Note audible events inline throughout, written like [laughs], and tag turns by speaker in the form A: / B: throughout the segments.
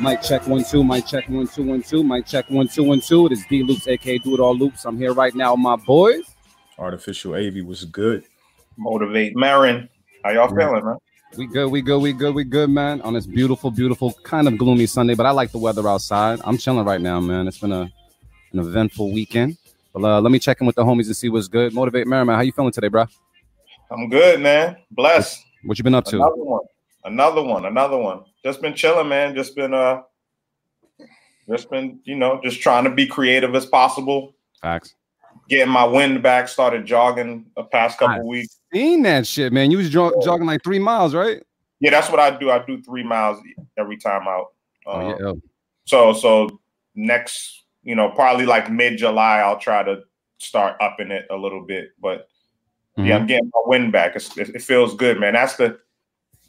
A: Mic check one two. Mic check one two one two. Mic check one two one two. It is D Loops, aka Do It All Loops. I'm here right now, with my boys.
B: Artificial AV was good.
C: Motivate Marin. How y'all
A: Yeah.
C: feeling, man?
A: We good. We good. We good. We good, man. On this beautiful, beautiful, kind of gloomy Sunday, but I like the weather outside. I'm chilling right now, man. It's been a an eventful weekend. But uh, let me check in with the homies and see what's good. Motivate Merriman, how you feeling today, bro?
C: I'm good, man. Blessed.
A: What you been up to?
C: Another one. Another one. Another one. Just been chilling, man. Just been uh just been, you know, just trying to be creative as possible.
A: Facts.
C: Getting my wind back, started jogging the past couple
A: Nice.
C: weeks.
A: Seen that shit, man. You was jog- jogging like three miles, right?
C: Yeah, that's what I do. I do three miles every time out.
A: Oh
C: Um,
A: yeah. Oh,
C: So so next, you know, probably like mid July, I'll try to start upping it a little bit. But yeah,
A: Mhm.
C: I'm getting my wind back. It's, it, it feels good, man. That's the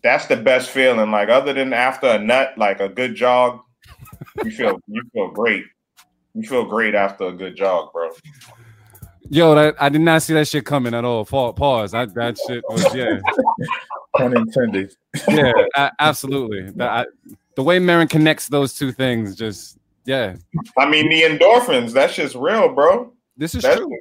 C: that's the best feeling. Like other than after a nut, like a good jog, you feel you feel great. You feel great after a good jog, bro.
A: Yo, that I did not see that shit coming at all. Pause. I, that shit was yeah,
B: Pun intended.
A: yeah, a- absolutely. That, I, the way Marin connects those two things, just yeah,
C: I mean, the endorphins, that's just real, bro.
A: this is
C: That's,
A: true.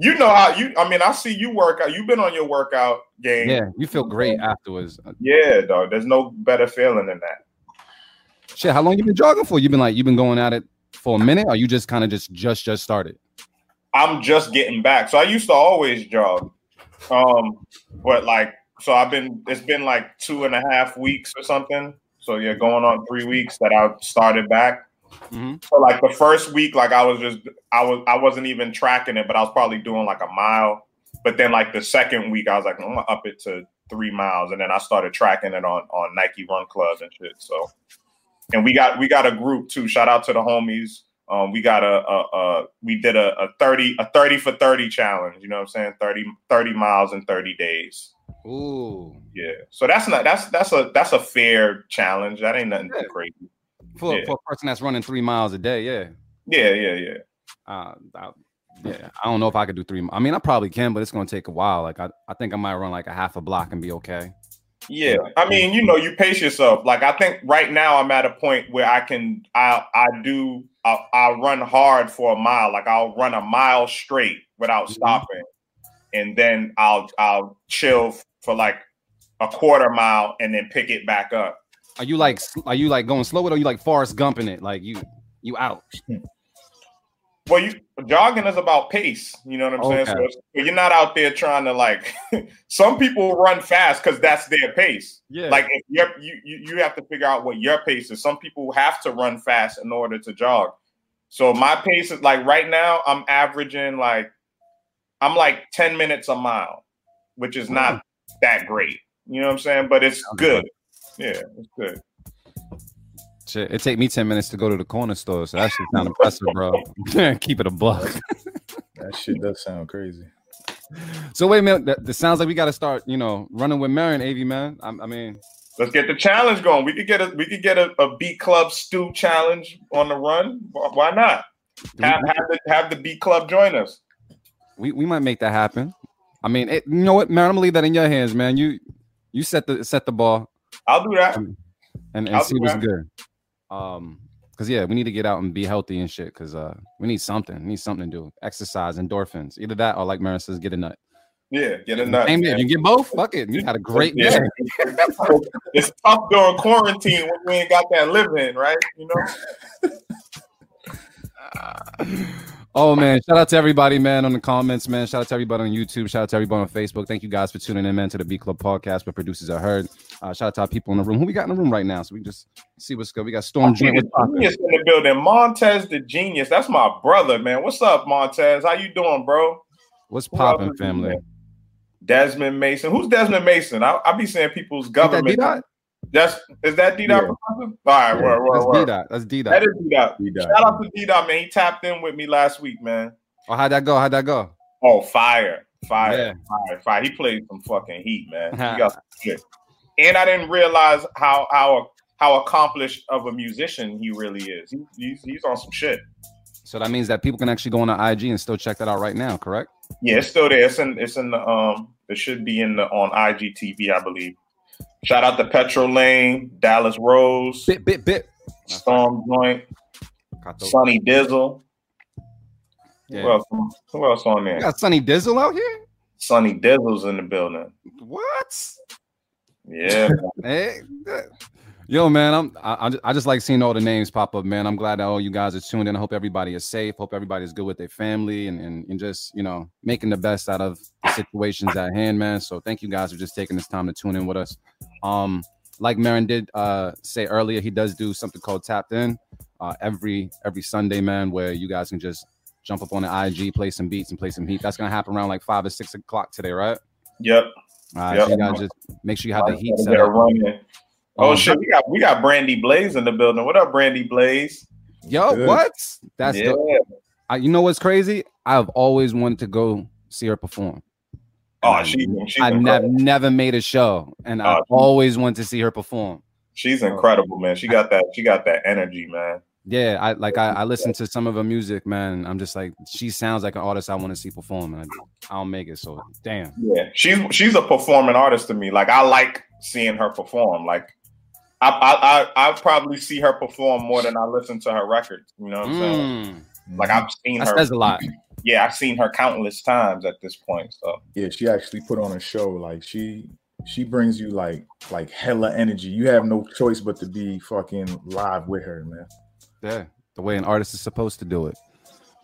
C: you know how you. I mean, I see you work out. You've been on your workout game.
A: Yeah, you feel great afterwards.
C: yeah, dog. There's no better feeling than that.
A: Shit, how long you been jogging for? You've been like you've been going at it for a minute, or you just kind of just just just started?
C: I'm just getting back. So I used to always jog. Um, but like, so I've been, it's been like two and a half weeks or something. So yeah, going on three weeks that I started back.
A: Mhm.
C: So like the first week, like I was just, I was, I wasn't even tracking it, but I was probably doing like a mile. But then like the second week, I was like, I'm gonna up it to three miles, and then I started tracking it on on Nike Run Club and shit. So, and we got we got a group too. Shout out to the homies. Um, we got a, a, a we did a, a 30 a 30 for 30 challenge, you know what I'm saying? 30 30 miles in 30 days.
A: Ooh,
C: Yeah. So that's not that's that's a that's a fair challenge. That ain't nothing
A: Yeah.
C: too crazy.
A: For,
C: Yeah.
A: for a person that's running three miles a day, yeah.
C: Yeah, yeah, yeah.
A: Uh, I, yeah, I don't know if I could do three. I mean, I probably can, but it's gonna take a while. Like I, I think I might run like a half a block and be okay.
C: Yeah. I mean, you know, you pace yourself. Like I think right now I'm at a point where I can I I do I I'll run hard for a mile. Like I'll run a mile straight without
A: Mhm.
C: stopping. And then I'll I'll chill for like a quarter mile and then pick it back up.
A: Are you like are you like going slow with, or are you like Forrest Gumping it? Like you you out?
C: Well, you jogging is about pace. You know what I'm saying?
A: Okay.
C: it's- so you're not out there trying to like. [laughs] some people run fast because that's their pace.
A: Yeah.
C: Like if you're, you you you have to figure out what your pace is. Some people have to run fast in order to jog. So my pace is like right now. I'm averaging like I'm like 10 minutes a mile, which is not that great. You know what I'm saying? But it's good. Yeah, it's good.
A: Shit, it take me ten minutes to go to the corner store, so that should sound impressive, bro. [laughs] Keep it a buck.
B: That shit does sound crazy.
A: So wait a minute, that, that sounds like we got to start, you know, running with Marion, Av man. I, I mean,
C: Let's get the challenge going. We could get a we could get a, a beat club stew challenge on the run. Why not?
A: we,
C: Have, have the have the beat club join us.
A: we, we might make that happen. I mean, it, you know what, Marion, I'm gonna leave that in your hands, man. You you set the set the ball
C: I'll do that.
A: and, and see what's
C: that.
A: good. Um, because yeah, we need to get out and be healthy and shit. Cause uh, we need something. We need something to do. Exercise, endorphins, either that or like Marion says, get a nut.
C: Yeah, get a nut.
A: Same
C: man.
A: You get both. Fuck it. You had a great
C: Yeah.
A: day. [laughs]
C: it's tough during quarantine when we ain't got that living, right? You know. [laughs]
A: Oh man, shout out to everybody, man, on the comments, man. Shout out to everybody on YouTube. Shout out to everybody on Facebook. Thank you guys for tuning in, man, to the B Club podcast where producers are heard. Uh, shout out to our people in the room. Who we got in the room right now? So we can just see what's good. We got Storm
C: The
A: Joint. What's poppin'?
C: genius in the building. Montez the genius. That's my brother, man. What's up, Montez? How you doing, bro?
A: What's
C: Who else
A: poppin', family?
C: Desmond Mason. Who's Desmond Mason? I, I be seeing people's government. That's is that D Dot?
B: Yeah.
C: All right, word, word,
A: That's
C: word.
A: D-Dot. That's D-Dot.
C: That is D Dot. Shout out to D Dot, man. He tapped in with me last week, man.
A: Oh, how'd that go? How'd that go?
C: Oh, fire, fire,
A: Yeah.
C: fire, fire. He played some fucking heat, man. He got [laughs] some shit. And I didn't realize how how how accomplished of a musician he really is. He, he's he's on some shit.
A: So that means that people can actually go on the IG and still check that out right now, correct?
C: Yeah, it's still there. It's in it's in the um it should be in the on IGTV, I believe. Shout out to Petrol Lane, Dallas Rose,
A: Bit, bit, bit.
C: Storm Joint,
A: Sunny those-
C: Sonny Dizzle. Who else? Who else on
A: You
C: there?
A: got Sunny Dizzle out here?
C: Sunny Dizzle's in the building.
A: What?
C: Yeah, [laughs]
A: Hey, yo, man, I'm I, I just, like seeing all the names pop up, man. I'm glad that all you guys are tuned in. I hope everybody is safe. Hope everybody's good with their family and, and and just you know making the best out of the situations at hand, man. So thank you guys for just taking this time to tune in with us. Um, like Marin did uh say earlier, he does do something called Tapped In uh every every Sunday, man, where you guys can just jump up on the IG, play some beats, and play some heat. That's gonna happen around like five or six o'clock today, right?
C: yep.
A: All right,
C: Yep.
A: so you guys just make sure you have the heat set up.
C: running. Oh
A: Um,
C: shit, we got we got Brandy Blaze in the building. What up, Brandy Blaze?
A: Yo,
B: Good.
A: what? That's
C: yeah.
A: I, you know what's crazy? I've always wanted to go see her perform.
C: Oh, she, she's
A: I never never made a show, and
C: Oh,
A: I've always want to see her perform.
C: she's incredible, man. She got that. She got that energy, man.
A: Yeah, I like I, I listen to some of her music, man. I'm just like she sounds like an artist I want to see perform, and I, I don't make it. So damn,
C: Yeah, she's she's a performing artist to me. Like I like seeing her perform. Like I I I, I probably see her perform more than I listen to her records. You know what I'm saying?
A: Mm,
C: Like I've seen
A: that
C: her.
A: says a lot. [clears throat]
C: Yeah, I've seen her countless times at this point. So
B: Yeah, she actually put on a show. Like she she brings you like like hella energy. You have no choice but to be fucking live with her, man.
A: Yeah, the way an artist is supposed to do it.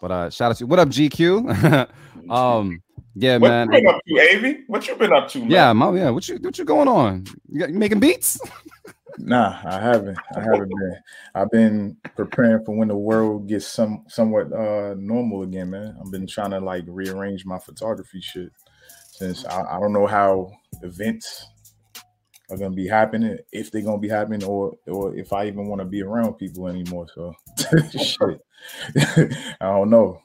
A: But uh, shout out to you. what up, GQ. [laughs] um, yeah,
C: what
A: man.
C: you been up to, Avi? What you been up to, man?
A: Yeah, my, yeah. What you what you going on? You, got, you making beats? [laughs]
B: Nah, I haven't. I haven't been. I've been preparing for when the world gets some somewhat uh normal again, man. I've been trying to like rearrange my photography shit since I, I don't know how events are gonna be happening, if they're gonna be happening, or or if I even want to be around people anymore. So [laughs] shit. I don't know.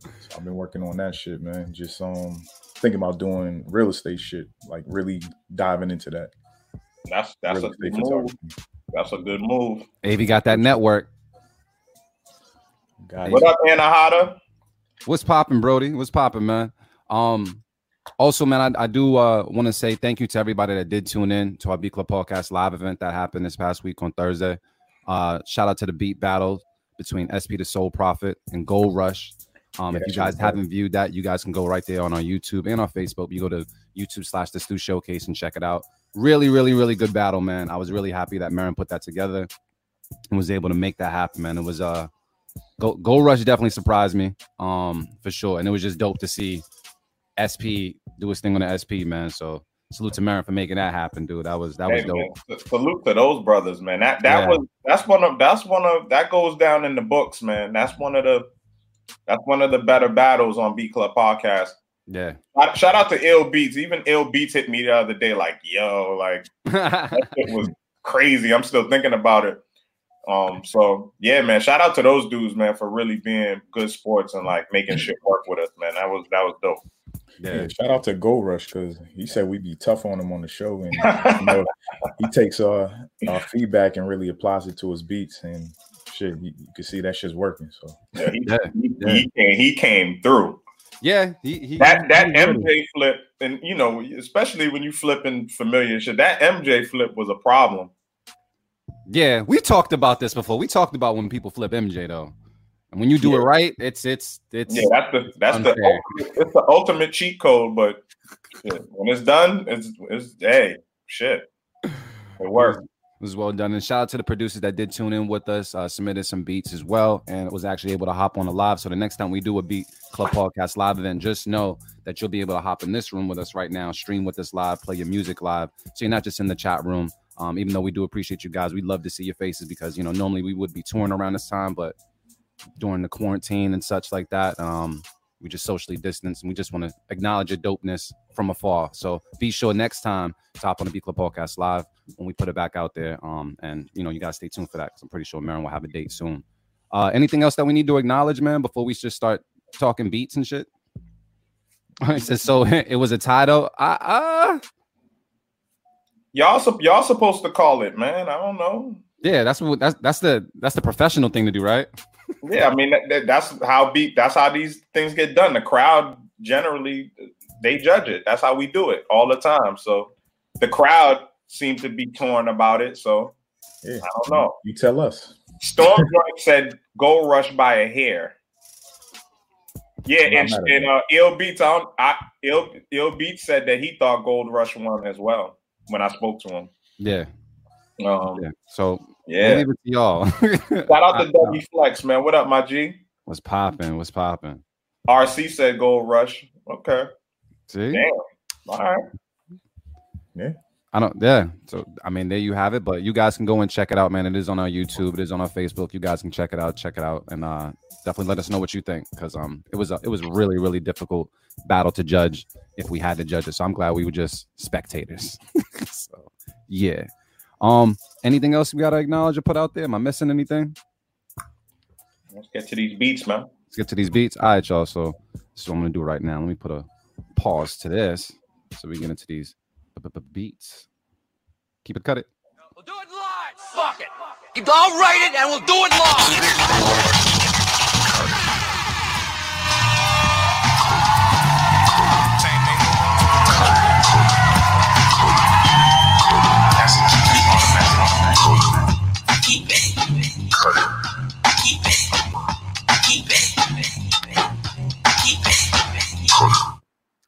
B: So I've been working on that shit, man. Just um thinking about doing real estate shit, like really diving into that.
C: That's that's
B: real
C: a good move.
B: photography.
C: That's a good move.
A: Av got that network.
B: Got
C: What
B: it.
C: up, Anahata?
A: What's popping, Brody? What's popping, man? Um, also, man, I, I do uh want to say thank you to everybody that did tune in to our Beat Club Podcast live event that happened this past week on Thursday. Uh, shout out to the beat battle between SP the Soul Prophet and Gold Rush. Um,
B: Yeah,
A: if you guys haven't viewed that, you guys can go right there on our YouTube and our Facebook. You go to YouTube slash the Stew Showcase and check it out. Really, really, really good battle, man. I was really happy that Marin put that together and was able to make that happen, man. It was uh Go Gold Rush definitely surprised me, um, for sure. And it was just dope to see SP do his thing on the SP, man. So salute to Marin for making that happen, dude. That was that was
C: Hey,
A: dope.
C: man, salute to those brothers, man. That that
A: Yeah.
C: was that's one of that's one of that goes down in the books, man. That's one of the that's one of the better battles on B Club podcast.
A: Yeah.
C: Uh, Shout out to Ill Beats. Even Ill Beats hit me the other day, like, yo, like [laughs] it was crazy. I'm still thinking about it. Um, so yeah, man. Shout out to those dudes, man, for really being good sports and like making shit work with us, man. That was that was dope.
B: Yeah,
A: yeah.
B: shout out to Gold Rush because he said we'd be tough on him on the show, and you know, [laughs] he takes uh, our feedback and really applies it to his beats, and shit, you, you can see that shit's working. So
C: Yeah, he,
A: Yeah,
C: he, he came, he came through.
A: Yeah, he, he
C: that that
A: he ready.
C: MJ flip, and you know, especially when you flipping familiar shit, that MJ flip was a problem.
A: Yeah, we talked about this before. We talked about when people flip MJ though. And when you do
C: Yeah.
A: it right, it's it's it's
C: Yeah, that's the that's
A: unfair.
C: the ultimate, it's the ultimate cheat code. But shit, when it's done, it's it's hey shit, it works.
A: It was well done. And shout out to the producers that did tune in with us, uh, submitted some beats as well, and was actually able to hop on the live. So the next time we do a Beat Club Podcast live event, just know that you'll be able to hop in this room with us right now, stream with us live, play your music live. So you're not just in the chat room. Um, even though we do appreciate you guys, we'd love to see your faces because you know normally we would be touring around this time, but during the quarantine and such like that, um, we just socially distance and we just want to acknowledge your dopeness from afar. So be sure next time to hop on the Beat Club Podcast live when we put it back out there. Um, and you know, you gotta stay tuned for that because I'm pretty sure Marin will have a date soon. Uh, anything else that we need to acknowledge, man, before we just start talking beats and shit? [laughs] He says so. [laughs] It was a title. Uh, uh
C: Y'all, y'all supposed to call it, man. I don't know.
A: yeah, that's what that's that's the that's the professional thing to do, right?
C: Yeah, I mean that, that- that's how beat. That's how these things get done. The crowd generally they judge it. That's how we do it all the time. So the crowd seemed to be torn about it. So
B: Yeah.
C: I don't know.
B: You tell us.
C: Storm [laughs] Joint said Gold Rush by a hair. Yeah,
B: I'm not
C: and,
B: mad at
C: and uh, Ill Beats, I, don't- I Ill, Ill Beats said that he thought Gold Rush won as well when I spoke to him.
A: Yeah,
C: Um,
A: yeah. So
C: yeah.
A: leave it to y'all. [laughs]
C: Shout out to [laughs] W Flex, man. What up, my G?
A: What's popping? What's popping?
C: RC said Gold Rush. Okay.
A: See,
C: Damn. All right.
A: I don't. Yeah. So I mean, there you have it. But you guys can go and check it out, man. It is on our YouTube. It is on our Facebook. You guys can check it out. Check it out, and uh, definitely let us know what you think because um, it was a, it was really really difficult battle to judge if we had to judge it. So I'm glad we were just spectators. [laughs] so yeah. Um. Anything else we gotta acknowledge or put out there? Am I missing anything?
C: Let's get to these beats, man.
A: Let's get to these beats. All right, y'all. So this is what I'm gonna do right now. Let me put a pause to this so we get into these beats. Keep it cut it.
D: We'll do it live. Fuck it. I'll write it and we'll do it live.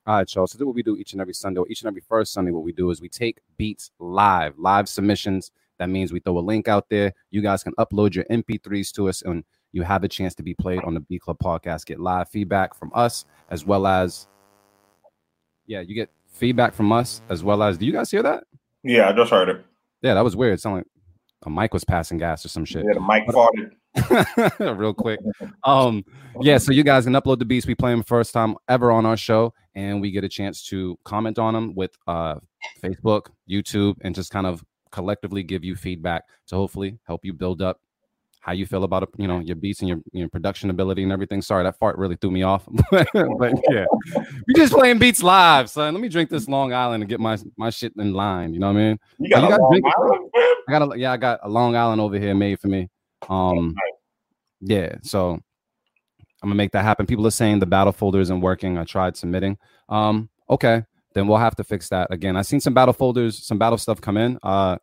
A: All right, y'all. So this is what we do each and every Sunday, or each and every first Sunday. What we do is we take beats live, live submissions. That means we throw a link out there. You guys can upload your MP3s to us, and you have a chance to be played on the B Club podcast. Get live feedback from us, as well as, yeah, you get feedback from us, as well as. Do you guys hear that?
C: Yeah, I just heard it.
A: Yeah, that was weird. It sounded like a mic was passing gas or some shit.
C: Yeah, the mic uh, farted. [laughs]
A: real quick. Um, yeah, so you guys can upload the beats. We play them first time ever on our show, and we get a chance to comment on them with uh Facebook, YouTube, and just kind of collectively give you feedback to hopefully help you build up how you feel about you know your beats and your, your production ability and everything. Sorry, that fart really threw me off, [laughs] but yeah, we just playing beats live, son. Let me drink this Long Island and get my my shit in line. You know what I mean?
C: You got
A: You gotta
C: Long
A: drink
C: Island.
A: I got a yeah, I got a Long Island over here made for me. Um, yeah, so I'm gonna make that happen. People are saying the battle folder isn't working. I tried submitting. Um, okay, then we'll have to fix that again. I've seen some battle folders, some battle stuff come in. Uh,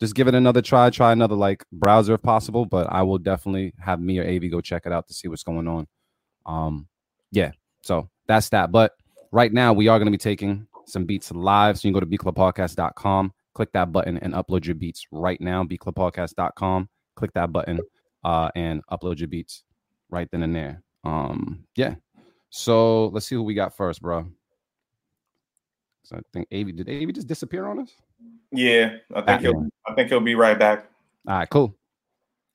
A: just give it another try. Try another like browser if possible. But I will definitely have me or Avi go check it out to see what's going on. Um, yeah, so that's that. But right now we are gonna be taking some beats live. So you can go to bclubpodcast.com, click that button and upload your beats right now. bclubpodcast.com, click that button uh, and upload your beats right then and there. Um, yeah. So let's see who we got first, bro. So I think Avi did Avi just disappear on us?
C: Yeah, I think he'll. I think he'll be right back.
A: All right, cool.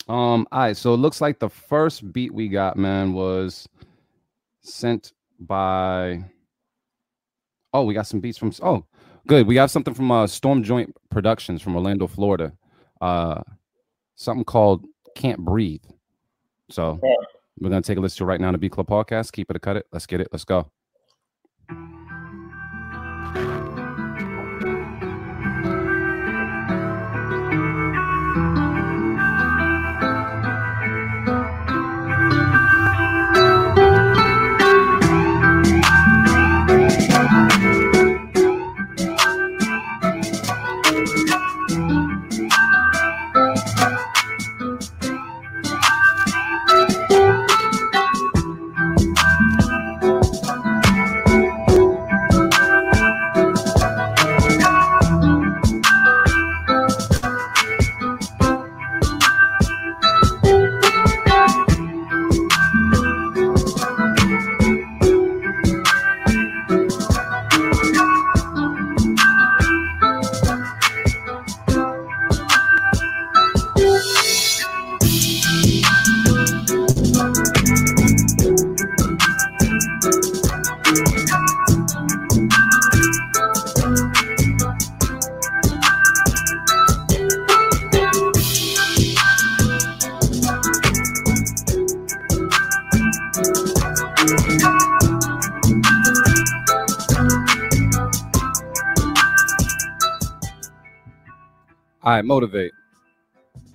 A: Um, all right, so it looks like the first beat we got, man, was sent by oh, we got some beats from oh, good. We got something from uh Storm Joint Productions from Orlando, Florida. Uh something called Can't Breathe. So
C: Yeah.
A: we're gonna take a listen to it right now to B Club Podcast. Keep it a cut it. Let's get it. Let's go.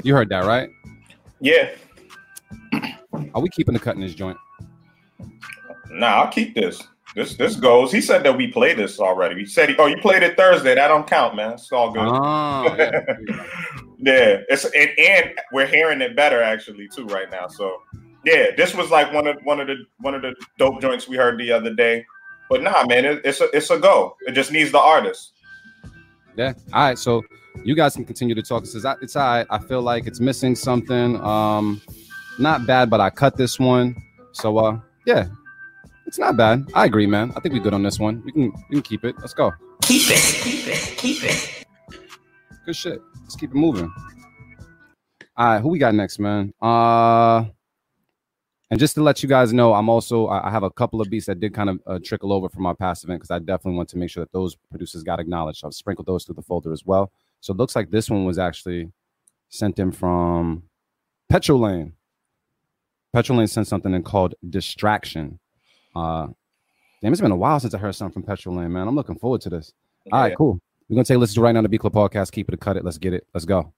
A: You heard that, right?
C: Yeah.
A: Are we keeping the cut in this joint?
C: Nah, I'll keep this. This this goes. He said that we played this already. He said, "Oh, you played it Thursday. That don't count, man. It's all good."
A: Oh, yeah. [laughs]
C: yeah, it's and, and we're hearing it better actually too right now. So yeah, this was like one of one of the one of the dope joints we heard the other day. But nah, man, it, it's a it's a go. It just needs the artist.
A: Yeah. All right. So you guys can continue to talk. It says it's all right. I feel like it's missing something. Um, not bad, but I cut this one. So uh, yeah, it's not bad. I agree, man. I think we're good on this one. We can we can keep it. Let's go.
D: Keep it, keep it, keep it.
A: Good shit. Let's keep it moving. All right, who we got next, man? Uh, and just to let you guys know, I'm also I have a couple of beats that did kind of uh, trickle over from our past event because I definitely want to make sure that those producers got acknowledged. I've sprinkled those through the folder as well. So it looks like this one was actually sent in from Petrol Lane. Petrol Lane sent something in called Distraction. Uh, damn, it's been a while since I heard something from Petrol Lane, man. I'm looking forward to this. All right, cool. We're gonna take a listen to right now the B Club podcast. Keep it, cut it. Let's get it. Let's go.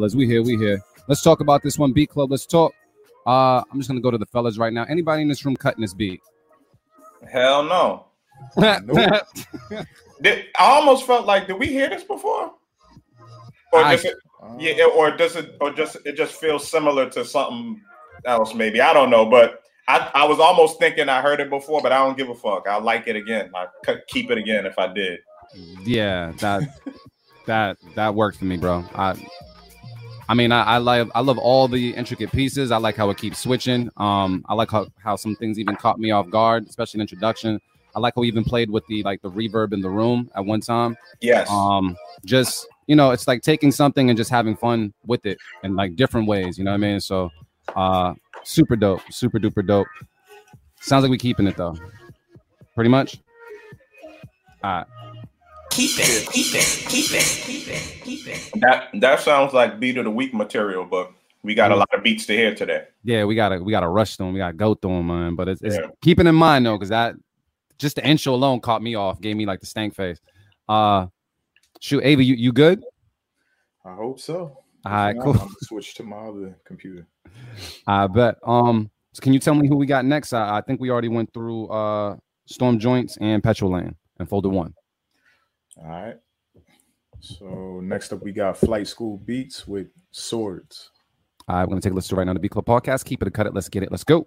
A: Fellas, we here, we here. Let's talk about this one beat club. Let's talk. Uh, I'm just gonna go to the fellas right now. Anybody in this room cutting this beat?
C: Hell no. [laughs] Did, I almost felt like did we hear this before? Or
A: I-
C: does it, yeah, or does it or just it just feels similar to something else? Maybe I don't know, but I, I was almost thinking I heard it before, but I don't give a fuck. I like it again. I could keep it again if I did.
A: yeah, that that that worked for me, bro. I I mean, I, I like I love all the intricate pieces. I like how it keeps switching. Um, I like how, how some things even caught me off guard, especially in introduction. I like how we even played with the like the reverb in the room at one time.
C: Yes.
A: Um, just you know, it's like taking something and just having fun with it in like different ways. You know what I mean? So, uh, super dope, super duper dope. Sounds like we keeping it though. Pretty much. All right.
D: Keep it, keep it, keep it, keep it, keep it.
C: that that sounds like beat of the week material, but we got a lot of beats to hear today.
A: Yeah, we gotta we gotta rush through them. We gotta go through them, man. But it's, it's
C: Yeah.
A: keeping in mind though, because that just the intro alone caught me off, gave me like the stank face. Uh, shoot, Ava, you you good?
B: I hope so.
A: All right, cool.
B: I'm gonna switch to my other computer.
A: I bet. Um, so can you tell me who we got next? I, I think we already went through uh Storm Joints and Petrol Lane and Folder One.
B: All right. So next up, we got Flight School Beats with Swords.
A: Right, we're gonna take a listen to right now the B Club podcast. Keep it or cut it. Let's get it. Let's go.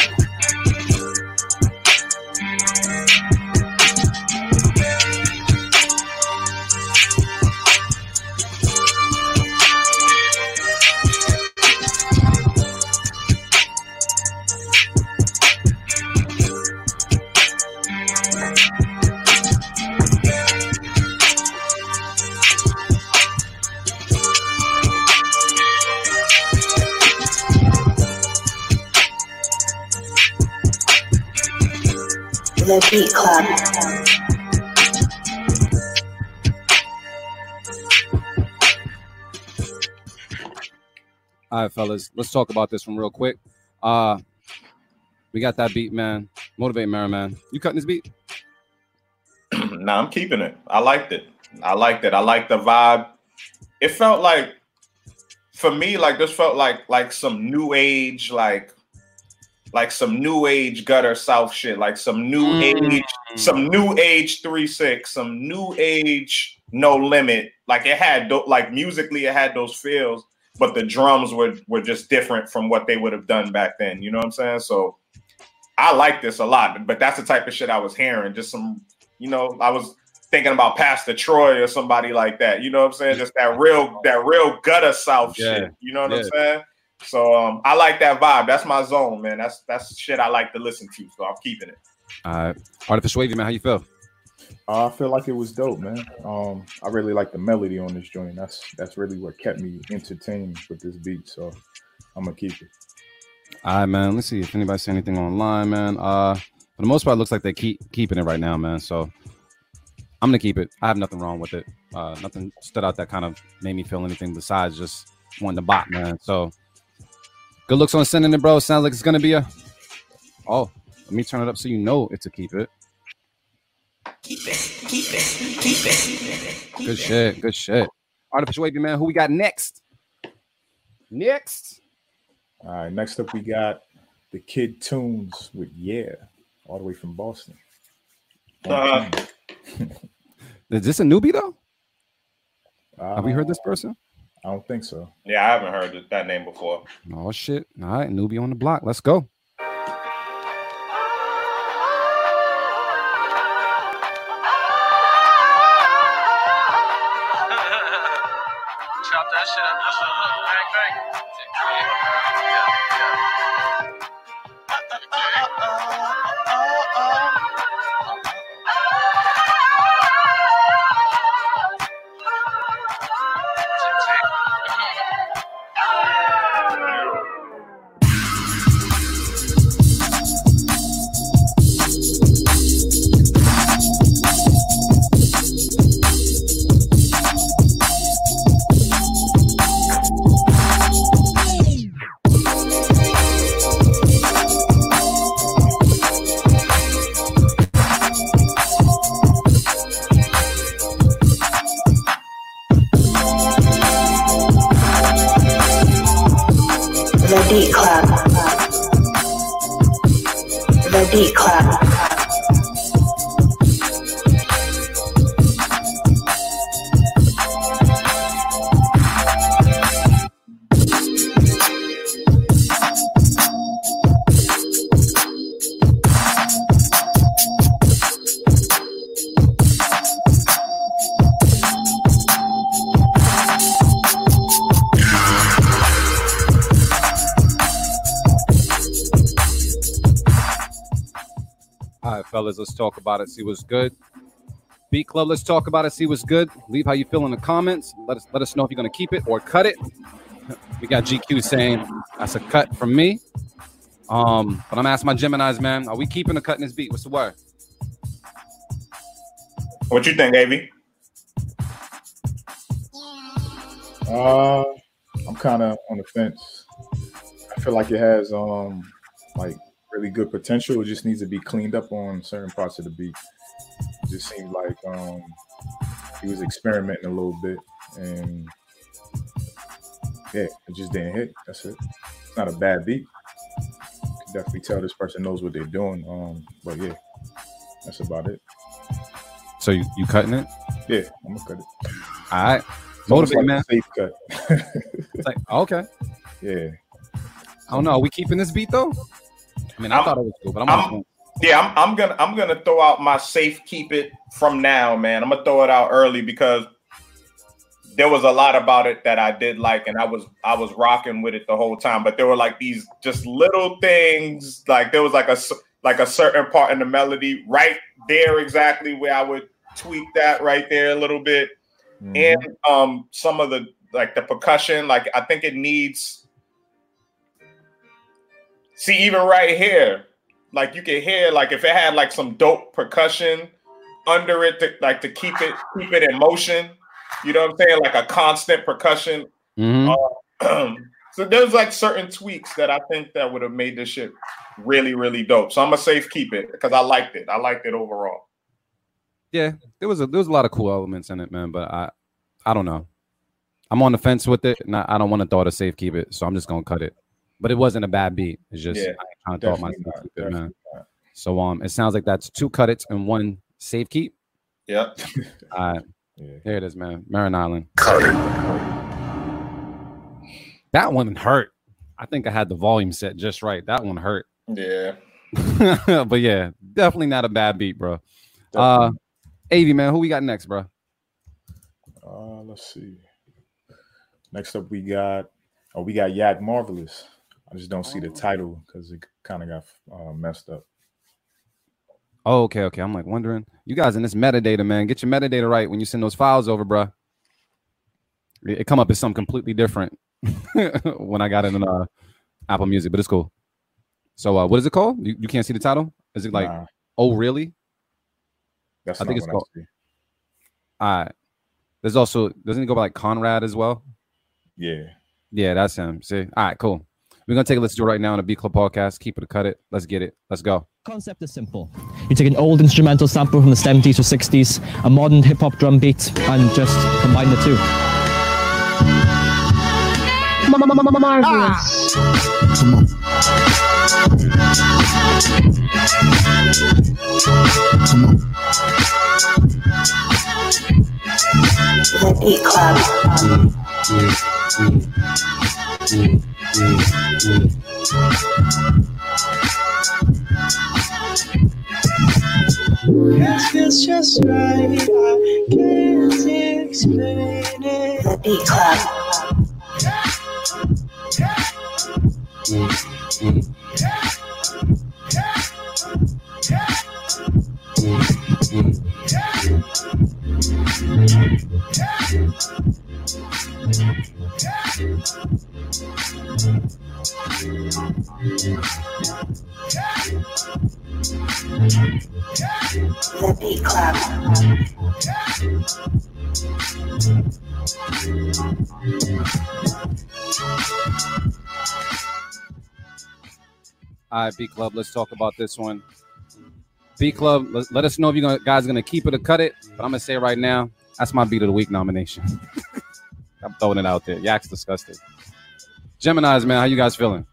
E: The Beat Club.
A: All right, fellas, let's talk about this one real quick. Uh, we got that beat, man. Motivate Mara, man. You cutting this beat? [clears throat]
C: nah, I'm keeping it. I liked it. I liked it. I liked the vibe. It felt like, for me, like this felt like like some new age, like like some new age gutter south shit, like some new
A: Mm.
C: age, some new age three six, some new age no limit. Like it had like musically, it had those feels, but the drums were were just different from what they would have done back then. You know what I'm saying? So I like this a lot, but that's the type of shit I was hearing. Just some, you know, I was thinking about Pastor Troy or somebody like that. You know what I'm saying? Just that real, that real gutter south
A: Yeah.
C: shit. You know what I'm saying? So um, I like that vibe. That's my zone, man. That's that's shit I like to listen to. So I'm keeping it.
A: All right. Artificial Wavy, man. How you feel?
B: Uh, I feel like it was dope, man. Um, I really like the melody on this joint. That's that's really what kept me entertained with this beat. So I'm gonna keep it.
A: All right, man. Let's see if anybody see anything online, man. Uh, for the most part, it looks like they keep keeping it right now, man. So I'm gonna keep it. I have nothing wrong with it. Uh, nothing stood out that kind of made me feel anything besides just wanting to bot, man. So good looks on sending it, bro. Sounds like it's gonna be a. Oh, let me turn it up so you know it's a keep it. Keep it, keep it, keep it. Keep good shit. Good shit. Artificial Wavy, man. Who we got next? Next.
B: All right, next up we got the Kid Tunes with Yeah, all the way from Boston.
C: Uh, [laughs]
A: Is this a newbie though?
B: Uh, [laughs]
A: Have we heard this person?
B: I don't think so.
C: yeah, I haven't heard that- that name before.
A: Oh shit! All right, newbie on the block. Let's go. Fellas, let's talk about it. See what's good. Beat Club, let's talk about it. See what's good. Leave how you feel in the comments. Let us let us know if you're gonna keep it or cut it. We got GQ saying that's a cut from me. Um, but I'm asking my Gemini's, man, are we keeping or cutting this beat? What's the word?
C: What you think, Av?
B: Uh, I'm kind of on the fence. I feel like it has um like really good potential. It just needs to be cleaned up on certain parts of the beat. It just seemed like um he was experimenting a little bit and Yeah, it just didn't hit. That's it. It's not a bad beat. You can definitely tell this person knows what they're doing. Um, but yeah, that's about it.
A: So you, you cutting it?
B: Yeah, I'm gonna cut it.
A: All right. Motivate, man.
B: safe cut.
A: It's like, okay. [laughs]
B: yeah,
A: I don't know. Are we keeping this beat though? I mean, I
C: I'm-
A: thought it was cool, but I'm,
C: I'm- Yeah, I'm, I'm gonna I'm gonna throw out my safe keep it from now, man. I'm gonna throw it out early because there was a lot about it that I did like, and I was I was rocking with it the whole time. But there were like these just little things, like there was like a like a certain part in the melody right there, exactly where I would tweak that right there a little bit,
B: Mhm.
C: and um some of the like the percussion, like I think it needs. See, even right here, like you can hear, like if it had like some dope percussion under it, to, like to keep it keep it in motion. You know what I'm saying? Like a constant percussion.
A: Mhm. [clears throat]
C: so there's like certain tweaks that I think that would have made this shit really, really dope. So I'm a safe keep it because I liked it. I liked it overall.
A: Yeah, there was a there was a lot of cool elements in it, man. But I I don't know. I'm on the fence with it, and I, I don't want to throw it a safe keep it, so I'm just gonna cut it. But it wasn't a bad beat. It's just
C: Yeah,
A: I ain't trying to throw it my
B: not,
A: keep man.
B: not.
A: So um, it sounds like that's two cut it's and one safe keep.
C: Yep. [laughs]
A: All right,
B: Yeah.
A: here it is, man. Marin Island.
F: Cut it.
A: That one hurt. I think I had the volume set just right. That one hurt.
C: Yeah. [laughs]
A: but yeah, definitely not a bad beat, bro. Uh, Avi, man, who we got next, bro?
B: Uh, let's see. Next up, we got oh, we got Yak Marvelous. I just don't see the title because it kind of got uh, messed up.
A: Oh, okay, okay. I'm like wondering, you guys in this metadata, man, get your metadata right when you send those files over, bro. It, it come up as something completely different [laughs] when I got it in uh, Apple Music, but it's cool. So, uh, what is it called? You, you can't see the title? Is it like,
B: Nah,
A: oh, really?
B: that's
A: I think it's called-
B: I see.
A: All right. There's also doesn't it go by like Conrad as well?
B: Yeah,
A: Yeah, that's him. See, all right, cool. We're gonna take a listen to it right now on the B Club podcast. Keep it, cut it. Let's get it. Let's go.
G: Concept is simple. You take an old instrumental sample from the 70s or 60s, a modern hip hop drum beat, and just combine the two.
E: Marvelous. The Beat Club.
H: Feels just right. I can't explain it.
E: The Beat Club. The Beat Club.
A: All right, B Club, let's talk about this one. B Club, let, let us know if you guys are gonna keep it or cut it. But I'm gonna say right now, that's my beat of the week nomination. [laughs] I'm throwing it out there. Yak's disgusted. Gemini's, man, how you guys feeling?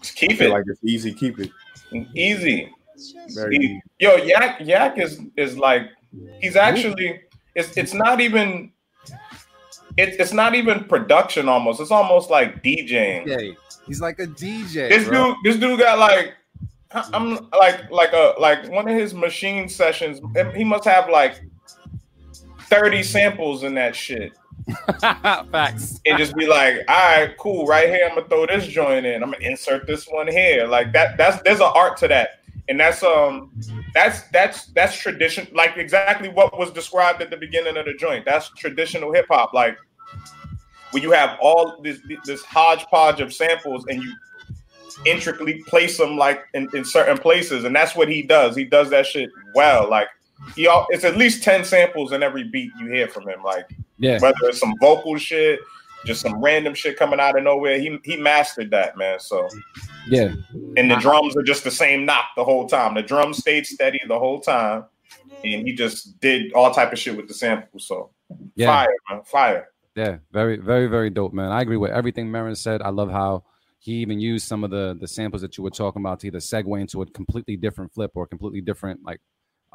C: Just keep
B: I feel
C: it
B: like it's easy. Keep it.
C: easy.
B: Very easy.
C: yo, Yak Yak is is like he's actually it's it's not even it's it's not even production almost. It's almost like DJing.
A: Yeah, he's like a DJ.
C: This dude this dude got like I'm like like a like one of his machine sessions. He must have like 30 samples in that shit. [laughs]
A: Facts.
C: and just be like, all right, cool, right here, I'm gonna throw this joint in. I'm gonna insert this one here. Like that, that's there's an art to that. And that's um that's that's that's tradition, like exactly what was described at the beginning of the joint. That's traditional hip hop. Like when you have all this this hodgepodge of samples and you intricately place them like in, in certain places, and that's what he does. He does that shit well. Like he all it's at least 10 samples in every beat you hear from him. Like
A: Yeah.
C: whether it's some vocal shit, just some random shit coming out of nowhere. He he mastered that, man. So
A: Yeah.
C: and the drums are just the same knock the whole time. The drums stayed steady the whole time, and he just did all type of shit with the samples. So
A: Yeah.
C: fire, man, fire.
A: Yeah, very, very, very dope, man. I agree with everything Marin said. I love how he even used some of the the samples that you were talking about to either segue into a completely different flip or a completely different like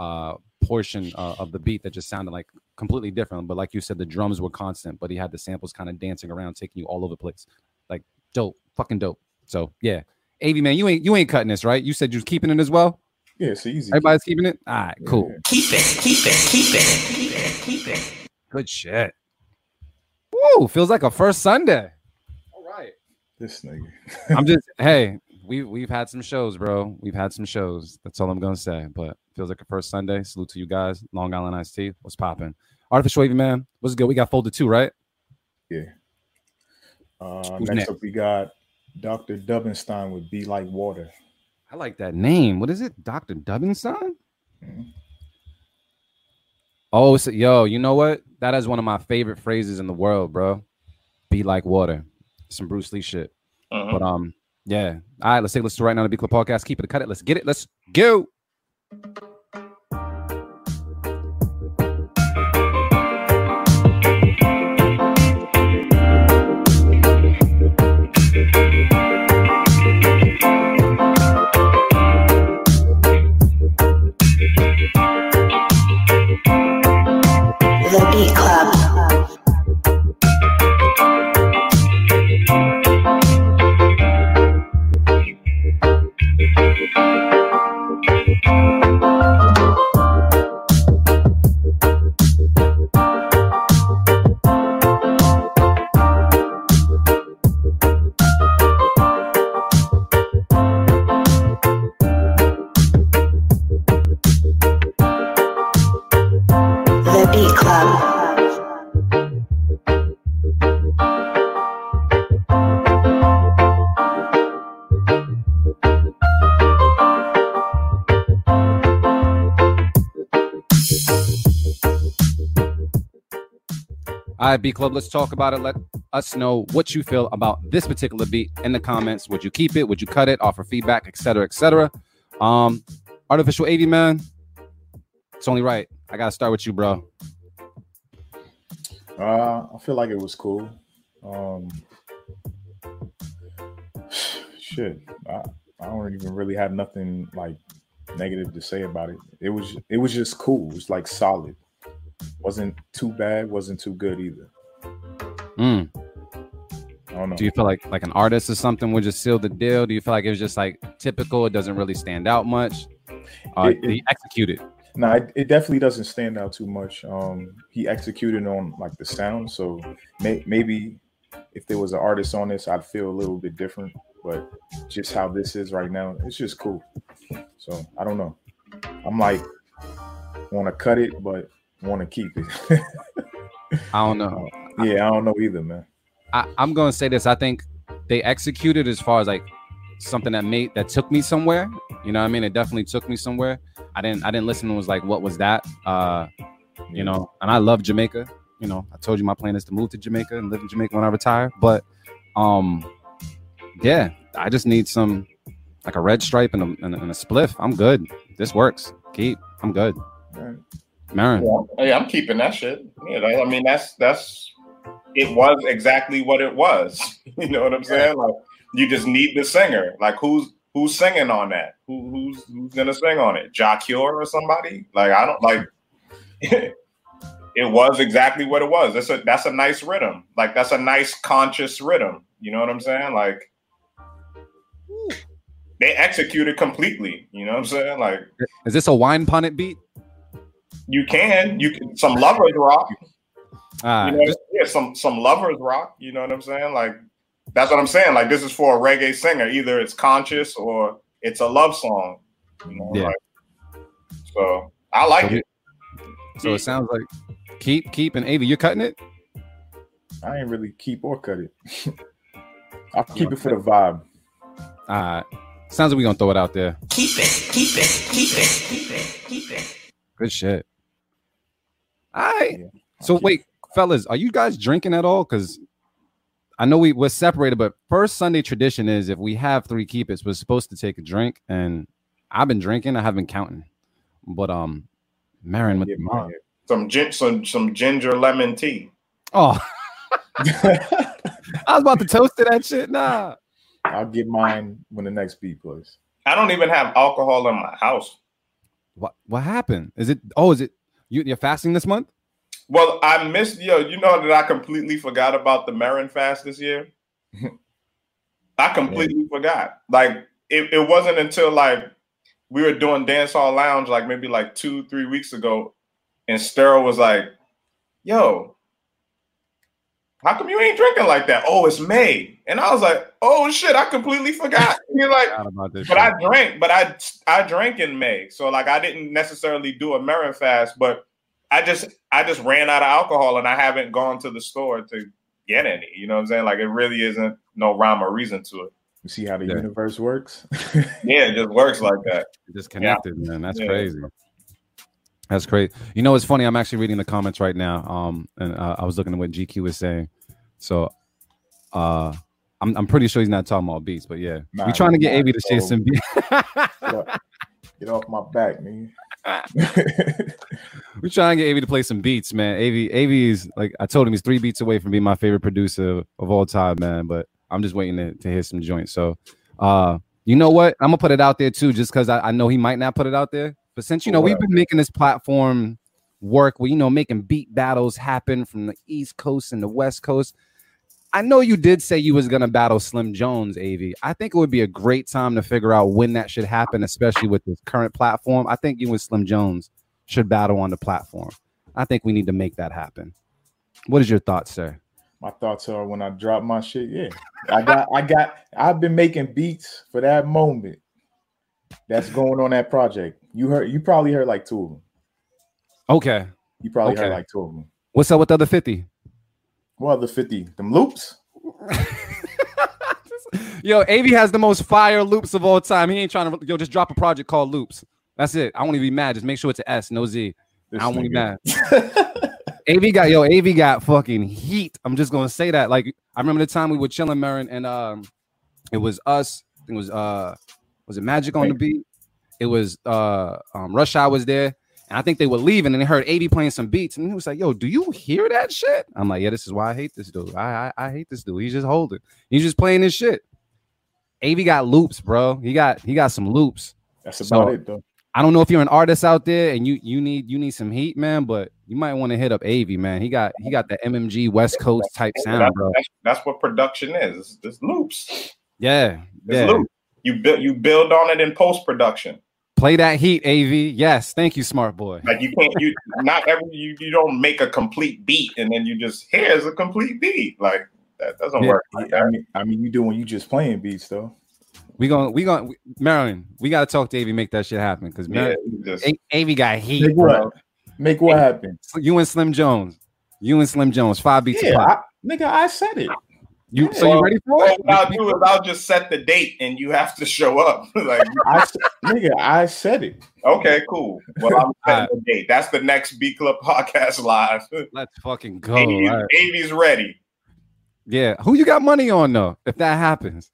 A: uh portion uh, of the beat that just sounded like completely different. But like you said, the drums were constant, but he had the samples kind of dancing around, taking you all over the place. Like dope, fucking dope. So yeah, Av man, you ain't you ain't cutting this, right? You said you was keeping it as well.
B: Yeah, it's easy.
A: Everybody's keeping it. All right, cool.
D: Keep it, keep it, keep it, keep it, keep it.
A: Good shit. Woo, feels like a first Sunday. All right.
B: This nigga.
A: I'm just hey, we we've had some shows, bro. We've had some shows. That's all I'm gonna say. But feels like a first Sunday. Salute to you guys. Long Island Iced Tea. What's popping? Artificial Wavy man. What's good? We got folded too, right?
B: Yeah. Uh, next
A: next?
B: up, we got Dr. Dubbenstein with Be Like Water.
A: I like that name. What is it? Dr. Dubbenstein?
B: Mhm.
A: Oh, so, yo, you know what? That is one of my favorite phrases in the world, bro. Be like water. Some Bruce Lee shit.
C: Mhm.
A: But um, yeah. All right, let's take a listen right now to Beat Club Podcast. Keep it, cut it. Let's get it. Let's go. B Club, let's talk about it. Let us know what you feel about this particular beat in the comments. Would you keep it? Would you cut it? Offer feedback, etc., etc. Um, artificial 80 man. It's only right. I gotta start with you, bro.
B: Uh, I feel like it was cool. Um, shit, I, I don't even really have nothing like negative to say about it. It was it was just cool. It was like solid. Wasn't too bad. wasn't too good either.
A: Mm.
B: I don't know.
A: Do you feel like like an artist or something would just seal the deal? Do you feel like it was just like typical? It doesn't really stand out much. Uh,
B: It-
A: did he execute it?
B: No, it, it definitely doesn't stand out too much. Um, he executed on like the sound, so may, maybe if there was an artist on this, I'd feel a little bit different. But just how this is right now, it's just cool. So I don't know. I'm like, want to cut it, but want to keep it.
A: I don't know. [laughs]
B: yeah, I don't know either, man.
A: I, I'm gonna say this. I think they executed as far as like something that made that took me somewhere. You know what I mean? It definitely took me somewhere. I didn't I didn't listen and was like, what was that? Uh, you know, and I love Jamaica. You know, I told you my plan is to move to Jamaica and live in Jamaica when I retire. But um, yeah, I just need some like a red stripe and a, and a, and a spliff. I'm good. This works. Keep. I'm good.
B: Alright.
A: Marin.
C: Yeah, yeah, I'm keeping that shit. Yeah, that- I mean that's that's it was exactly what it was. [laughs] you know what I'm saying? Like you just need the singer. Like who's who's singing on that? Who who's who's gonna sing on it? Jah Cure or somebody? Like I don't like [laughs] it was exactly what it was. That's a that's a nice rhythm. Like that's a nice conscious rhythm. You know what I'm saying? Like they executed completely. You know what I'm saying? Like
A: Is this a wine punnet beat?
C: You can, you can some lovers rock.
A: Ah,
C: you know, yeah, some some lovers rock. You know what I'm saying? Like that's what I'm saying. Like this is for a reggae singer. Either it's conscious or it's a love song. You know,
A: Yeah.
C: like, so I like
A: So
C: it.
A: so it sounds like keep keep and Avi, you're cutting it.
B: I ain't really keep or cut it. [laughs] I'll keep it for the vibe.
A: All right. Sounds like we're gonna throw it out there.
D: Keep it, keep it, keep it, keep it, keep it.
A: Good shit. All right.
B: Yeah.
A: So wait, fellas, are you guys drinking at all? Because I know we we're separated, but first Sunday tradition is if we have three keep it's we're supposed to take a drink, and I've been drinking. I have been counting, but um, Marin with
B: Yeah,
A: the mom.
C: Some gin, some some ginger lemon tea.
A: Oh, [laughs] [laughs] I was about to toast to that shit. Nah.
B: I'll get mine when the next beat plays.
C: I don't even have alcohol in my house.
A: What what happened? Is it oh, is it you you're fasting this month?
C: Well, I missed yo. You know that I completely forgot about the Marin fast this year. [laughs] I completely forgot. Like it, it wasn't until like we were doing dance hall lounge like maybe like two three weeks ago, and Sterl was like, "Yo, how come you ain't drinking like that? Oh, it's May." And I was like, "Oh shit, I completely forgot." [laughs] You're like,
A: about this
C: but
A: shit.
C: I drank, but I I drank in May, so like I didn't necessarily do a Marin fast, but I just I just ran out of alcohol and I haven't gone to the store to get any. You know what I'm saying? Like it really isn't no rhyme or reason to it.
B: You see how the
A: Yeah.
B: universe works? [laughs]
C: Yeah, it just works like that.
A: it's disconnected, man. That's
C: Yeah.
A: crazy. That's crazy. You know, it's funny. I'm actually reading the comments right now. Um, and uh, I was looking at what GQ was saying. So, uh, I'm I'm pretty sure he's not talking about beats, but yeah,
B: Nah,
A: we trying to get AV to share some beats.
B: Get off, my back, man. [laughs]
A: we're trying to get AV to play some beats, man. AV AV is like I told him he's three beats away from being my favorite producer of all time, man. But I'm just waiting to, to hear some joints. So, uh, you know what? I'm gonna put it out there too, just because I, I know he might not put it out there. But since you know we've been making this platform work, we you know making beat battles happen from the East Coast and the West Coast. I know you did say you was gonna battle Slim Jones, AV. I think it would be a great time to figure out when that should happen, especially with this current platform. I think you and Slim Jones should battle on the platform. I think we need to make that happen. What is your thoughts, sir?
B: my thoughts are when I drop my shit. Yeah, I got, I got, I've been making beats for that moment. That's going on that project. You heard, you probably heard like two of them.
A: Okay.
B: You probably
A: Okay.
B: heard like two of them.
A: What's up with the other 50?
B: What other fifty? Them loops. [laughs]
A: Yo, AV has the most fire loops of all time. He ain't trying to yo just drop a project called Loops. That's it. I won't even be mad. Just make sure it's an S, no Z.
B: This
A: I won't be mad. [laughs] AV got yo, AV got fucking heat. I'm just gonna say that. Like I remember the time we were chilling, Marin, and um, it was us. It was uh, was it Magic on the beat? It was uh, um, Rush Hour was there, and I think they were leaving, and they heard AV playing some beats, and he was like, "Yo, do you hear that shit?" I'm like, "Yeah, this is why I hate this dude. I I, I hate this dude. He's just holding. He's just playing his shit." AV got loops, bro. He got he got some loops.
B: That's
A: So,
B: about it though.
A: I don't know if you're an artist out there and you you need you need some heat, man, but you might want to hit up AV, man. He got he got the MMG West Coast type sound,
C: That's,
A: bro.
C: that's, that's what production is. It's, it's loops.
A: Yeah,
C: It's
A: yeah.
C: loops. You build you build on it in post production.
A: Play that heat, AV. Yes, thank you, smart boy.
C: Like you can't you not every you, you don't make a complete beat and then you just here's a complete beat. Like that doesn't
A: Yeah.
C: work. Like
B: I mean, I mean, you do when you just playing beats though.
A: We going we going Marilyn. We gotta talk to AV, make that shit happen because
C: Yeah, just
A: AV got heat,
B: Make
A: bro.
B: what? Make what happen?
A: You and Slim Jones. You and Slim Jones, five beats
B: Yeah,
A: apart.
B: I, nigga, I said it.
A: You so you ready for
C: All
A: it?
C: I'll do is I'll just set the date and you have to [laughs] show up. [laughs] like
B: I, s- nigga, I said it.
C: okay, cool. Well, I'm [laughs] setting the date. That's the next B Club podcast live.
A: Let's fucking go.
C: Amy's,
A: All right.
C: Amy's ready.
A: Yeah, who you got money on though? If that happens,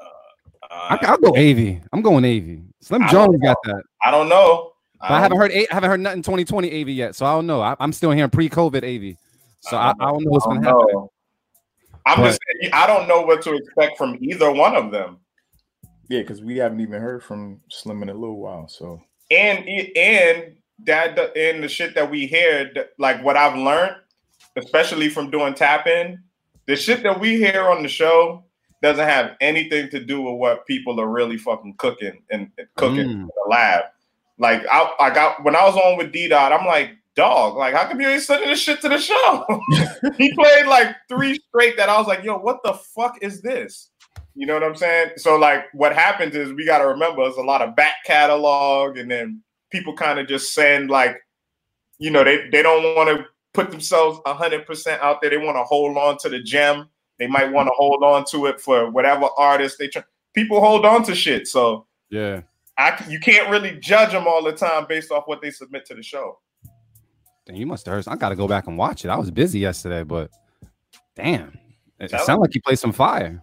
C: Uh,
A: I, will go AV. I'm going AV. Slim Jones got that.
C: I don't know.
A: But I haven't heard I haven't heard nothing 2020 AV yet, so I don't know. I, am still hearing pre-COVID AV, so I, I don't know what's gonna happen.
C: I'm
A: But-
C: just saying, I don't know what to expect from either one of them.
B: Yeah, because we haven't even heard from Slim in a little while. So
C: And and that and the shit that we hear, like what I've learned, especially from doing tap in, the shit that we hear on the show doesn't have anything to do with what people are really fucking cooking and and cooking
A: Mm.
C: in the lab. Like I, I got when I was on with D Dot, I'm like, dog, like how come you ain't sending this shit to the show? [laughs] he played like three straight that I was like, yo, what the fuck is this? You know what I'm saying? So like what happens is we gotta remember there's a lot of back catalog and then people kind of just send like, you know, they, they don't want to put themselves hundred percent out there. They want to hold on to the gem. They might want to hold on to it for whatever artist they try. People hold on to shit. So
A: Yeah.
C: I, you can't really judge them all the time based off what they submit to the show.
A: You must have heard. I got to go back and watch it. I was busy yesterday, but damn, it,
C: Tell
A: sounded like you played some fire.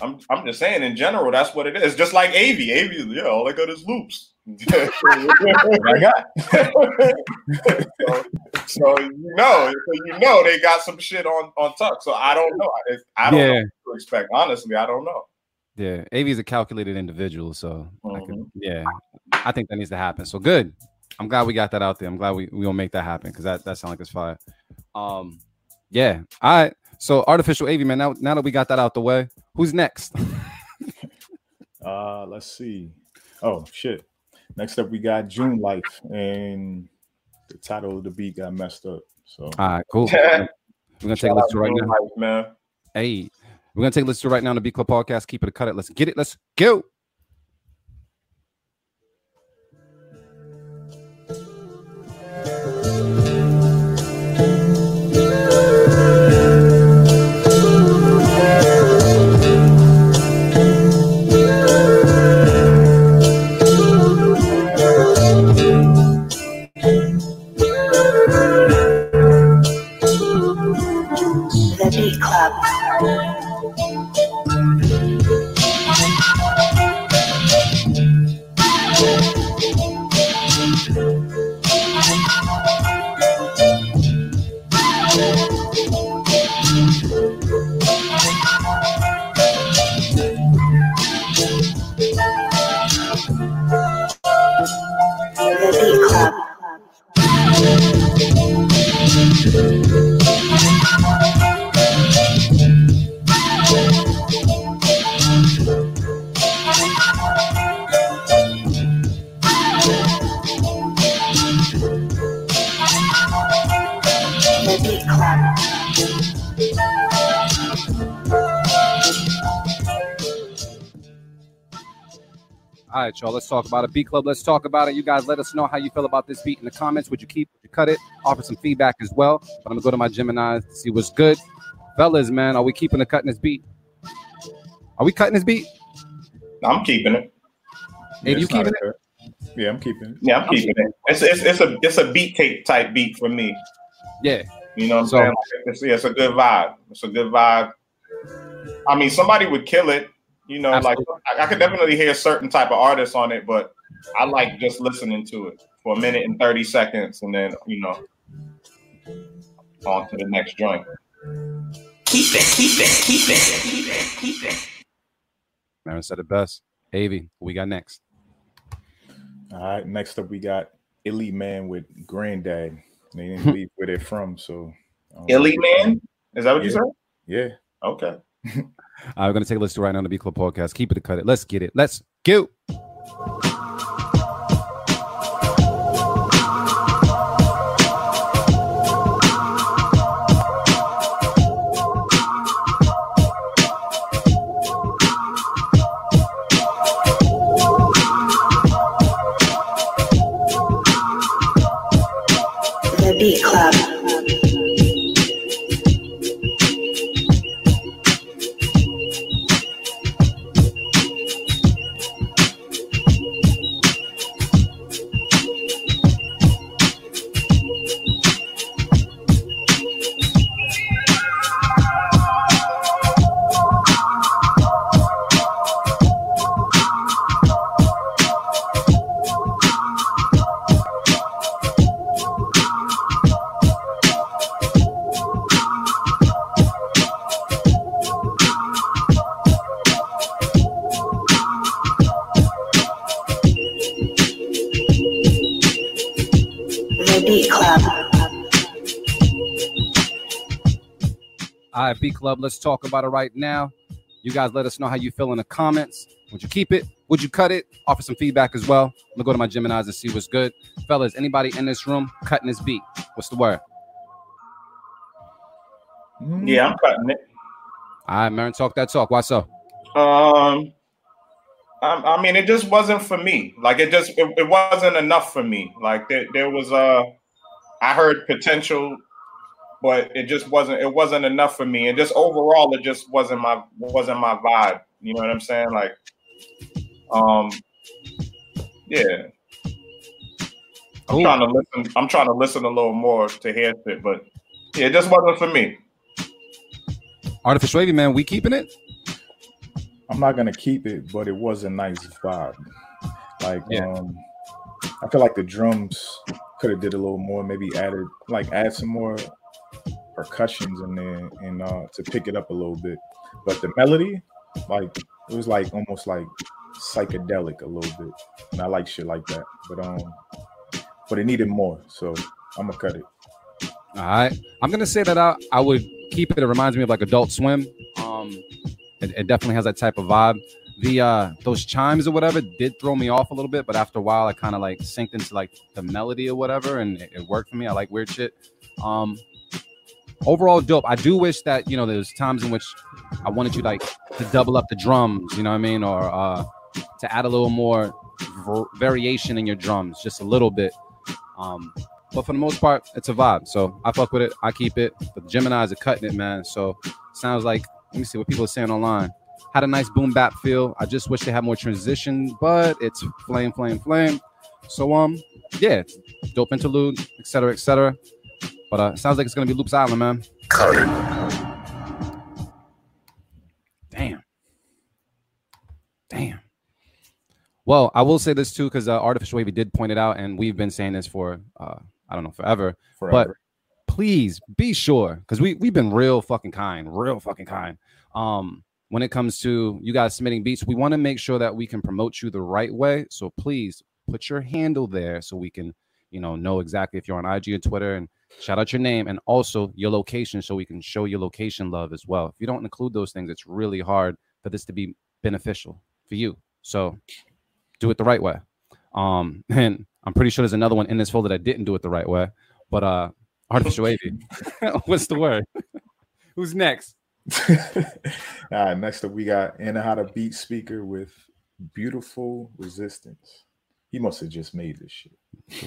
C: I'm I'm just saying in general, that's what it is. Just like AV. AV, yeah, all I got is loops. [laughs]
B: I got.
C: so, so you know, so you know they got some shit on on tuck. So I don't know. I, I don't know
A: Yeah.
C: what to expect. Honestly, I don't know.
A: Yeah, AV is a calculated individual, so I could,
C: Mhm.
A: yeah, I think that needs to happen. So good. I'm glad we got that out there. I'm glad we we gonna make that happen because that that sounds like it's fire. Um, yeah. All right. So artificial AV man. Now now that we got that out the way, who's next? [laughs]
B: Uh, let's see. Oh shit. Next up, we got June Life, and the title of the beat got messed up. So
A: All right, cool. [laughs] We're gonna take a listen right
C: to
A: now.
C: Life, man.
A: Hey, we're gonna take a listen right now on the B Club podcast. Keep it, cut it. Let's get it. Let's go. Right, y'all. Let's talk about it. B Club. Let's talk about it. You guys, let us know how you feel about this beat in the comments. Would you keep? Would you cut it? Offer some feedback as well. But I'm gonna go to my Gemini to see what's good. Fellas, man, are we keeping the cutting this beat? Are we cutting this beat?
C: I'm keeping it.
A: Hey, you keeping
B: a cut. Yeah, I'm keeping it.
C: Yeah, I'm keeping it. It's it's it's a it's a beat tape type beat for me.
A: Yeah.
C: You know what I'm
A: So-
C: saying? It's, yeah, it's a good vibe. It's a good vibe. I mean, somebody would kill it. You know,
A: Absolutely.
C: like I, I could definitely hear certain type of artists on it, but I like just listening to it for a minute and thirty seconds, and then you know, on to the next joint.
D: Keep it, keep it, keep it, keep it, keep it.
A: Marin said it best. Avi, we got next?
B: All right. Next up, we got Elite Man with Granddad. They didn't [laughs] leave where they're from, so I don't know.
C: Elite Man, is that what you said?
B: Yeah.
C: Okay. [laughs]
A: Right, we're gonna take a listen right now on the B Club podcast. Keep it to cut it. Let's get it. Let's go.
E: Club,
A: let's talk about it right now. You guys let us know how you feel in the comments. Would you keep it? Would you cut it? Offer some feedback as well. I'm gonna go to my Geminis and see what's good. Fellas, anybody in this room cutting this beat? What's the word?
C: Yeah, I'm cutting it.
A: All right, Marin, talk that talk. Why so?
C: Um, I, I mean, it just wasn't for me. Like it just it, it wasn't enough for me. Like there, there was a, I heard potential, but it just wasn't it wasn't enough for me. And just overall, it just wasn't my wasn't my vibe. You know what I'm saying? Like, um, yeah. I'm
A: Cool.
C: trying to listen. I'm trying to listen a little more to hear it, but yeah, it just wasn't for me.
A: Artificial Wavy, man, we keeping it?
B: I'm not gonna keep it, but it was a nice vibe. Like,
A: Yeah.
B: um, I feel like the drums could have did a little more, maybe added like add some more percussions in there and uh to pick it up a little bit. But the melody, like it was like almost like psychedelic a little bit. And I like shit like that. But um but it needed more, so I'm gonna cut it.
A: All right. I'm gonna say that I, I would keep it. It reminds me of like Adult Swim. Um, it, it definitely has that type of vibe. The uh those chimes or whatever did throw me off a little bit, but after a while I kind of like synced into like the melody or whatever, and it, it worked for me. I like weird shit. Um, overall dope. I do wish that you know there's times in which I wanted you like to double up the drums, you know what I mean, or uh to add a little more variation in your drums, just a little bit. Um, but for the most part, it's a vibe. So I fuck with it. I keep it. But the Gemini's are cutting it, man. So sounds like let me see what people are saying online. Had a nice boom bap feel. I just wish they had more transition, but it's flame, flame, flame. So um, yeah, dope interlude, etc., etc. But uh, sounds like it's gonna be Loops Island, man.
F: Cut it.
A: Damn. Damn. Well, I will say this too, because uh, Artificial Wavy did point it out, and we've been saying this for uh, I don't know forever. But please be sure, because we we've been real fucking kind, real fucking kind. Um, when it comes to you guys submitting beats, we want to make sure that we can promote you the right way. So please put your handle there so we can, you know, know exactly if you're on IG and Twitter and shout out your name and also your location so we can show your location love as well. If you don't include those things, it's really hard for this to be beneficial for you. So do it the right way. Um, [laughs] and I'm pretty sure there's another one in this folder that I didn't do it the right way. But uh artificial [laughs] wavy. What's the word? [laughs] Who's next?
B: All right, next up we got Anahata Beat Speaker with Beautiful Resistance. He must have just made this shit.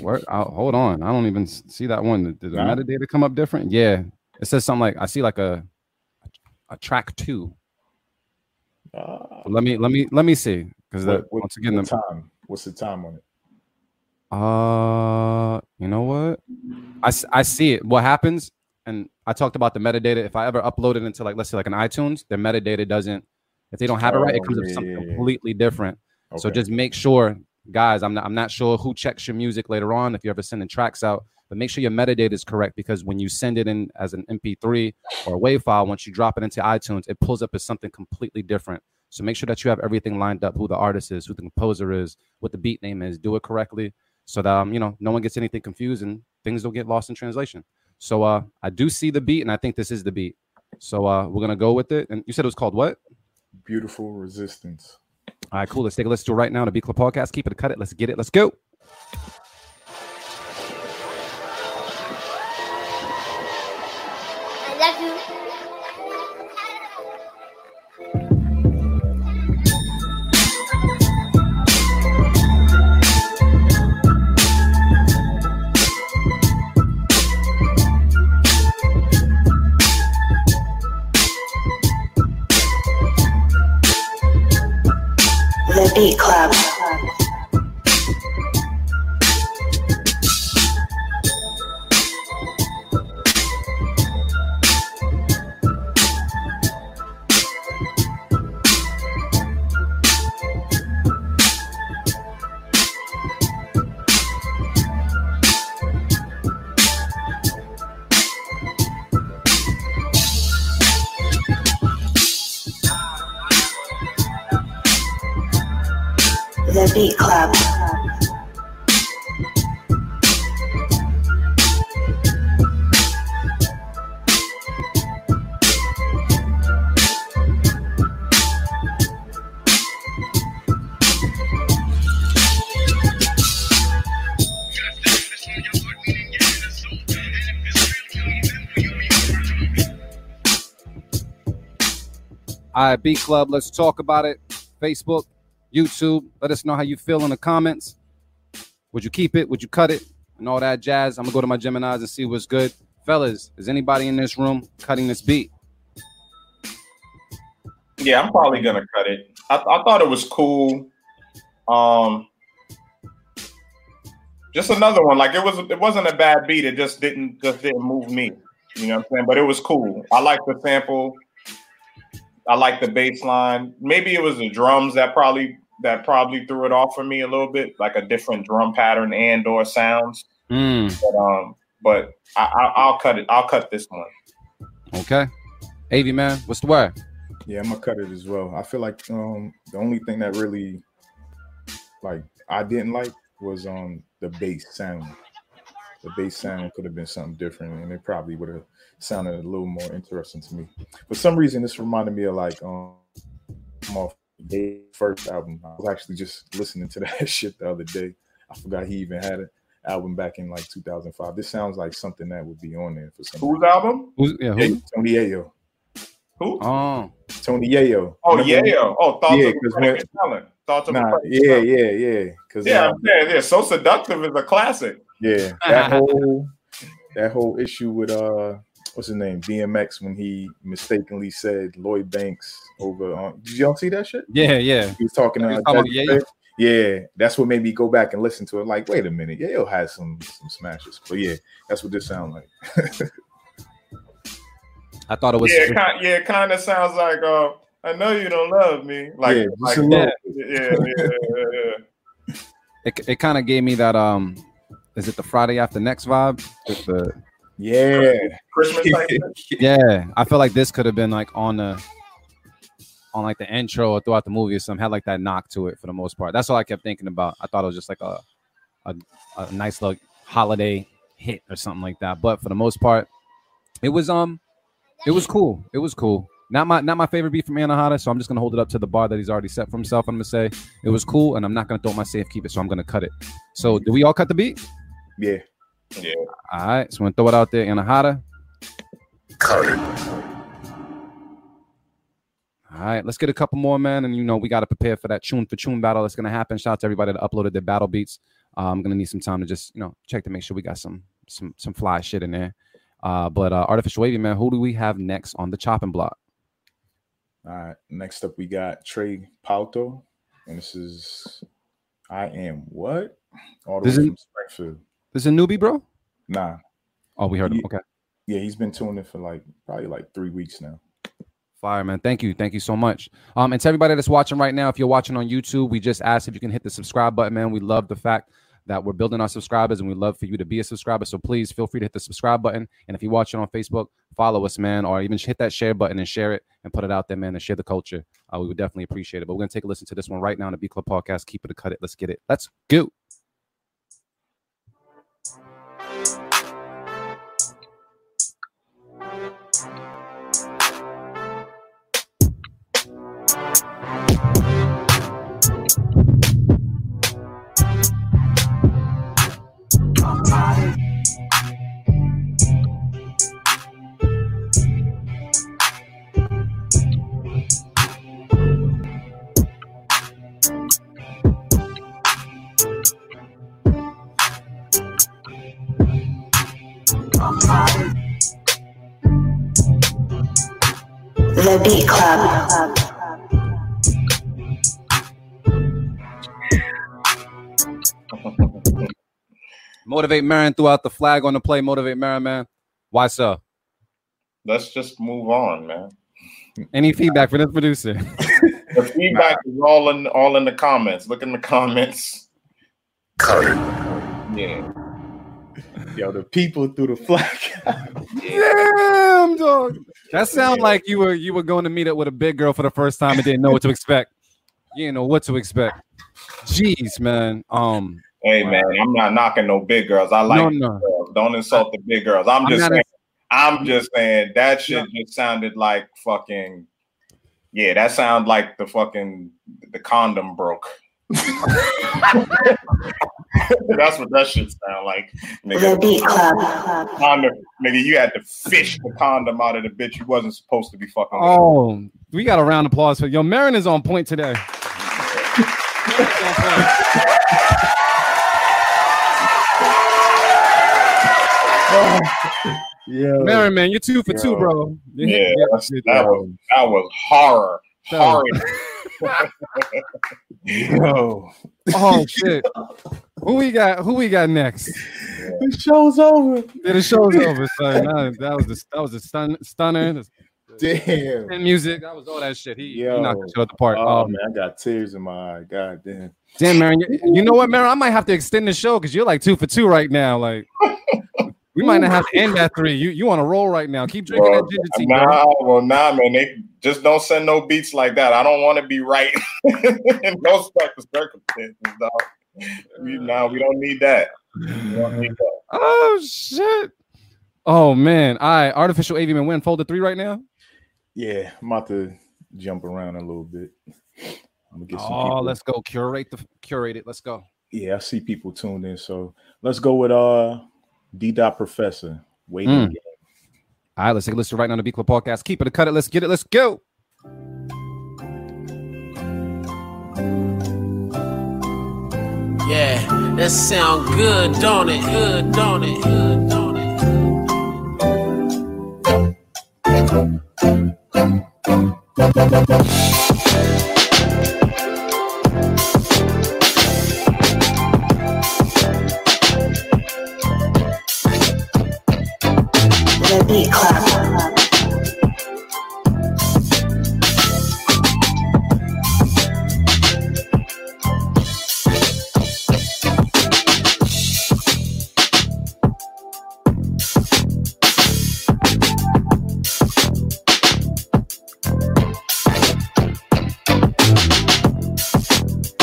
A: Word, hold on. I don't even see that one. Did the
B: Nah.
A: metadata come up different? Yeah. It says something like I see like a a track two.
B: Uh,
A: Let me let me let me see. Because once again the
B: time? What's the time on it?
A: Uh, you know what? I I see it. What happens? And I talked about the metadata. If I ever upload it into like let's say like an iTunes, their metadata doesn't. If they don't have it right, it
B: Oh,
A: comes up something
B: yeah, yeah.
A: completely different. So just make sure, guys. I'm not. I'm not sure who checks your music later on if you're ever sending tracks out, but make sure your metadata is correct because when you send it in as an MP3 or a WAV file, once you drop it into iTunes, it pulls up as something completely different. So make sure that you have everything lined up: who the artist is, who the composer is, what the beat name is. Do it correctly so that um, you know no one gets anything confused and things don't get lost in translation. So uh, I do see the beat, and I think this is the beat. So uh, we're gonna go with it. And you said it was called what?
B: Beautiful Resistance.
A: All right, cool. Let's take a listen to it right now. The Beat Club Podcast. Keep it, cut it. Let's get it. Let's go.
E: Beat Beat Club.
A: Let's talk about it. Facebook, YouTube. Let us know how you feel in the comments. Would you keep it? Would you cut it? And all that jazz. I'm gonna go to my Gemini's and see what's good. Fellas, is anybody in this room cutting this beat?
C: Yeah, I'm probably gonna cut it. I, I thought it was cool. Um, just another one. Like it was, it wasn't a bad beat. It just didn't, just didn't move me. You know what I'm saying? But it was cool. I like the sample. I like the bass line. Maybe it was the drums that probably that probably threw it off for me a little bit, like a different drum pattern and or sounds.
A: Mm,
C: But um, but I, I, I'll cut it. I'll cut this one.
A: okay. Av man, what's the word?
B: Yeah, I'm gonna cut it as well. I feel like um the only thing that really like I didn't like was um the bass sound. The bass sound could have been something different, and it probably would have sounded a little more interesting to me. For some reason, this reminded me of like um off the first album. I was actually just listening to [laughs] that shit the other day. I forgot he even had an album back in like 2005. This sounds like something that would be on there for some.
C: Whose album?
A: Who's, yeah,
B: Yeah,
A: who?
B: Tony Yayo.
C: Who?
A: Oh,
B: Tony Yayo.
C: Oh
B: Remember
C: yeah.
B: when-
C: Oh, thoughts
B: Yeah,
C: of
B: 'cause
C: a Pregnant
B: when-
C: Talent. Thoughts of a
B: Nah,
C: Pregnant
B: yeah, yeah, yeah. Because
C: Yeah, I'm saying, yeah. So seductive is a classic.
B: yeah, that whole that whole issue with uh what's his name DMX when he mistakenly said Lloyd Banks over on. Did y'all see that shit?
A: yeah, yeah.
B: He was talking
A: He
B: to
A: was
B: uh,
A: talking about
B: Jazzy Yeah, that's what made me go back and listen to it. Like, wait a minute, Yayo has some some smashes, but yeah, that's what this sound like. [laughs]
A: I thought it was.
C: yeah, kind, yeah, it kind of sounds like uh, I know you don't love me. Like,
B: Yeah,
C: like
B: just a little-
C: yeah, yeah, yeah, yeah, yeah. [laughs]
A: It, it kind of gave me that. Um, is it the Friday after next vibe? With the
B: Yeah,
C: Christmas [laughs] type shit.
A: yeah, I feel like this could have been like on the on like the intro or throughout the movie or something. Had like that knock to it for the most part. That's all I kept thinking about. I thought it was just like a a, a nice like holiday hit or something like that. But for the most part, it was um it was cool. It was cool. Not my not my favorite beat from Anahata, so I'm just gonna hold it up to the bar that he's already set for himself. I'm gonna say it was cool, and I'm not gonna throw my safe keep it, so I'm gonna cut it. So do we all cut the beat?
B: yeah.
C: Yeah.
A: All right, so I'm gonna throw it out there, Anahata.
F: Cut it.
A: All right, let's get a couple more, man. And you know, we got to prepare for that tune for tune battle that's going to happen. Shout out to everybody that uploaded their battle beats. Uh, I'm going to need some time to just, you know, check to make sure we got some some some fly shit in there. Uh, but uh, artificial wavy, man, who do we have next on the chopping block?
B: All right. Next up, we got Trey Pauto, and this is I am what? All the
A: This
B: way from Springfield.
A: This is a newbie, bro.
B: Nah,
A: Oh, we heard him. Okay,
B: yeah, he's been tuning for like probably like three weeks now.
A: fire, man. Thank you, thank you so much. Um, and to everybody that's watching right now, if you're watching on YouTube, we just asked if you can hit the subscribe button, man. We love the fact that we're building our subscribers and we love for you to be a subscriber. So please feel free to hit the subscribe button. And if you're watching on Facebook, follow us, man, or even hit that share button and share it and put it out there, man, and share the culture. Uh, we would definitely appreciate it. But we're going to take a listen to this one right now on the B Club podcast. Keep it a cut it. Let's get it. Let's go.
E: The Beat Club.
A: Motivate Marin throughout the flag on the play. Motivate Marin, man. Why so?
C: Let's just move on, man.
A: Any feedback for this producer? [laughs]
C: The feedback is all in all in the comments. Look in the comments.
F: Cut it.
C: Yeah.
B: Yo, the people through the flag. [laughs]
A: Damn, dog. That sound like you were you were going to meet up with a big girl for the first time and didn't know what to expect. You didn't know what to expect. Jeez, man. Um,
C: Hey man, I'm not knocking no big girls. I like
A: No, no.
C: girls. Don't insult the big girls. I'm
A: I'm
C: just saying, I'm just saying that shit just sounded like fucking yeah, that sounded like the fucking the condom broke. [laughs] [laughs] That's what that shit sound like.
E: The
C: Nigga,
E: Beat Club.
C: condom, nigga, you had to fish the condom out of the bitch you wasn't supposed to be fucking with.
A: oh, we got a round of applause for yo. Marin is on point today. [laughs]
B: yeah.
A: Marin, man, you're two for two, bro. You hit-
C: Yeah,
A: yeah,
C: that was that was horror.
A: That
C: Horror. [laughs]
B: Yo,
A: Oh shit. Who we got? Who we got next?
B: the show's over.
A: Yeah, the show's over, son. That, that was a, that was a stun, stunner.
B: Damn.
A: And music. That was all that shit. He, he knocked the show at the park.
B: Oh
A: Um,
B: man, I got tears in my eye. God damn.
A: damn, Marin. You, you know what, Marin? I might have to extend the show because you're like two for two right now. Like, we might not have to end at three. You you on a roll right now. Keep drinking
C: Well,
A: that ginger tea, Marin.
C: nah, well, nah, man. They just don't send no beats like that. I don't want to be right [laughs] in those type of circumstances, dog. We, nah, we don't need that. Don't need that.
A: Oh shit. Oh man. All right. Artificial AV man win folder three right now.
B: Yeah, I'm about to jump around a little bit. I'm gonna get some
A: Oh,
B: people.
A: let's go. Curate the curate it. Let's go.
B: Yeah, I see people tuned in. So let's go with uh D dot professor. Waiting
A: Mm. All right, let's take a listen right now to B Club Podcast. Keep it or cut it. Let's get it. Let's go.
I: Yeah, that sound good, don't it? Good, don't it? Good, don't it?
E: The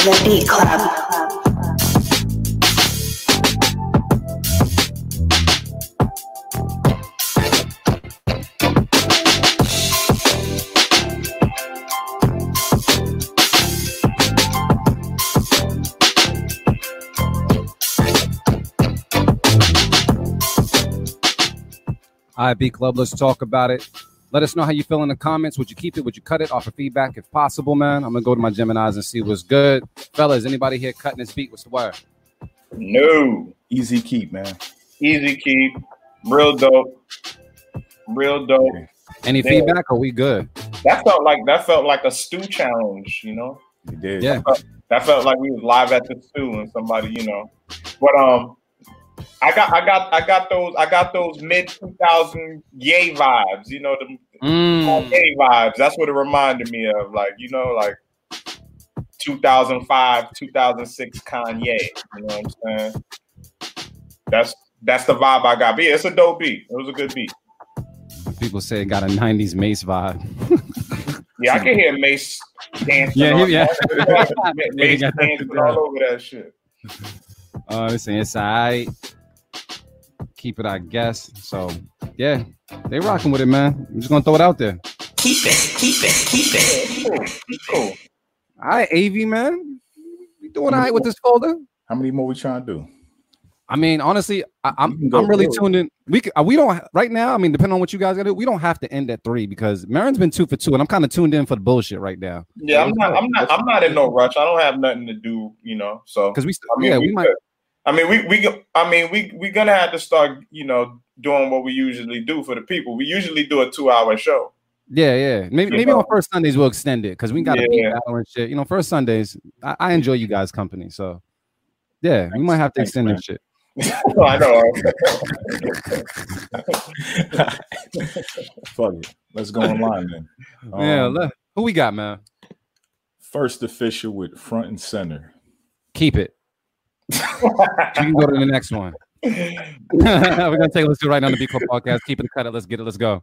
E: The Beat Club.
A: All right, B Club, let's talk about it. Let us know how you feel in the comments. Would you keep it? Would you cut it? Offer feedback if possible, man. I'm gonna go to my Gemini's and see what's good. Fellas, anybody here cutting this beat? What's the word?
C: No,
B: Easy keep, man.
C: easy keep, real dope, real dope.
A: Any
C: Yeah.
A: feedback? Are we good?
C: That felt like that felt like a stew challenge, you know.
B: You did.
A: Yeah.
C: That felt like we was live at the stew and somebody, you know. But um, I got I got I got those I got those mid two thousand yay vibes, you know the
A: Mm.
C: yay vibes. That's what it reminded me of, like you know, like two thousand five, two thousand six Kanye. You know what I'm saying? That's that's the vibe I got. But yeah, it's a dope beat. It was a good beat.
A: People say it got a '90s Mase vibe. [laughs]
C: Yeah, I can hear Mase dancing.
A: Yeah, yeah. [laughs] Mase
C: dancing all over that shit. [laughs]
A: Uh, it's all right. Keep it, I guess. So yeah, they rocking with it, man. I'm just gonna throw it out there.
I: Keep it, keep it, keep it.
C: Cool, cool.
A: All right, AV man, you doing all right with this folder?
B: How many more we trying to do?
A: I mean, honestly, I,
B: You
A: I'm I'm really tuned in. We uh, we don't right now. I mean, depending on what you guys got to do, we don't have to end at three because Marin's been two for two, and I'm kind of tuned in for the bullshit right now.
C: Yeah, I'm not. I'm not. I'm not in no rush. I don't have nothing to do. You know, so
A: Because we,
C: I mean,
A: yeah,
C: we,
A: we might.
C: could- I mean, we we. I mean, we we're gonna have to start. You know, doing what we usually do for the people. We usually do a two hour show.
A: Yeah, yeah. Maybe
C: You
A: maybe
C: know.
A: on first Sundays we'll extend it because we got a beat
C: Yeah.
A: battle and shit. You know, first Sundays, I, I enjoy you guys' company. So yeah, we might have to
B: Thanks,
A: extend
B: man.
A: this shit. [laughs]
C: I know. [laughs]
B: Fuck it. Let's go online then. [laughs]
A: yeah,
B: Um,
A: le- who we got, man?
B: First official with front and center.
A: Keep it. You can go to the next one. [laughs] We're gonna take a listen right now on the B Club podcast. Keep it cut it. Let's get it. Let's go.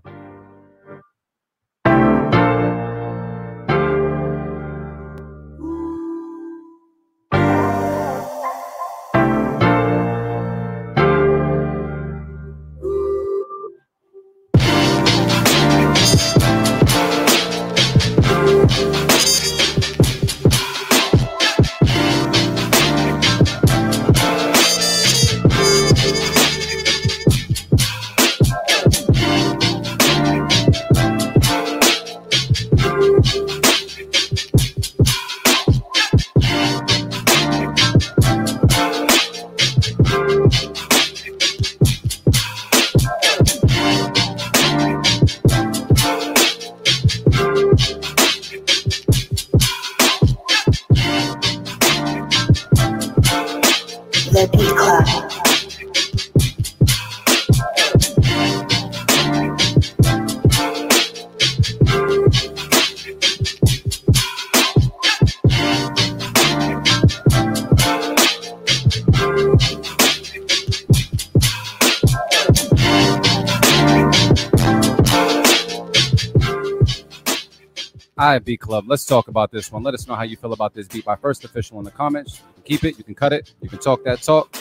A: B Club. Let's talk about this one. Let us know how you feel about this beat. My first official in the comments. You can keep it. You can cut it. You can talk that talk.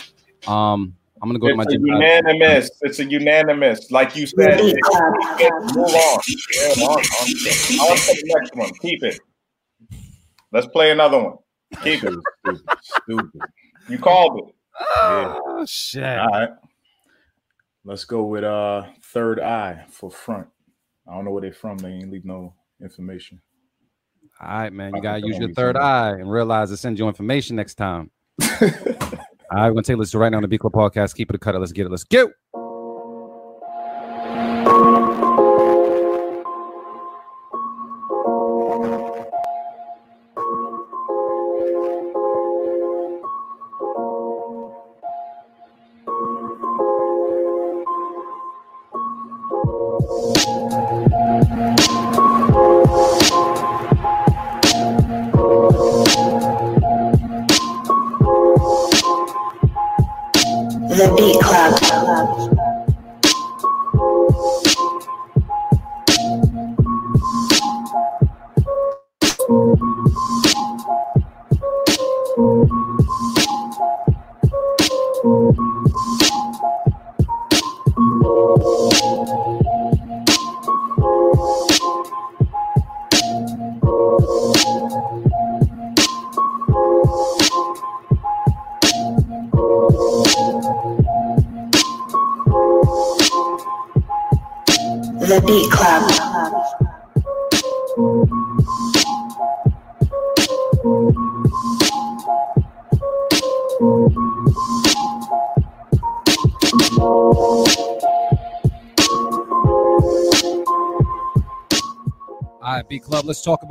A: Um, I'm gonna go to my
C: It's a
A: gym.
C: unanimous. It's a unanimous. Like you said,
E: Beat
C: it-
E: Club.
C: it- move on. Yeah, on, on. I want take the next one. Keep it. Let's play another one. Keep it.
B: Stupid. Stupid.
C: You called it.
A: Oh shit.
B: All right. Let's go with uh third eye for front. I don't know where they're from. They ain't leave no information.
A: All right, man. You gotta use your third eye and realize to send you information next time. [laughs] All right, we're gonna take this right now on the B Club podcast. Keep it a cut. Let's get it. Let's go.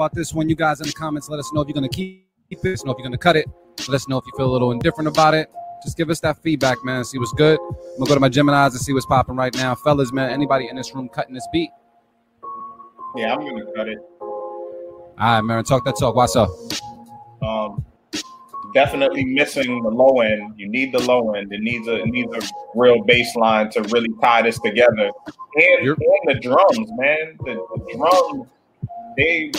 A: About this one. You guys in the comments, let us know if you're gonna keep this, know if you're gonna cut it. Let us know if you feel a little indifferent about it. Just give us that feedback, man. See what's good. I'm gonna go to my Gemini's and see what's popping right now, fellas. Man, anybody in this room cutting this beat?
C: Yeah, I'm gonna cut it.
A: All right, man. Talk that talk. What's up?
C: Um, definitely missing the low end. You need the low end. It needs a it needs a real baseline to really tie this together. And,
A: You're-
C: and the drums, man. The, the drums, they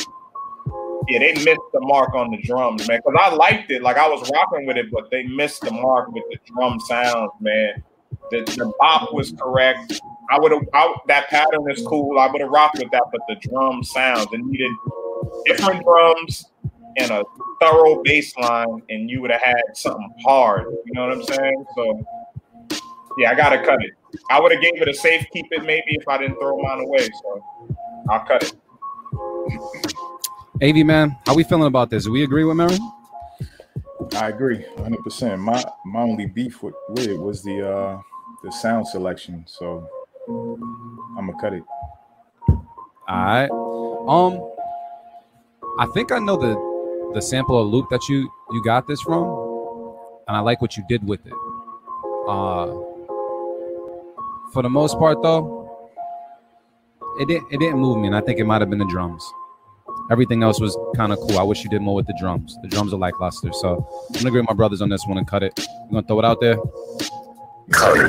C: yeah, they missed the mark on the drums, man. Because I liked it, like I was rocking with it, but they missed the mark with the drum sounds, man. The, the bop was correct. I would have that pattern is cool. I would have rocked with that, but the drum sounds it needed different drums and a thorough bass line, and you would have had something hard. You know what I'm saying? So yeah, I gotta cut it. I would have gave it a safe keep it maybe if I didn't throw mine away. So I'll cut it. [laughs]
A: AV man, how we feeling about this? Do we agree with Mary?
B: I agree, 100. percent My my only beef with, with it was the uh the sound selection. So I'm gonna cut it.
A: All right. Um, I think I know the the sample or loop that you you got this from, and I like what you did with it. Uh, for the most part, though, it didn't it didn't move me, and I think it might have been the drums. Everything else was kind of cool. I wish you did more with the drums. The drums are lackluster, so I'm gonna agree with my brothers on this one and cut it. You gonna throw it out there?
F: Cutter.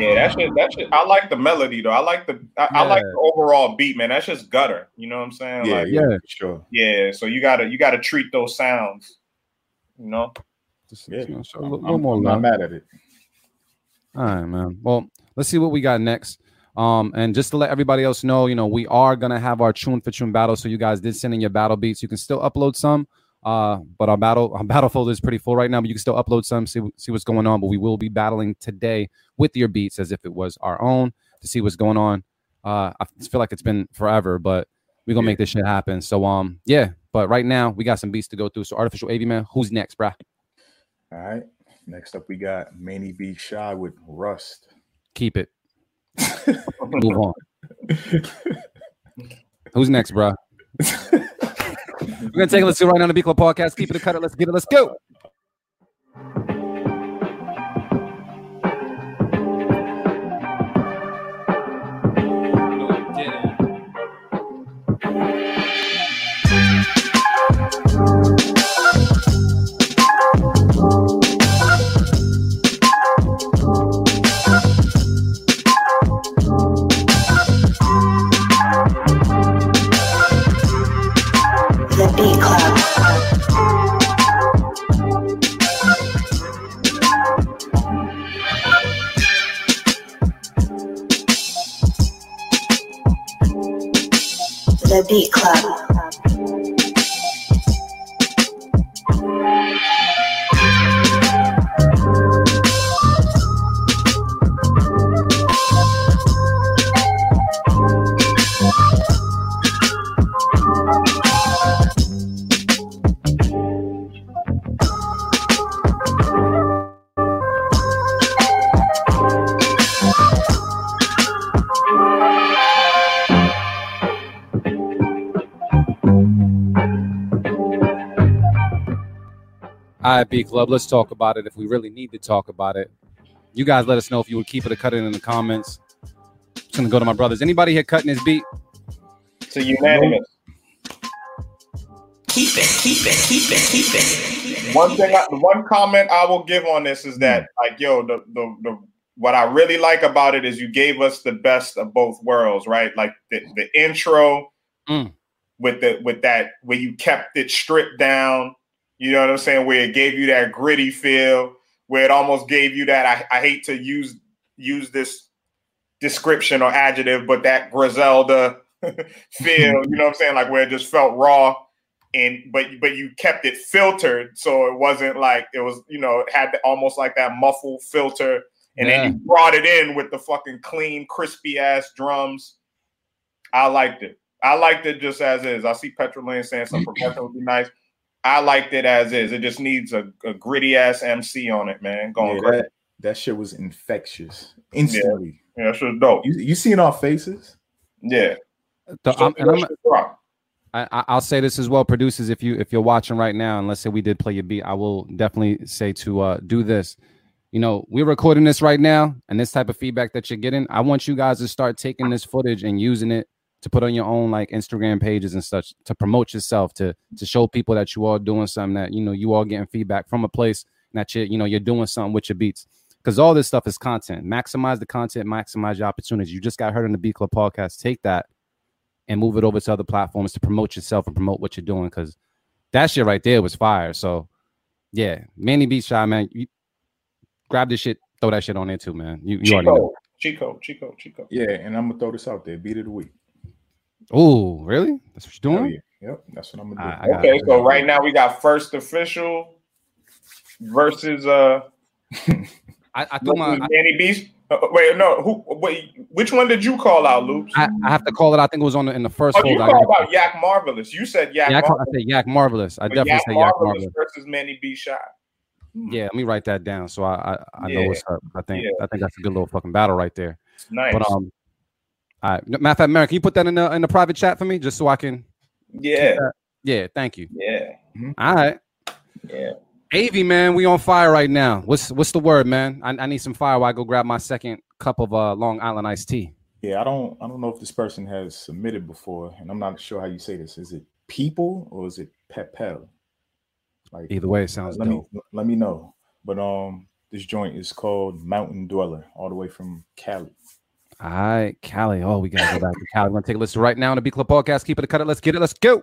C: Yeah, that shit. That shit. I like the melody though. I like the. I, I like the overall beat, man. That's just gutter. You know what I'm saying?
B: Yeah,
C: like,
B: yeah,
A: yeah.
B: sure.
C: yeah. So you gotta you gotta treat those sounds. You know.
A: Just,
B: Yeah,
A: you know, show a
B: I'm,
A: little, little
B: I'm-
A: more
B: I'm not mad at it.
A: All right, man. Well, let's see what we got next. Um, and just to let everybody else know, you know, we are gonna have our tune for tune battle. So you guys did send in your battle beats. You can still upload some. Uh, but our battle our [laughs] battle folder is pretty full right now. But you can still upload some, see see what's going on. But we will be battling today with your beats as if it was our own to see what's going on. Uh, I feel like it's been forever, but we're gonna make this shit happen. So um, yeah. But right now we got some beats to go through. So artificial AV man, who's next, bruh?
B: All right. Next up, we got Manny B. Shy with Rust.
A: Keep it. Move on. Who's next, bro? [laughs] We're gonna take a let's go right now on the B Club podcast. Keep it a cut it. Let's get it. Let's go.
E: Beat Club.
A: All right, B Club, let's talk about it if we really need to talk about it. You guys let us know if you would keep it or cut it in the comments. Just gonna go to my brothers. Anybody here cutting his beat?
C: It's a unanimous.
D: Keep it, keep it, keep it, keep it.
C: One thing, I, one comment I will give on this is that, like, yo, the, the the what I really like about it is you gave us the best of both worlds, right? Like the, the intro
A: Mm.
C: with the with that where you kept it stripped down. You know what I'm saying? Where it gave you that gritty feel, where it almost gave you that. I, I hate to use use this description or adjective, but that Griselda [laughs] feel. Mm-hmm. You know what I'm saying? Like where it just felt raw and but but you kept it filtered so it wasn't like it was you know it had almost like that muffled filter and
A: Yeah.
C: then you brought it in with the fucking clean crispy ass drums i liked it i liked it just as is i see Petrol Lane saying some [clears throat] progression would be nice i liked it as is it just needs a, a gritty ass mc on it man going
B: Yeah,
C: great
B: that, that shit was infectious instantly.
C: yeah that's just dope
B: You, you seen our faces?
C: yeah
A: The-
C: So
A: I'm- and I'm-
C: that shit rock.
A: I, I- I'll say this as well, producers. If you if you're watching right now, and let's say we did play your beat, I will definitely say to uh, do this. You know, we're recording this right now, and this type of feedback that you're getting, I want you guys to start taking this footage and using it to put on your own like Instagram pages and such to promote yourself, to to show people that you are doing something that you know you are getting feedback from a place and that you you know you're doing something with your beats. Because all this stuff is content. Maximize the content, maximize your opportunities. You just got heard on the Beat Club podcast. Take that and move it over to other platforms to promote yourself and promote what you're doing because that shit right there was fire. So yeah, Manny B. Shy, man, you grab this shit, throw that shit on there too, man. You you already know.
C: chico chico chico
B: Yeah, and I'm gonna throw this out there. Beat of the week.
A: Oh, really? That's what you're doing?
B: yeah. Yep, that's what I'm gonna do.
A: I- I
C: Okay, so right now we got first official versus uh [laughs]
A: I, I threw my
C: Danny Beast. Uh, wait, no, who? Wait, which one did you call out, Loops?
A: I, I have to call it. I think it was on the, in the first
C: Oh, you called out Yak Marvelous. You said Yak
A: yeah, I, call, I
C: Marvelous.
A: said Yak Marvelous. I
C: but
A: definitely
C: Yak
A: said Yak
C: Marvelous
A: Marvelous.
C: versus Manny B. Shot.
A: Yeah, let me write that down so I I, I know
C: Yeah.
A: what's up. I think
C: Yeah.
A: I think that's a good little fucking battle right there.
C: Nice.
A: But um, all right, matter of fact, Mary, can you put that in the in the private chat for me just so I can?
C: Yeah.
A: Yeah, thank you.
C: Yeah.
A: All right.
C: Yeah.
A: Avy, man, we on fire right now. What's what's the word, man? I, I need some fire while I go grab my second cup of uh, Long Island iced tea.
B: Yeah, I don't I don't know if this person has submitted before, and I'm not sure how you say this. Is it people or is it pepel? Like
A: Either way, it sounds
B: let
A: dope.
B: me let me know. But um this joint is called Mountain Dweller, all the way from Cali.
A: All right, Cali. Oh, we gotta go back to Cali. We're gonna take a listen right now on the B Club podcast. Keep it a cut it. Let's get it. Let's go.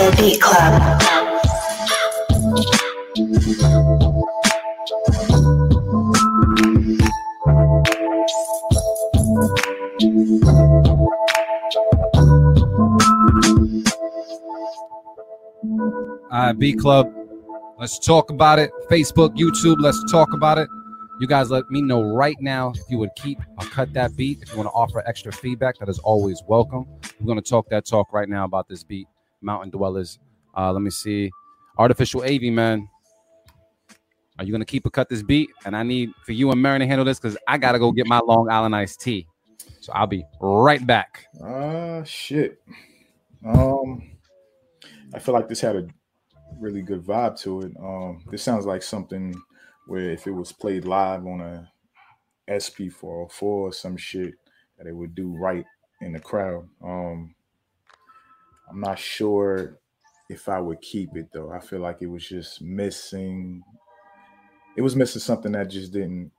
E: The Beat Club.
A: All right, B Club. Let's talk about it. Facebook, YouTube, let's talk about it. You guys let me know right now if you would keep or cut that beat. If you want to offer extra feedback, that is always welcome. We're going to talk that talk right now about this beat, Mountain Dwellers. Uh, let me see. Artificial AV, man. Are you to keep or cut this beat? And I need for you and Marin to handle this because I got to go get my Long Island iced tea. So I'll be right back.
B: Ah, shit. Um, I feel like this had a really good vibe to it. Um, this sounds like something where if it was played live on a SP404 or some shit, that it would do right in the crowd. Um, I'm not sure if I would keep it though. I feel like it was just missing. It was missing something that just didn't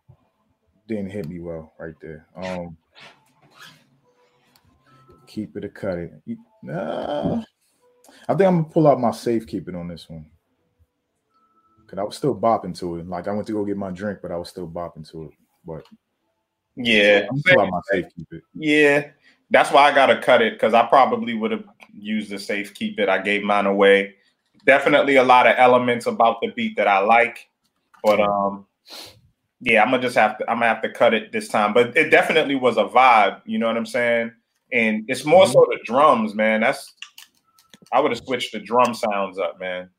B: didn't hit me well right there. Um, keep it or cut it. Nah, I think I'm gonna pull out my safe keeping on this one. Cause I was still bopping to it. Like I went to go get my drink, but I was still bopping to it. But
C: Yeah,
B: I'm pull out my safe keep it.
C: yeah. That's why I gotta cut it because I probably would have used the safe keep it. I gave mine away. Definitely a lot of elements about the beat that I like, but um, yeah, I'm gonna just have to. I'm gonna have to cut it this time. But it definitely was a vibe. You know what I'm saying? And it's more so the drums, man. That's I would have switched the drum sounds up, man.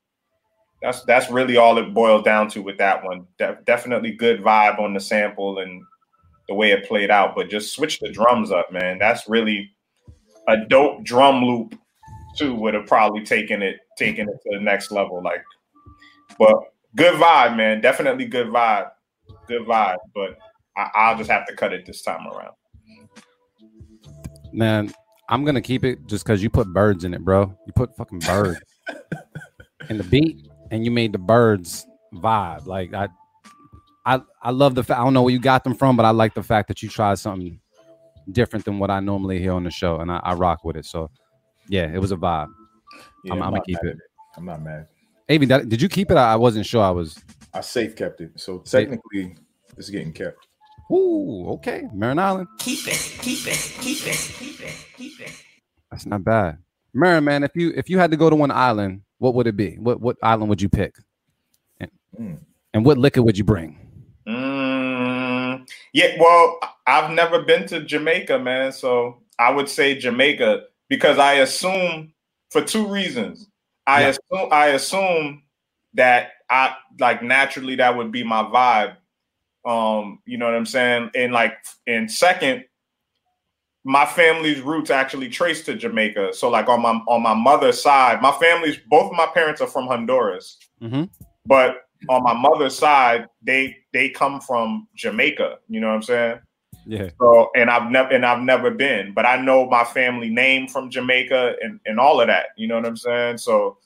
C: That's that's really all it boils down to with that one. De- definitely good vibe on the sample and the way it played out, but just switch the drums up, man. That's really a dope drum loop too. Would have probably taken it taken it to the next level. Like, but good vibe, man. Definitely good vibe, good vibe. But I, I'll just have to cut it this time around.
A: Man, I'm gonna keep it just because you put birds in it, bro. You put fucking birds [laughs] in the beat, and you made the birds vibe. Like I, I, I love the fact. I don't know where you got them from, but I like the fact that you tried something different than what I normally hear on the show, and I, I rock with it. So, yeah, it was a vibe.
B: Yeah,
A: I'm, I'm gonna keep
B: mad
A: it.
B: I'm not mad.
A: Avi, did you keep it? I I wasn't sure. I was.
B: I safe kept it. So technically, it's getting kept.
A: Ooh, okay, Marin Island.
D: Keep it, keep it, keep it, keep it, keep it.
A: That's not bad. Marin, man, if you if you had to go to one island, what would it be? What what island would you pick? And,
B: Mm.
A: and what liquor would you bring?
C: Yeah, well, I've never been to Jamaica, man. So I would say Jamaica because I assume for two reasons. I
A: Yeah.
C: assume I assume that I like naturally that would be my vibe. Um, you know what I'm saying? And like and second, my family's roots actually trace to Jamaica. So like on my on my mother's side, my family's both of my parents are from Honduras
A: Mm-hmm.
C: but on my mother's side, they they come from Jamaica. You know what I'm saying?
A: Yeah.
C: So and I've never and I've never been, but I know my family name from Jamaica and and all of that. You know what I'm saying? So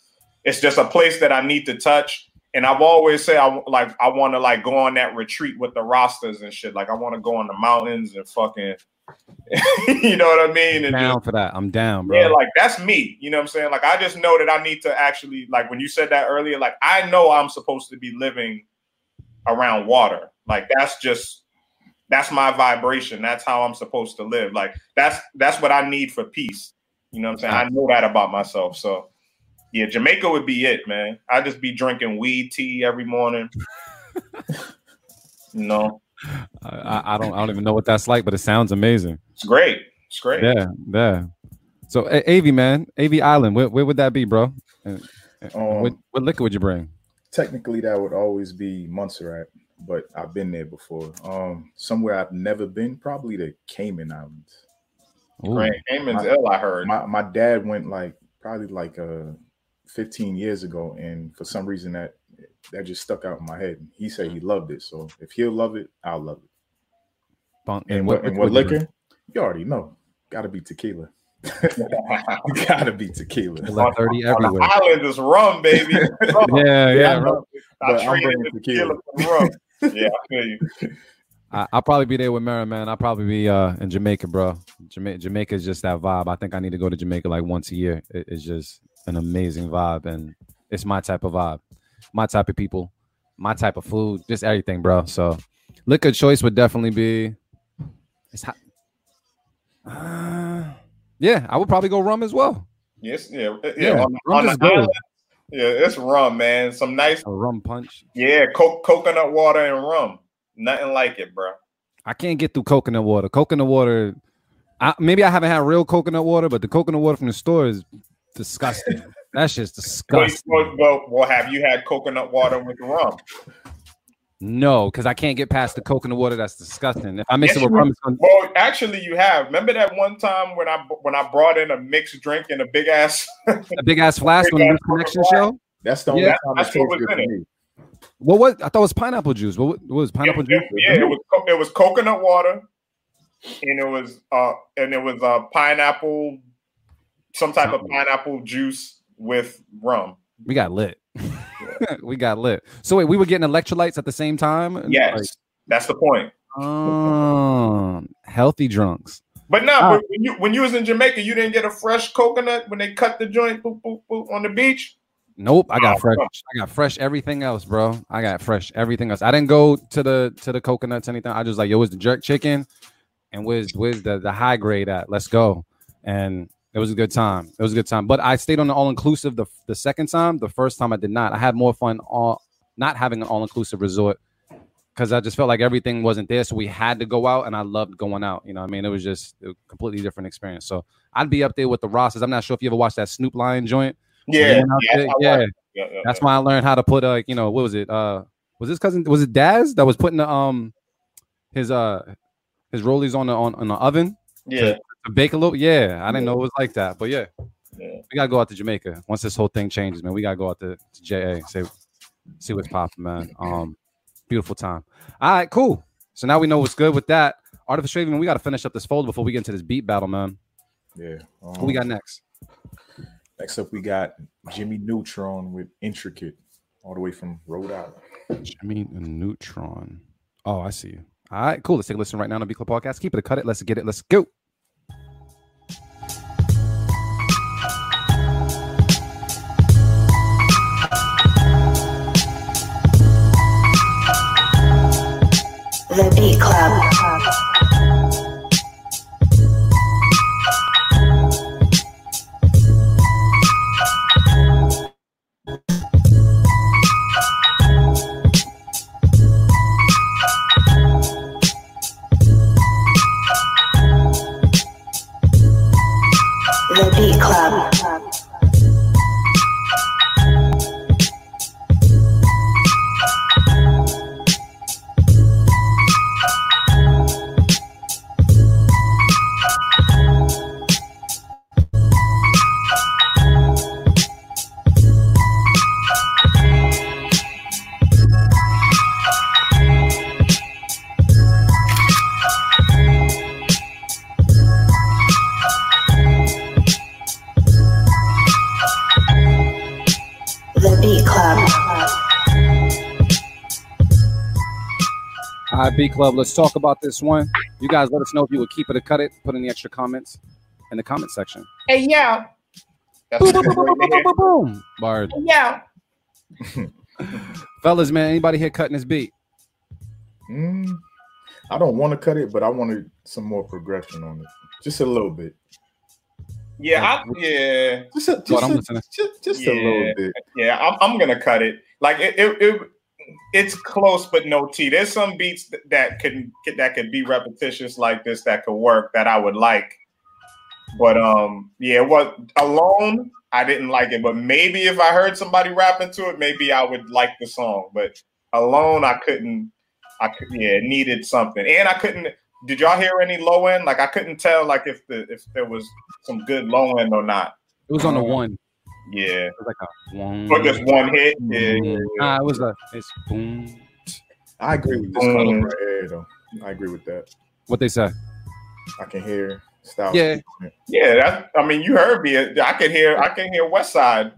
C: it's just a place that I need to touch. And I've always said I like I want to like go on that retreat with the Rastas and shit. Like I want to go on the mountains and fucking, [laughs] you know what I mean? And just-
A: Down for that. I'm down, bro.
C: yeah, like that's me. You know what I'm saying? Like I just know that I need to actually like when you said that earlier, like I know I'm supposed to be living around water. Like that's just that's my vibration. That's how I'm supposed to live. Like that's that's what I need for peace. You know what I'm saying? I know that about myself. So yeah, Jamaica would be it, man. I'd just be drinking weed tea every morning. [laughs] no,
A: I, I, I don't I don't even know what that's like, but it sounds amazing.
C: it's great. It's great.
A: Yeah, yeah. So A- Avi, man, Avi Island, where, where would that be, bro? And, and
B: Um,
A: what, what liquor would you bring?
B: Technically, that would always be Montserrat, but I've been there before. Um, somewhere I've never been, probably the Cayman Islands.
A: Ooh.
C: Right. Cayman's
B: My-
C: ill, heard.
B: My my dad went like probably like uh 15 years ago, and for some reason that that just stuck out in my head. He said he loved it, so if he'll love it, I'll love it.
A: Bunk-
B: And, what, and what
A: would you bring?
B: liquor? You already know. Got to be tequila. [laughs] [laughs] Got to be tequila.
A: Tequila 30
C: On the
A: everywhere.
C: island is rum, baby. [laughs]
A: Yeah, yeah.
B: I know,
C: I
B: but I'm bringing tequila.
C: tequila for rum. Yeah, I feel you.
A: I, I'll probably be there with Mara, man. I'll probably be uh, in Jamaica, bro. Jamaica, Jamaica is just that vibe. I think I need to go to Jamaica like once a year. It- it's just an amazing vibe, and it's my type of vibe, my type of people, my type of food, just everything, bro. So, liquor choice would definitely be. It's hot. Uh, yeah, I would probably go rum as well.
C: Yes, yeah, yeah.
A: Yeah,
C: on,
A: rum
C: on
A: good.
C: Yeah, it's rum, man. Some nice
A: A rum punch.
C: yeah, co- coconut water and rum. Nothing like it, bro.
A: I can't get through coconut water. Coconut water. I, maybe I haven't had real coconut water, but the coconut water from the store is disgusting. That's just disgusting.
C: well, well, well, have you had coconut water with rum?
A: No, because I can't get past the coconut water. That's disgusting. If I mix
C: Yes,
A: it with rum, gonna,
C: Well, actually, you have. Remember that one time when I when I brought in a mixed drink in a big ass. [laughs]
A: a big ass flask on the
C: Big
A: Connection show.
B: That's the only
A: Yeah,
B: time it
C: that's
B: tastes
C: what was
B: good
C: in
B: for
C: it.
B: me.
A: What was I thought it was pineapple juice. What, what was pineapple
C: yeah,
A: juice?
C: yeah, it was it was coconut water, and it was uh and it was uh pineapple, some type of pineapple juice with rum.
A: We got lit. [laughs] we got lit. So wait, we were getting electrolytes at the same time.
C: Yes,
A: Like,
C: that's the point.
A: oh, healthy drunks.
C: But no,
A: Ah.
C: but when you when you was in Jamaica, you didn't get a fresh coconut when they cut the joint boop, boop, boop, on the beach.
A: Nope, I got
C: Oh,
A: fresh.
C: fuck.
A: I got fresh everything else, bro. I got fresh everything else. I didn't go to the to the coconuts anything. I just like yo, where's the jerk chicken, and where's where's the the high grade at? Let's go. And it was a good time. It was a good time. But I stayed on the all inclusive the the second time. The first time I did not. I had more fun all not having an all inclusive resort because I just felt like everything wasn't there. So we had to go out, and I loved going out. You know, what I mean, it was just a completely different experience. So I'd be up there with the Rosses. I'm not sure if you ever watched that Snoop Lion joint.
C: Yeah,
A: they went out
C: yeah,
A: yeah.
C: yeah, yeah,
A: That's why I learned how to put uh, you know, what was it? Uh, was this cousin? Was it Daz that was putting the um, his uh, his rollies on the on, on the oven?
C: Yeah.
A: To, a little. Yeah, I didn't know it was like that, but yeah,
C: Yeah.
A: we gotta go out to Jamaica once this whole thing changes, man. We gotta go out to, to JA, say, see what's popping, man. Um, beautiful time. All right, cool. So now we know what's good with that. Artificial Raven, we gotta finish up this fold before we get into this beat battle, man.
B: Yeah.
A: Who we got
B: um,
A: next?
B: Next up, we got Jimmy Neutron with Intricate, all the way from Rhode Island.
A: Jimmy Neutron. Oh, I see you. All right, cool. Let's take a listen right now on the B Club Podcast. Keep it, cut it. Let's get it. Let's go.
E: The Beat Club.
A: All right, B Club. Let's talk about this one. You guys let us know if you would keep it or cut it. Put in the extra comments in the comment section.
C: Hey, yeah.
A: Boom, boom, boom, boom, boom, boom, boom. Bard.
C: Yeah. [laughs]
A: Fellas, man, anybody here cutting this beat?
B: Mm, I don't want to cut it, but I wanted some more progression on it, just a little bit.
C: Yeah, I, yeah,
B: Just a, just,
A: I'm
B: a, just, just
C: Yeah.
B: a little bit.
C: yeah. I'm, I'm gonna cut it. Like it, it, it it's close, but no T. There's some beats that, that can that could be repetitious like this that could work that I would like. But um, yeah, what alone I didn't like it. But maybe if I heard somebody rapping to it, maybe I would like the song. But alone, I couldn't. I could, yeah, it needed something, and I couldn't. Did y'all hear any low end? Like I couldn't tell, like if the if there was some good low end or not.
A: It was on the one.
C: Yeah,
A: It was like a one.
C: or just one hit. Yeah, yeah, yeah.
A: Nah, it was a. It's boom.
B: I agree with this
C: Mm.
B: color right here, though. I agree with that.
A: What they say?
B: I can hear style.
A: Yeah.
C: Yeah, that. I mean, you heard me. I can hear. I can hear West Side.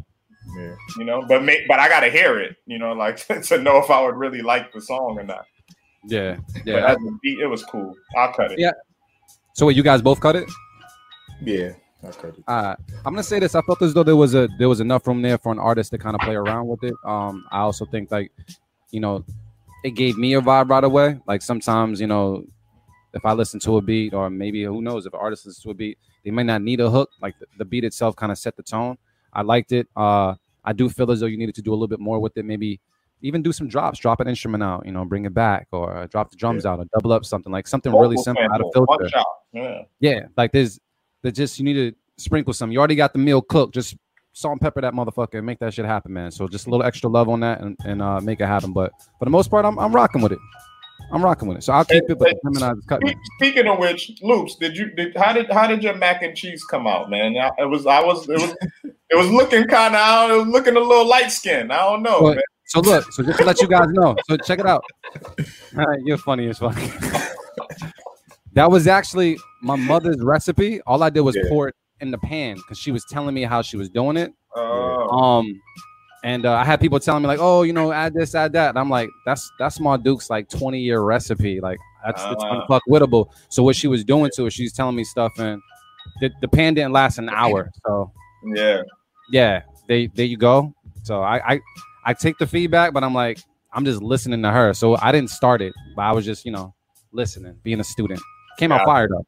B: yeah.
C: You know, but may, but I got to hear it. You know, like [laughs] to know if I would really like the song or not.
A: Yeah,
C: But
A: yeah.
C: as a beat, it was cool. I'll cut it.
A: Yeah. So wait, you guys both cut it?
B: Yeah, I cut it.
A: Uh, I'm gonna say this. I felt as though there was a there was enough room there for an artist to kind of play around with it. Um, I also think like, you know, it gave me a vibe right away. Like sometimes, you know, if I listen to a beat, or maybe who knows, if an artist listens to a beat, they may not need a hook. Like the, the beat itself kind of set the tone. I liked it. Uh, I do feel as though you needed to do a little bit more with it. Maybe even do some drops, drop an instrument out, you know, bring it back, or uh, drop the drums out, or double up something like something really simple out of filter.
C: Yeah.
A: Yeah, like there's, there's just you need to sprinkle some. You already got the meal cooked. Just salt and pepper that motherfucker and make that shit happen, man. So just a little extra love on that and, and uh, make it happen. But for the most part, I'm, I'm rocking with it. I'm rocking with it. So I'll keep it, but is cutting.
C: Speaking of which, Loops, did you did how did how did your mac and cheese come out, man? I- It was I was it was it was looking kind of it was looking a little light skinned. I don't know,
A: But-
C: man.
A: so look, so just to let you guys know, so check it out. [laughs] All right, you're funny as fuck. [laughs] that was actually my mother's recipe. All I did was
B: Yeah.
A: pour it in the pan because she was telling me how she was doing it.
C: Oh,
A: Um, and uh, I had people telling me like, "Oh, you know, add this, add that." And I'm like, "That's that's my Duke's like 20 year recipe. Like that's it's
C: Ah.
A: unfuckwittable." So what she was doing to it, she's telling me stuff, and the, the pan didn't last an hour. So
C: yeah.
A: yeah, they there you go. So I I I take the feedback, but I'm like, I'm just listening to her. So I didn't start it, but I was just you know listening, being a student. Came out
C: Yeah.
A: fired up.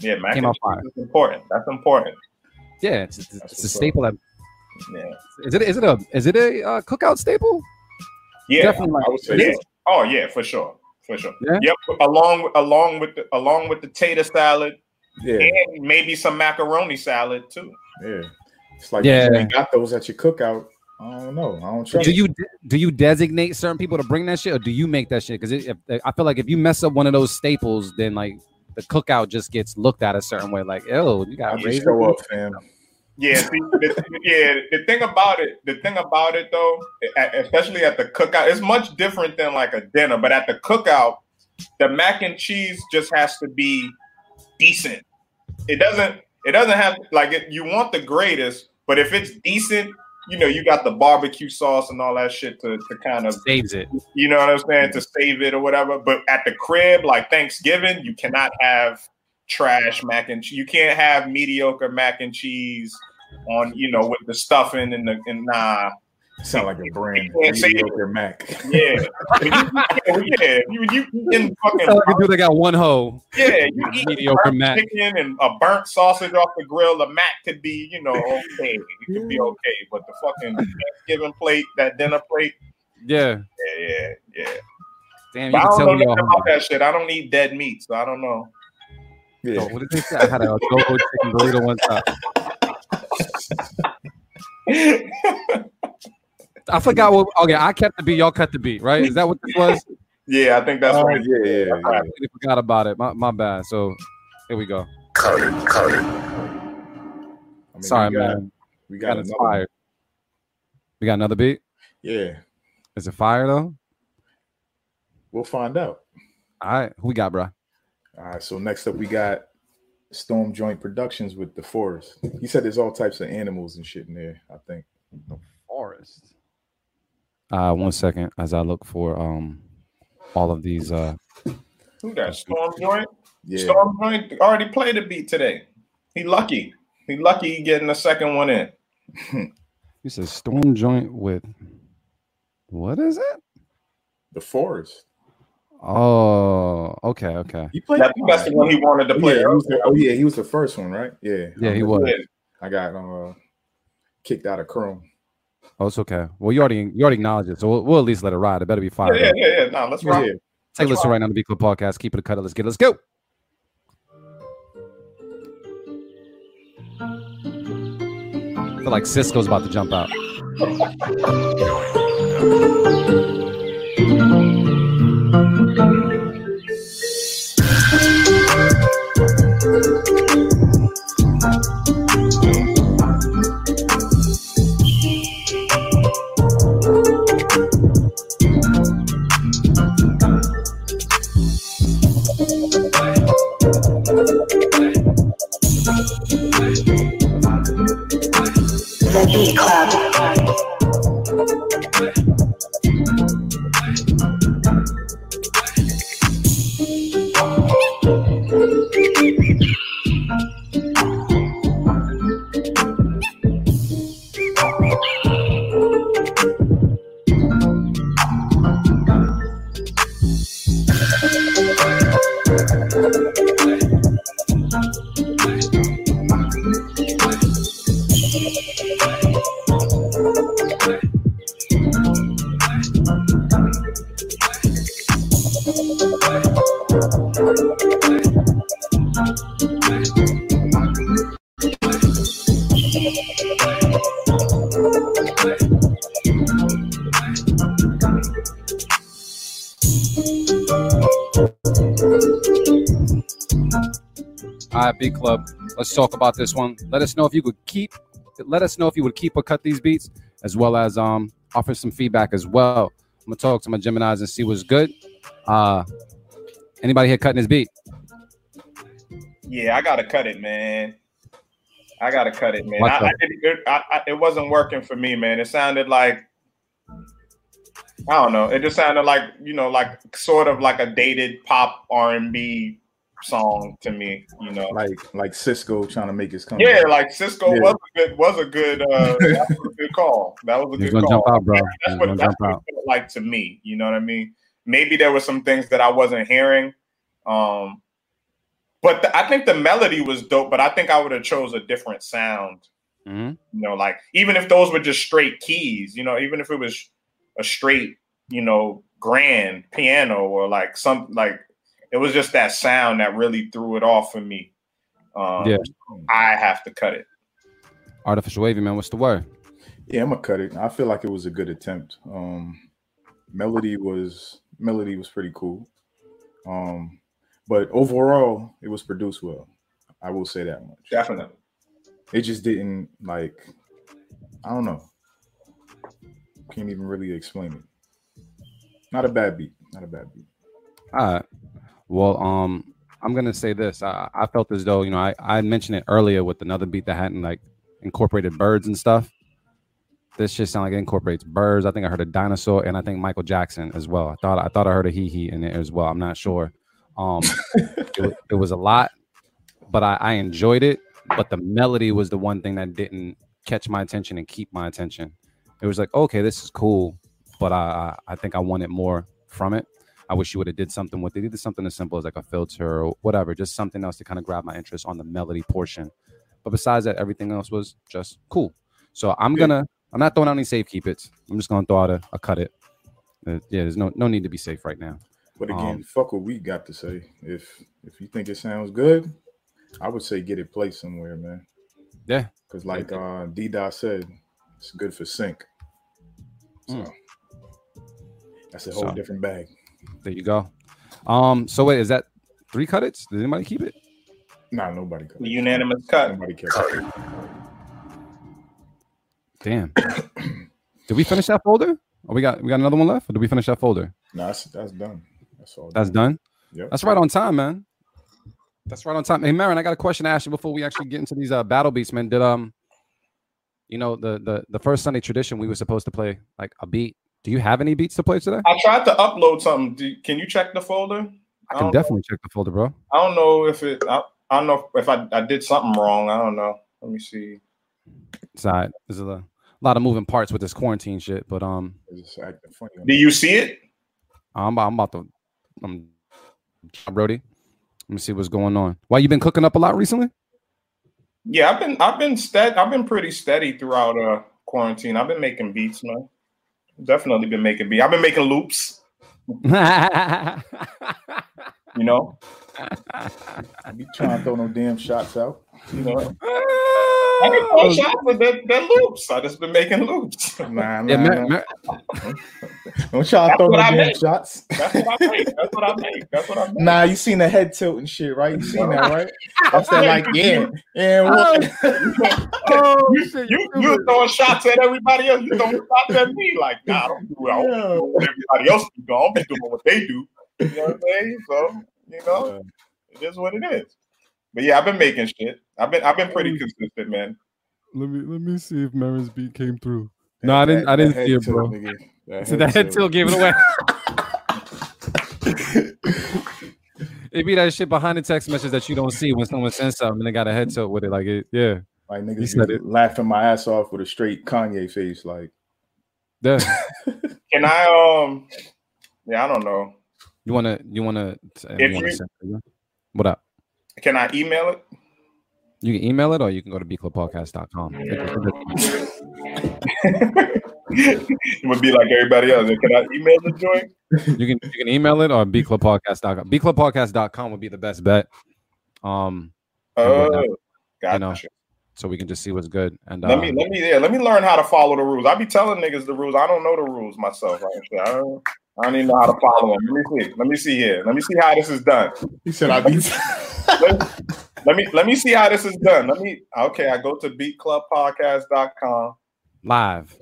C: Yeah, mac
A: Came
C: and
A: out
C: cheese
A: fire.
C: is important. That's important.
A: Yeah, it's, it's,
B: That's
A: it's a staple. That,
C: Yeah.
A: is it? Is it a is it a uh, cookout staple?
C: Yeah.
A: Definitely like-
B: I would say
C: Yeah. Oh yeah, for sure. For sure.
A: Yeah?
C: Yep. Along along with the along with the tater salad
B: Yeah,
C: and maybe some macaroni salad too.
B: yeah. It's like
A: Yeah.
B: you ain't got those at your cookout. I don't know. I don't trust.
A: Do you do you designate certain people to bring that shit, or do you make that shit? Because if I feel like if you mess up one of those staples, then like the cookout just gets looked at a certain way. Like, oh, you got
B: to
A: raisins.
B: show up, fam.
C: Yeah, see, the, yeah. The thing about it, the thing about it though, especially at the cookout, it's much different than like a dinner. But at the cookout, the mac and cheese just has to be decent. It doesn't. It doesn't have like it, you want the greatest, but if it's decent, you know, you got the barbecue sauce and all that shit to, to kind of
A: Saves it.
C: you know what I'm saying, to save it or whatever. But at the crib, like Thanksgiving, you cannot have trash mac and cheese. You can't have mediocre mac and cheese on, you know, with the stuffing and the and nah.
B: Sound like a brand.
C: You can't say it.
B: Mediocre Mac.
C: Yeah. yeah, you you [laughs] in fucking
A: Sound like a dude that got one hoe.
C: yeah, you eat
A: Mediocre
C: burnt
A: mac.
C: chicken and a burnt sausage off the grill. The mac could be, you know, [laughs] okay. It could be okay, but the fucking Thanksgiving plate, that dinner plate,
A: Yeah.
C: yeah, yeah, yeah.
A: Damn, you
C: But I don't
A: tell
C: know
A: me
C: nothing about that shit. I don't eat dead meat, so I don't know.
B: Yeah.
A: Oh, what did they say? I had a go-go chicken burrito one time. [laughs] I forgot what. Okay, I kept the beat. Y'all cut the beat, right? Is that what this was? [laughs]
C: yeah, I think that's
B: uh,
C: right.
B: yeah, yeah,
A: I
B: yeah.
A: completely forgot about it. My, my bad. So here we go.
F: Cut it, cut it.
B: I mean,
A: Sorry,
B: we got,
A: man.
B: We
A: Got
B: got
A: it's
B: another.
A: fire. We got another beat.
B: Yeah,
A: Is it fire though?
B: we'll find out.
A: All right, who we got, bro?
B: All right. So next up, we got Storm Joint Productions with the Forest. He said there's all types of animals and shit in there. I think.
A: the Forest. Uh, one second as I look for um all of these. Uh,
C: Who got Storm Joint?
B: Yeah.
C: Storm Joint already played a beat today. He lucky. He lucky he getting the second one in. [laughs]
A: he says storm joint with what is it?
B: The Forest.
A: Oh, okay, okay.
B: He played.
C: That, that's the one he wanted to
B: Oh,
C: play.
B: yeah, he was the, oh yeah, he was the first one, right? Yeah.
A: Yeah, he
B: I-
A: was.
B: I got uh kicked out of Chrome.
A: Oh, it's okay. Well, you already you already acknowledged it, so we'll, we'll at least let it ride. It better be fire.
C: Yeah, yeah, yeah, yeah. Nah, let's.
B: Yeah.
A: Take a listen right now to the Beat Club podcast. Keep it a cut. Let's get. it. Let's go. I feel like Sisqó's about to jump out. [laughs]
E: Beat Club.
A: All right, B Club. Let's talk about this one. Let us know if you could keep. Let us know if you would keep or cut these beats, as well as um offer some feedback as well. I'm gonna talk to my Gemini's and see what's good. Uh, anybody here cutting his beat?
C: Yeah, I gotta cut it, man. I gotta cut it, man. I, I didn't, it, I, it wasn't working for me, man. It sounded like I don't know. It just sounded like you know, like sort of like a dated pop R and B song to me. You know,
B: Like like Sisqó trying to make his comeback.
C: yeah, like Sisqó
B: Yeah.
C: was a good was a good uh, that was a [laughs] good call. That was a
A: He's
C: good
A: gonna
C: call.
A: jump out, bro.
C: That's
A: He's
C: what
A: gonna
C: that's
A: jump
C: what
A: out.
C: it felt like to me. You know what I mean? Maybe there were some things that I wasn't hearing. Um, but the, I think the melody was dope. But I think I would have chose a different sound.
A: Mhm.
C: You know, like even if those were just straight keys. You know, even if it was a straight, you know, grand piano or like some like it was just that sound that really threw it off for me. Um,
A: Yeah.
C: I have to cut it.
A: Artificial wavy, man. What's the word?
B: Yeah, I'm gonna cut it. I feel like it was a good attempt. Um, melody was melody was pretty cool. Um, but overall, it was produced well. I will say that much.
C: Definitely.
B: It just didn't like. I don't know. Can't even really explain it. Not a bad beat. Not a bad beat.
A: All right. Well, um, I'm gonna say this. I, I felt as though you know I, I mentioned it earlier with another beat that hadn't like incorporated birds and stuff. This just sound like it incorporates birds. I think I heard a dinosaur, and I think Michael Jackson as well. I thought I thought I heard a hee hee in it as well. I'm not sure. Um, [laughs] it, it was a lot, but I, I enjoyed it. But the melody was the one thing that didn't catch my attention and keep my attention. It was like, okay, this is cool, but I I I think I wanted more from it. I wish you would have did something with it, either something as simple as like a filter or whatever, just something else to kind of grab my interest on the melody portion. But besides that, everything else was just cool. So I'm
B: Yeah.
A: gonna, I'm not throwing out any safe keep it. I'm just gonna throw out a, a cut it. Uh, yeah, there's no no need to be safe right now.
B: But again,
A: Um,
B: fuck what we got to say. If if you think it sounds good, I would say get it placed somewhere, man.
A: Yeah.
B: Because like uh D Dot said, it's good for sync. So
A: Mm.
B: that's a whole
A: So.
B: different bag.
A: There you go. Um, so wait, is that three cut its? Did anybody keep it?
B: Nah, nobody cut.
C: The unanimous cut.
B: Nobody cares.
A: Damn. [coughs] did we finish that folder? Or we got we got another one left? Or did we finish that folder?
B: Nah, that's that's done. That's all.
A: That's done.
B: Yep.
A: That's right on time, man. That's right on time. Hey, Marin, I got a question to ask you before we actually get into these uh, battle beats, man. Did um, you know, the the the first Sunday tradition we were supposed to play like a beat. Do you have any beats to play today?
C: I tried to upload something. Do, can you check the folder?
A: I can definitely check the folder, bro.
C: I don't know if it. I, I don't know if I, I did something wrong. I don't know. Let me see.
A: It's all right. There's a lo- lot of moving parts with this quarantine shit, but um,
B: It's acting funny.
C: Do you see it?
A: I'm about, I'm about to, I'm, Brody. Let me see what's going on. Why you been cooking up a lot recently?
C: Yeah, I've been I've been steady. I've been pretty steady throughout uh quarantine. I've been making beats, man. Definitely been making beats. I've been making loops. [laughs] You know, I
B: be trying to throw no damn shots out.
C: you know. I can throw shots, but they're, they're loops. I just been making loops. [laughs]
B: Nah, nah,
A: yeah, Mar-
B: nah.
A: Mar- [laughs]
B: Don't try to
C: That's
B: throw no
C: what I
B: damn
C: make.
B: shots.
C: That's what I make. That's what I make. That's what I [laughs] make.
B: Nah, you seen the head tilt and shit, right? You seen that, right? That's that like, yeah, yeah. Oh. what-
A: oh,
C: you, you, you throwing shots at everybody else. You throwing shots at me. Like, nah, I don't do it. I don't do what everybody else do. I don't be doing what they do. You know what I'm saying? So, you know, it is what it is. But yeah, I've been making shit. I've been I've been pretty consistent, man.
A: Let me let me see if Marin's beat came through. No, I didn't. I didn't see it, bro.
B: nigga. That
A: So that head tilt gave it away. [laughs] it be that shit behind the text message that you don't see when someone sends something and they got a head tilt with it. Like it, yeah,
B: Like
A: He
B: niggas
A: said it.
B: laughing my ass off with a straight Kanye face. Like,
A: yeah. [laughs]
C: Can I um yeah, I don't know.
A: You wanna, you wanna, uh,
C: If
A: you wanna
C: you-
A: send what up?
C: Can I email it?
A: You can email it or you can go to bclubpodcast.com. [laughs]
C: it would be like everybody else. Can I email the joint?
A: You can you can email it or bclubpodcast.com. bclubpodcast.com would be the best bet. Um,
C: Oh,
A: you know,
C: gotcha.
A: so we can just see what's good. And
C: Let
A: uh,
C: me let me yeah, let me learn how to follow the rules. I be telling niggas the rules. I don't know the rules myself. Actually. I don't I don't even know how to follow them. Let me see. Let me see here. Let me see how this is done.
B: He said, "I be."
C: Let, let me let me see how this is done. Let me okay. I go to beatclubpodcast.com
A: live.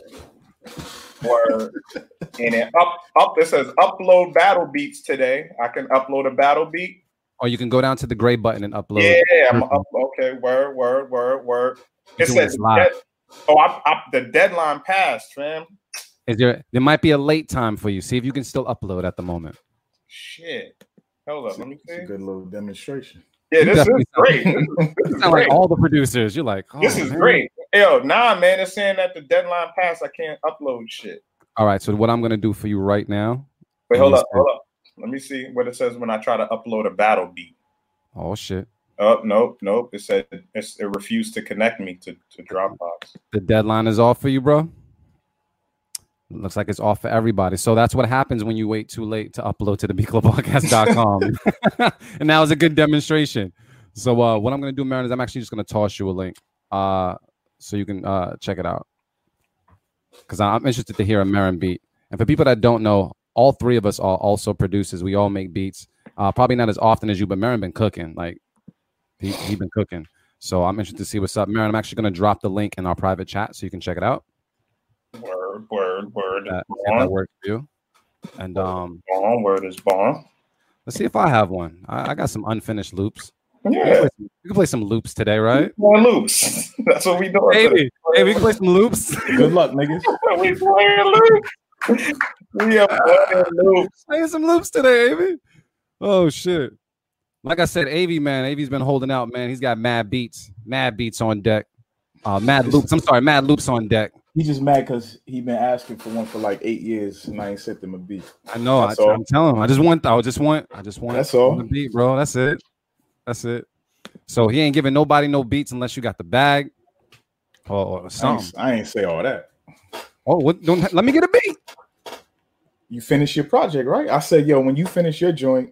C: where and it up up it says upload battle beats today. I can upload a battle beat.
A: Or you can go down to the gray button and upload.
C: Yeah, I'm up. Okay, word, word, word, word.
A: You
C: It says
A: live.
C: dead- oh, I, I, the deadline passed, fam.
A: Is there? There might be a late time for you. See if you can still upload at the moment.
C: Shit. Hold up, let me see.
B: It's a good little demonstration.
C: Yeah, this is [laughs] great. This is, this is great.
A: like all the producers. You're like, oh,
C: this is
A: man.
C: great. Yo, nah, man, it's saying that the deadline passed. I can't upload shit.
A: All right. So what I'm gonna do for you right now?
C: Wait, hold up,
A: see.
C: hold up. Let me see what it says when I try to upload a battle beat.
A: Oh shit.
C: Oh, nope, nope. It said it's, it refused to connect me to, to Dropbox.
A: The deadline is off for you, bro. Looks like it's off for everybody. So that's what happens when you wait too late to upload to the bclubpodcast.com. [laughs] [laughs] and that was a good demonstration. So uh, what I'm gonna do, Marin, is I'm actually just gonna toss you a link. Uh, so you can uh check it out. Because I'm interested to hear a Marin beat. And for people that don't know, all three of us are also producers. We all make beats. Uh, probably not as often as you, but Marin been cooking. Like he he been cooking. So I'm interested to see what's up. Marin, I'm actually gonna drop the link in our private chat so you can check it out.
C: Word, word, word.
A: That,
C: is
A: if that
C: born.
A: works for you. And um,
C: Born, word is born.
A: let's see if I have one. I, I got some unfinished loops. We can,
C: Yeah,
A: play some, we can play some loops today, right?
C: playing loops. [laughs] That's what we doing.
A: Maybe, hey, we can play some loops.
B: Good luck, niggas. [laughs]
C: we playing loops. we are [laughs] playing loops.
A: Playing some loops today, Avi. Oh shit! Like I said, Avi man, Avi's been holding out, man. He's got mad beats, mad beats on deck. Uh, mad loops. I'm sorry, mad loops on deck.
B: He just mad because he been asking for one for like eight years, and I ain't sent him a beat.
A: I know. I,
B: That's.
A: I'm telling him. I just want. I just want. I just want.
B: That's all.
A: Beat, bro. That's it. That's it. So he ain't giving nobody no beats unless you got the bag or, or
B: I
A: something.
B: ain't, I ain't say all that.
A: Oh, what? Don't let me get a beat.
B: You finish your project, right? I said, yo, when you finish your joint,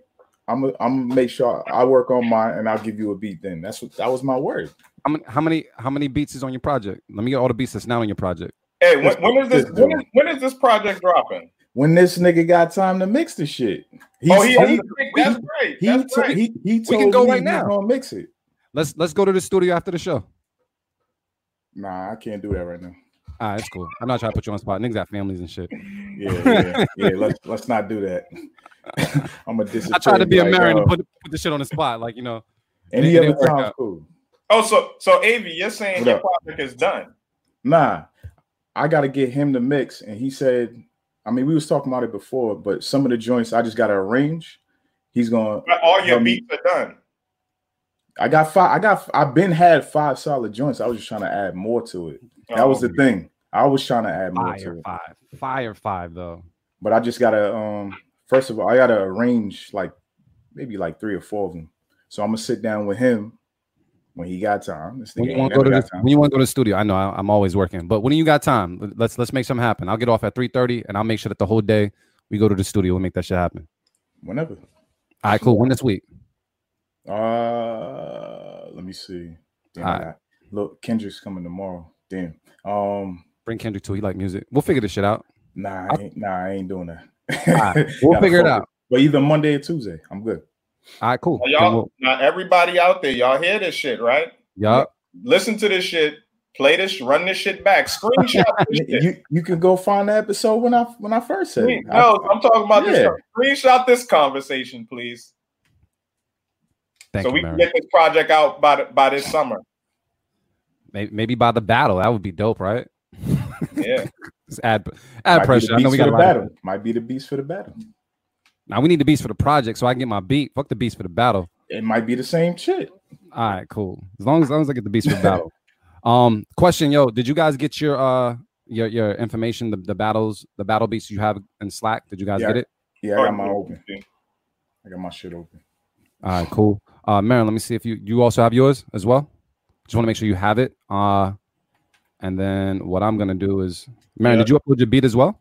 B: I'm gonna I'm gonna make sure I work on mine, and I'll give you a beat. Then that's what that was my word.
A: How many? How many? How many beats is on your project? Let me get all the beats that's now in your project.
C: Hey, when, when is this?
B: Just
C: When
B: do
C: is, when is this project dropping?
B: When this nigga got time to mix the shit,
C: oh, he,
B: he,
C: that's great.
B: he,
C: That's
B: to-
C: great.
B: he, he told
A: can go
B: me
A: right now.
B: gonna mix it.
A: Let's let's go to the studio after the show.
B: Nah, I can't do that right now.
A: All right, it's cool. I'm not trying to put you on the spot. Niggas got families and shit.
B: Yeah, yeah, [laughs] yeah. Let's let's not do that. [laughs] I'm gonna disappear.
A: I tried to be a
B: like,
A: Marion
B: yo,
A: to put put the shit on the spot, like you know.
B: any other
A: didn't
B: time, cool.
C: Oh, so so Avi, you're saying
B: What
C: your
B: up?
C: project is done?
B: Nah, I got to get him to mix, and he said, I mean, we was talking about it before, but some of the joints I just got to arrange. He's going.
C: But all your beats are done.
B: I got five. I got. I've been had five solid joints. I was just trying to add more to it. That was the thing. I was trying to add more to
A: Fire
B: it,
A: five, fire five though.
B: but I just gotta. Um, first of all, I gotta arrange like maybe like three or four of them. So I'm gonna sit down with him when he got time. This
A: When you want to go to the, when you want to go to the studio, I know I, I'm always working, but when you got time, let's let's make something happen. I'll get off at three thirty, and I'll make sure that the whole day we go to the studio and make that shit happen.
B: Whenever.
A: All right, cool. When this week?
B: Uh, let me see. Damn, I look, Kendrick's coming tomorrow. Damn. Um,
A: Bring Kendrick too. He like music. We'll figure this shit out.
B: nah, I ain't, nah, I ain't doing that.
A: Alright, [laughs] we'll
B: Gotta
A: figure it out.
B: But either Monday or Tuesday, I'm good.
A: All right, cool.
C: Now, y'all,
A: we'll-
C: now everybody out there, y'all hear this shit, right?
A: yup.
C: Listen to this shit. Play this. Run this shit back. Screenshot [laughs] this shit.
B: You you can go find the episode when I when I first said it. I-
C: No, I'm talking about
B: Yeah.
C: this. Screenshot this conversation, please,
A: Thank
C: so
A: you,
C: we can get this project out by the, by this summer.
A: Maybe, maybe by the battle, that would be dope, right?
C: Yeah. [laughs]
A: Just add add
B: might
A: pressure. I know we got a
B: the
A: of-
B: battle. Might be the beast for the battle.
A: Now we need the beats for the project, so I can get my beat. Fuck the beats for the battle.
B: It might be the same shit.
A: All right, cool. As long as, as long as I get the beats for the battle. [laughs] Um, question, yo, did you guys get your uh your your information, the, the battles, the battle beats you have in Slack? Did you guys
B: Yeah.
A: get it?
B: Yeah, I got my open. I got my shit open.
A: All right, cool. Uh, Marin, let me see if you you also have yours as well. Just want to make sure you have it. Uh, and then what I'm gonna do is, Marin,
C: Yeah.
A: did you upload your beat as well?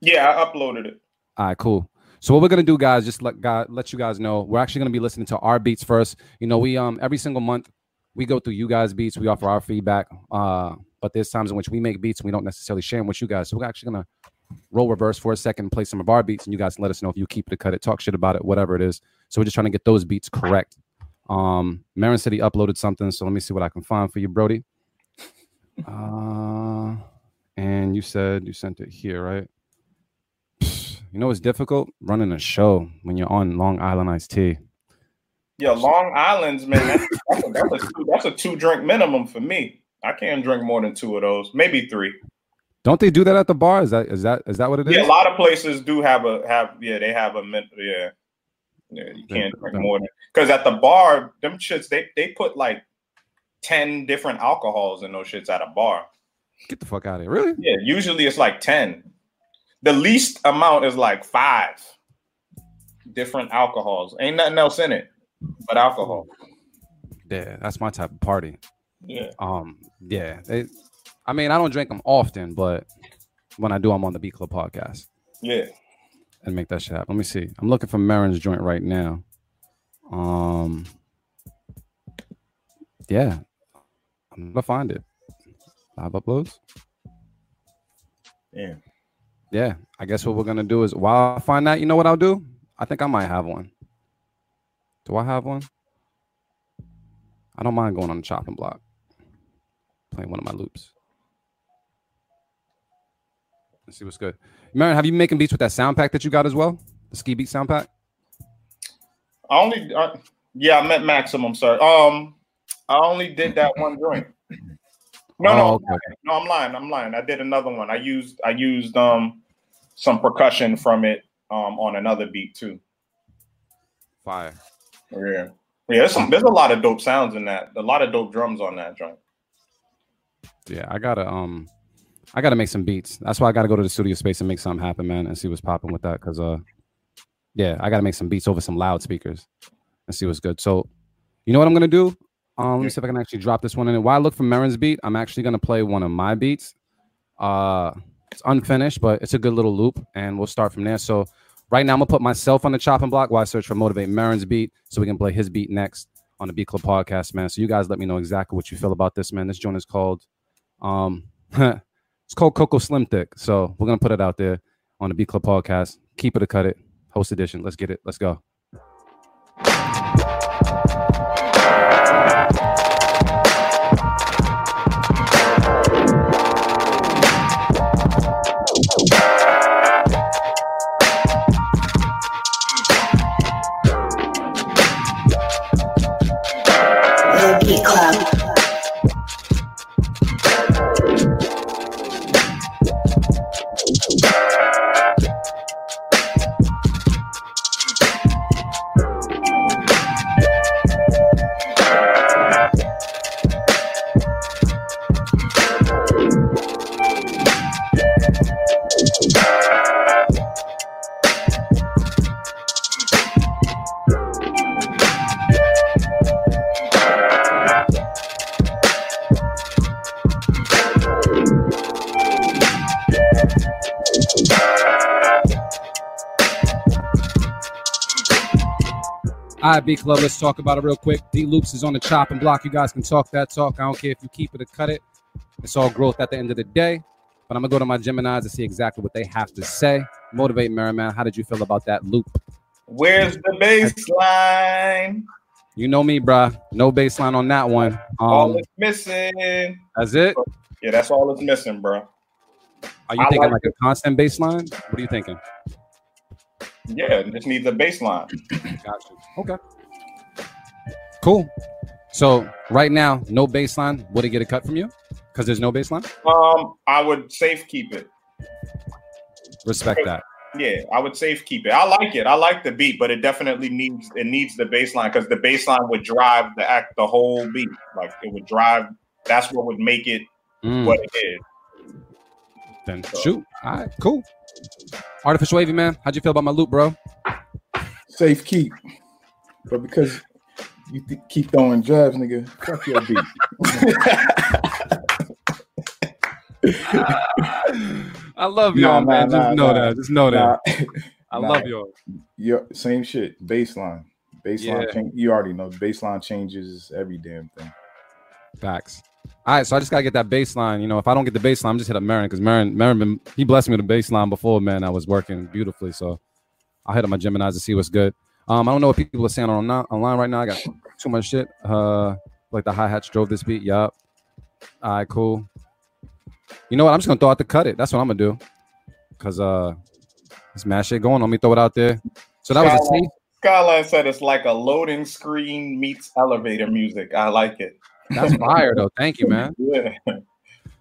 C: Yeah, I uploaded it.
A: All right, cool. So what we're gonna do, guys, just let God let you guys know, we're actually gonna be listening to our beats first. You know, we um every single month we go through you guys' beats, we offer our feedback. Uh, but there's times in which we make beats and we don't necessarily share them with you guys. So we're actually gonna roll reverse for a second, play some of our beats, and you guys can let us know if you keep it or cut it, talk shit about it, whatever it is. So we're just trying to get those beats correct. Um, Marin said he uploaded something, so let me see what I can find for you, Brody. Uh, and you said you sent it here, right? [sighs] You know it's difficult running a show when you're on Long Island iced tea.
C: Yeah, Long Island's man. That's, that's, a, that's, a two, that's a two drink minimum for me. I can't drink more than two of those, maybe three.
A: Don't they do that at the bar? Is that is that is that what it is?
C: Yeah, a lot of places do have a have. Yeah, they have a yeah. Yeah, you can't drink more than because at the bar, them shits they they put like ten different alcohols in those shits at a bar.
A: Get the fuck out of here! Really?
C: Yeah, usually it's like ten. The least amount is like five different alcohols. Ain't nothing else in it but alcohol.
A: Yeah, that's my type of party.
C: Yeah.
A: Um. Yeah. They, I mean, I don't drink them often, but when I do, I'm on the B Club podcast
C: Yeah.
A: and make that shit happen. Let me see. I'm looking for Marin's joint right now. Um. Yeah, I'm gonna find it. Live uploads.
C: Yeah.
A: Yeah, I guess what we're gonna do is while I find that, you know what I'll do? I think I might have one. Do I have one? I don't mind going on the chopping block, playing one of my loops. Let's see what's good. Marin, have you been making beats with that sound pack that you got as well? The ski beat sound pack?
C: I only uh, yeah, I meant maximum, sir. Um, I only did that one joint. No, no,
A: Oh,
C: I'm lying. no, I'm lying. I'm lying. I did another one. I used I used um some percussion from it um on another beat too.
A: Fire.
C: Yeah, yeah. There's some. There's a lot of dope sounds in that. A lot of dope drums on that joint.
A: Yeah, I gotta um I gotta make some beats. That's why I gotta go to the studio space and make something happen, man, and see what's popping with that. Cause uh yeah, I gotta make some beats over some loudspeakers and see what's good. So you know what I'm gonna do? Um, let me see if I can actually drop this one in. While I look for Marin's beat, I'm actually gonna play one of my beats. Uh it's unfinished, but it's a good little loop, and we'll start from there. So right now I'm gonna put myself on the chopping block while I search for Motivate Marin's beat so we can play his beat next on the Beat Club podcast, man. So you guys let me know exactly what you feel about this, man. This joint is called um [laughs] it's called Coco Slim Thick. So we're gonna put it out there on the Beat Club podcast. Keep it or cut it, host edition. Let's get it. Let's go. All right, B Club, let's talk about it real quick. D Loops is on the chopping block. You guys can talk that talk. I don't care if you keep it or cut it. It's all growth at the end of the day. But I'm gonna go to my Geminis and see exactly what they have to say. Motivate Merriman. How did you feel about that loop?
C: Where's the bassline?
A: You know me, bruh. No bassline on that one.
C: all
A: Um,
C: it's missing.
A: that's it.
C: Yeah, that's all it's missing, bro.
A: Are you
C: I
A: thinking
C: like
A: like a constant bassline? What are you thinking?
C: Yeah, just needs a bassline.
A: Got you. Okay. Cool. So right now, no bassline. Would it get a cut from you? Because there's no bassline.
C: Um, I would safe keep it.
A: Respect that.
C: Yeah, I would safe keep it. I like it. I like the beat, but it definitely needs it needs the bassline because the bassline would drive the act the whole beat. Like it would drive. That's what would make it
A: Mm,
C: what it is.
A: then shoot. All right. Cool. Artificial wavy man. How'd you feel about my loop, bro?
B: Safe keep. But because you th- keep throwing jabs, nigga, fuck your beat. [laughs]
A: I love y'all,
B: nah,
A: man.
B: nah,
A: Just know
B: nah.
A: that. Just know that. [laughs] I
B: Nah.
A: love y'all.
B: Your same shit. Bassline. Bassline.
A: Yeah.
B: Change, you already know. Bassline changes every damn thing.
A: Facts. All right, so I just gotta get that bassline. You know, if I don't get the bassline, I'm just hit up Marin because Marin, Marin, been, he blessed me with the bassline before, man. I was working beautifully, so I'll hit up my Gemini's to see what's good. Um, I don't know what people are saying on online right now. I got too much shit. Uh, like the hi hats drove this beat. Yup. All right, cool. You know what? I'm just gonna throw out the cut it. That's what I'm gonna do. Cause uh, it's mad shit going on. Let me throw it out there. So that was a
C: Skyline. Skyline said it's like a loading screen meets elevator music. I like it.
A: That's fire though. Thank you, man. [laughs]
C: Yeah.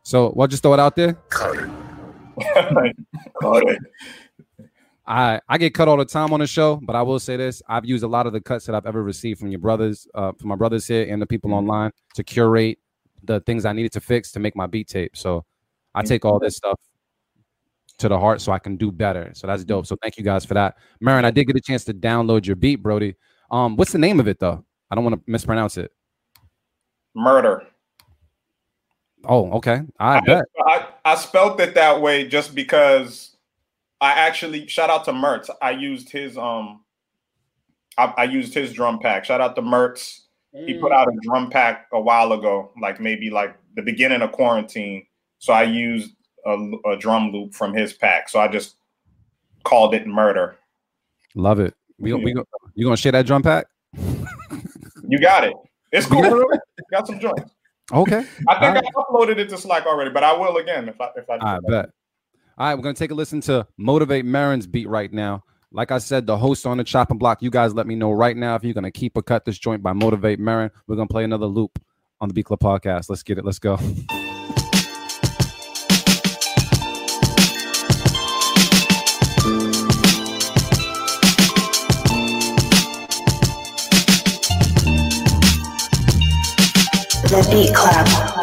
A: So what? Just throw it out there.
F: Carter. [laughs]
C: Carter.
A: I I get cut all the time on the show, but I will say this: I've used a lot of the cuts that I've ever received from your brothers, uh, from my brothers here and the people online to curate the things I needed to fix to make my beat tape. So I take all this stuff to the heart so I can do better. So that's dope. So thank you guys for that. Marin, I did get a chance to download your beat, Brody. Um, what's the name of it though? I don't want to mispronounce it.
C: Murder.
A: Oh, okay. I,
C: I,
A: bet.
C: I, I spelt it that way just because I actually shout out to Mertz. I used his um I, I used his drum pack. Shout out to Mertz. He put out a drum pack a while ago, like maybe like the beginning of quarantine. So I used a, a drum loop from his pack. So I just called it murder.
A: Love it. We, we you gonna share that drum pack?
C: You got it. It's cool. got some joints.
A: Okay.
C: I think
A: Alright.
C: I uploaded it to Slack already, but I will again if I if I.
A: I bet. All right, we're gonna take a listen to Motivate Marin's beat right now. Like I said, the host on the chopping block. You guys let me know right now if you're gonna keep or cut this joint by Motivate Marin. We're gonna play another loop on the Beat Club podcast. Let's get it. Let's go. [laughs]
E: The Beat Club.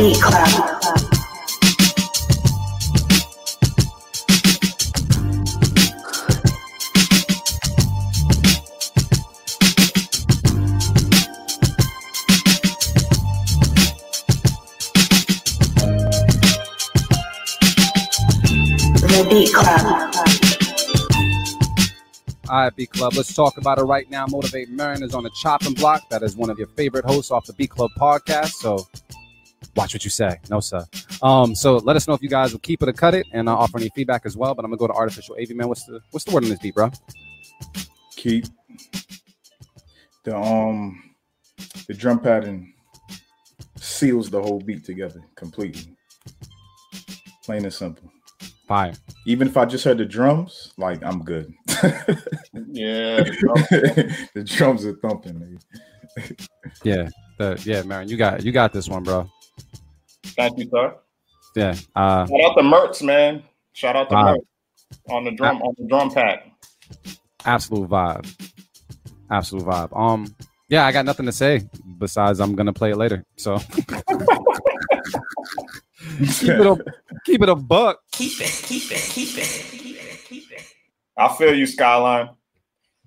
E: Beat Club. Club.
A: All right, B Club. Let's talk about it right now. Motivate Marin is on the chopping block. That is one of your favorite hosts off the B Club podcast. So watch what you say. No, sir. Um, so let us know if you guys will keep it or cut it, and I'll offer any feedback as well. But I'm gonna go to artificial AV man. What's the what's the word on this beat, bro?
B: Keep the um the drum pattern seals the whole beat together completely. Plain and simple.
A: Fire.
B: Even if I just heard the drums, like I'm good. [laughs]
C: Yeah. [laughs]
B: the drums are thumping. nigga.
A: Yeah, the, yeah, Marin, you got you got this one, bro.
C: Thank you, sir.
A: Yeah. Uh,
C: Shout out to Mertz, man. Shout out to
A: Wow.
C: Mertz on the drum on the drum pack.
A: absolute vibe. Absolute vibe. Um, yeah, I got nothing to say besides I'm gonna play it later. So [laughs] keep it a keep it a buck.
D: Keep it, keep it, keep it, keep it, keep it.
C: I feel you, Skyline. [laughs]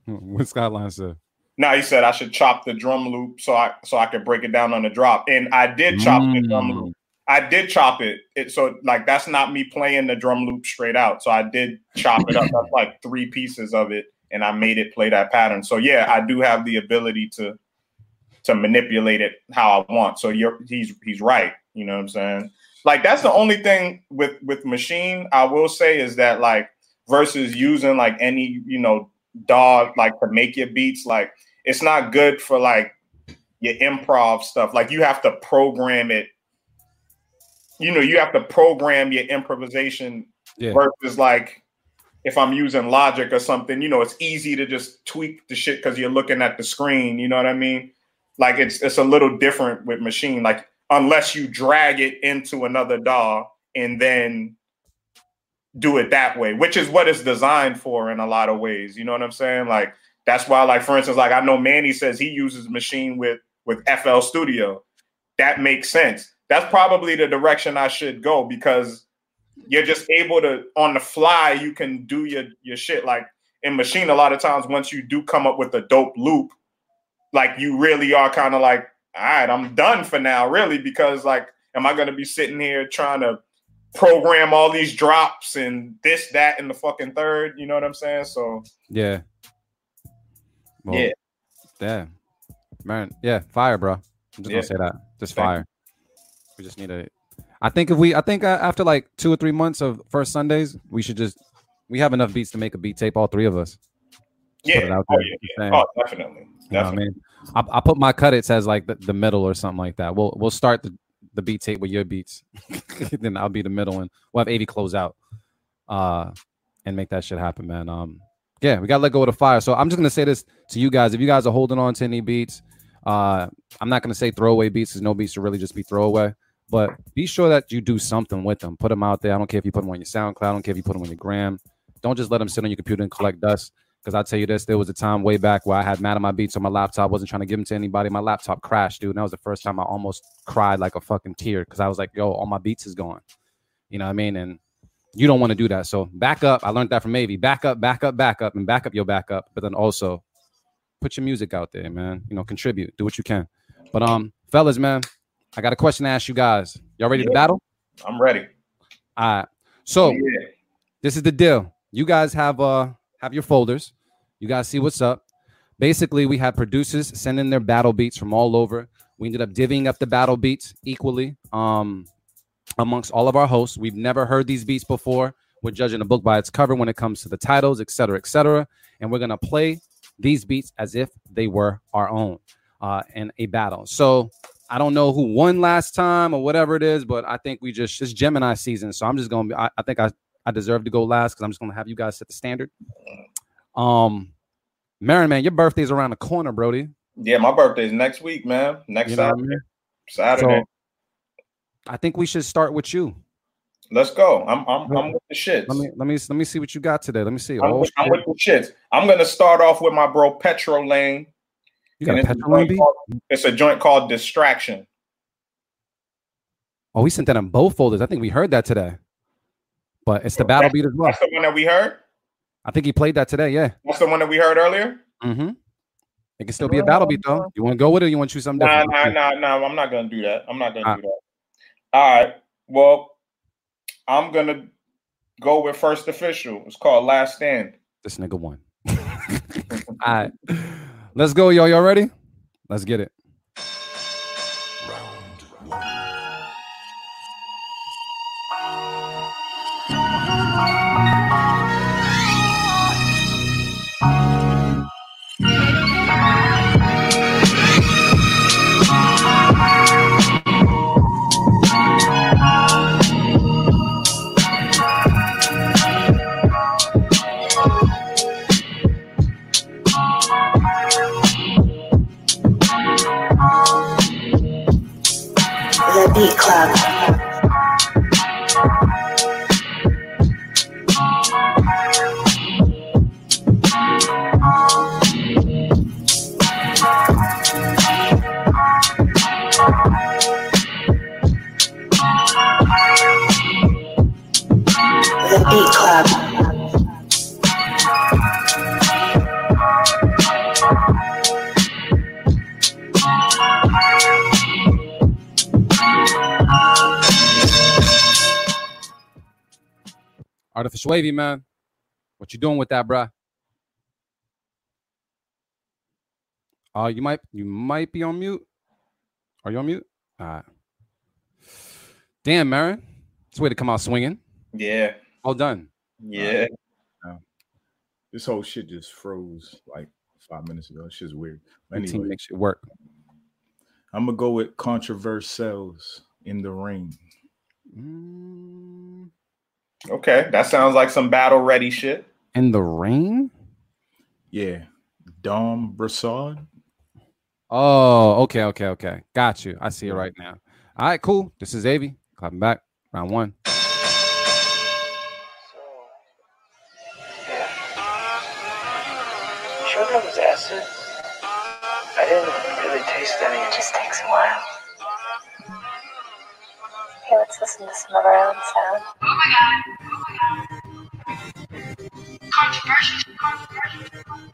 A: What Skyline said.
C: Now he said I should chop the drum loop so I so I could break it down on the drop, and I did chop the drum
A: Mm.
C: loop. I did chop it. It so like that's not me playing the drum loop straight out. So I did chop it up. That's like three pieces of it, and I made it play that pattern. So yeah, I do have the ability to to manipulate it how I want. So you're he's he's right. You know what I'm saying? Like that's the only thing with with Maschine I will say is that like versus using like any you know dog like to make your beats like it's not good for like your improv stuff. Like you have to program it. You know, you have to program your improvisation
A: Yeah.
C: versus like if I'm using Logic or something, you know, it's easy to just tweak the shit because you're looking at the screen. You know what I mean? Like it's it's a little different with Maschine. Like unless you drag it into another DAW and then do it that way, which is what it's designed for in a lot of ways. You know what I'm saying? Like that's why, like for instance, like I know Manny says he uses Maschine with with FL Studio. That makes sense. that's probably the direction I should go because you're just able to on the fly you can do your your shit like in Maschine a lot of times once you do come up with a dope loop like you really are kind of like all right i'm done for now really because like am i going to be sitting here trying to program all these drops and this that and the fucking third you know what i'm saying so
A: Yeah. Well,
C: Yeah.
A: Yeah. Man, yeah, fire, bro. I'm just
C: Yeah.
A: gonna say that. Just
C: Thank
A: fire. We just need a. I think if we, I think uh, after like two or three months of first Sundays, we should just we have enough beats to make a beat tape, all three of us.
C: yeah oh, yeah, yeah. oh definitely
A: You know I mean? I, I put my cut it says like the, the middle or something like that. We'll we'll start the, the beat tape with your beats. [laughs] [laughs] then I'll be the middle and we'll have 80 close out. Uh and make that shit happen, man. Um yeah, we gotta let go of the fire. So I'm just gonna say this to you guys. If you guys are holding on to any beats, uh I'm not gonna say throwaway beats because no beats should really just be throwaway. But be sure that you do something with them. Put them out there. I don't care if you put them on your SoundCloud. I don't care if you put them on your gram. Don't just let them sit on your computer and collect dust. Because I'll tell you this, there was a time way back where I had mad at my beats on my laptop, wasn't trying to give them to anybody. My laptop crashed, dude. And that was the first time I almost cried like a fucking tear because I was like, yo, all my beats is gone. You know what I mean? And you don't want to do that. So back up. I learned that from Avy. Back up, back up, back up, and back up your backup. But then also put your music out there, man. You know, contribute, do what you can. But um, fellas, man, I got a question to ask you guys. Y'all ready to battle?
C: i'm ready
A: All right. So
C: yeah.
A: this is the deal. You guys have uh have your folders. You guys see what's up. Basically, we had producers sending their battle beats from all over. We ended up divvying up the battle beats equally um amongst all of our hosts. We've never heard these beats before. We're judging a book by its cover when it comes to the titles, et cetera, et cetera. And we're gonna play these beats as if they were our own uh in a battle. So I don't know who won last time or whatever it is, but I think we just it's Gemini season. So I'm just gonna be I, I think I I deserve to go last because I'm just gonna have you guys set the standard. Um Marin, man, your birthday's around the corner, Brody.
C: yeah my birthday's next week man next
A: You know what I
C: saturday
A: mean?
C: saturday
A: So I think we should start with you.
C: let's go i'm i'm, I'm with the shits
A: Let me let me let me see what you got today. Let me see.
C: I'm,
A: Oh,
C: with, I'm with the shits. I'm gonna start off with my bro Petrol Lane.
A: you got a
C: and it's, a
A: petrol
C: joint called, it's a joint called Distraction.
A: Oh, we sent that in both folders. I think we heard that today. But it's the battle beat as well.
C: That's the one that we heard.
A: I think he played that today. Yeah.
C: That's the one that we heard earlier.
A: Mm-hmm. It can still be a battle beat though. You want to go with it? Or you want to choose something
C: Nah,
A: different?
C: nah, nah, nah. I'm not gonna do that. I'm not gonna
A: Ah.
C: do that. All right. Well, I'm gonna go with first official. It's called Last Stand.
A: This nigga won. [laughs] All right. Let's go, yo. Y'all ready? Let's get it. Artificial wavy, man. What you doing with that, bruh? Uh, you might you might be on mute. Are you on mute? All right. Damn, Marin. It's a way to come out swinging.
C: Yeah.
A: All done.
C: Yeah.
B: This whole shit just froze like five minutes ago. It's just weird. But
A: Your team
B: anyway,
A: makes it work.
B: I'm gonna go with controversials in the ring.
A: Mm,
C: Okay. That sounds like some battle ready shit.
A: In the rain?
B: Yeah, Dom Brassard.
A: Oh, okay, okay, okay. Got you. I see it right now. All right, cool. This is Avy. Clapping back. Round one.
H: You sure that was acid? I didn't really taste any. It just takes a while.
J: Okay, let's listen to some of our own sound.
K: Oh my god. Controversial.
E: The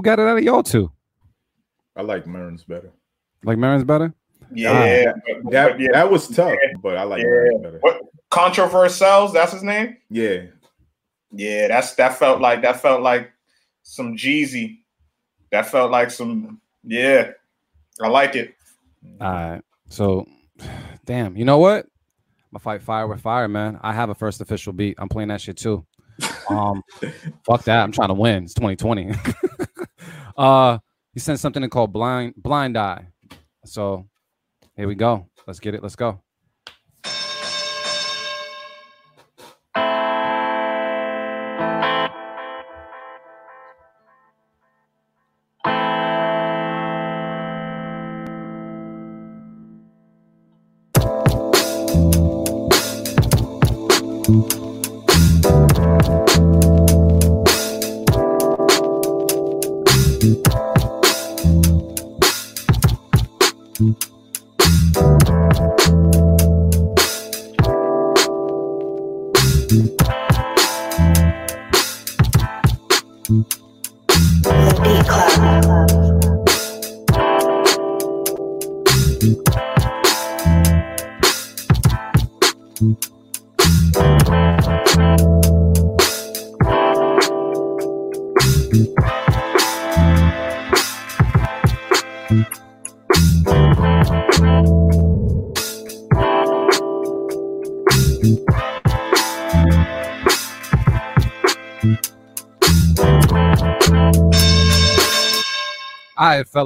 A: Who got it out of y'all two?
B: I like Marin's better.
A: Like Marin's better?
C: Yeah,
B: that, that,
C: yeah.
B: that was tough, but I like Marin's better.
C: What controversials? That's his name.
B: Yeah,
C: Yeah, that's that felt like that felt like some Jeezy. That felt like some yeah. I like it.
A: All right. So, [sighs] damn. You know what? I'm gonna fight fire with fire, man. I have a first official beat. I'm playing that shit too. Um, [laughs] fuck that. I'm trying to win. It's 2020. [laughs] uh, he sent something called Blind Blind Eye. So, here we go. Let's get it. Let's go.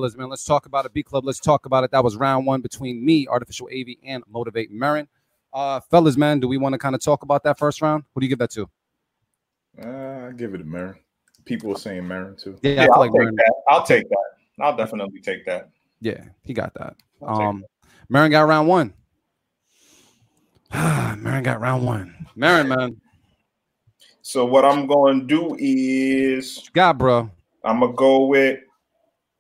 A: Fellas, man. Let's talk about it. B Club. Let's talk about it. That was round one between me, Artificial AV, and Motivate Marin. Uh, fellas, man, do we want to kind of talk about that first round? Who do you give that to?
B: uh, I give it to Marin. People were saying Marin too.
A: Yeah,
C: Yeah,
A: I feel
C: I'll
A: like
C: take
A: Marin.
C: that. I'll take that. I'll definitely take that.
A: Yeah, he got that.
C: I'll take
A: Um, Marin got round one. [sighs] Marin got round one. Marin, man,
C: So what I'm going to do is
A: what you got, bro.
C: I'm gonna go with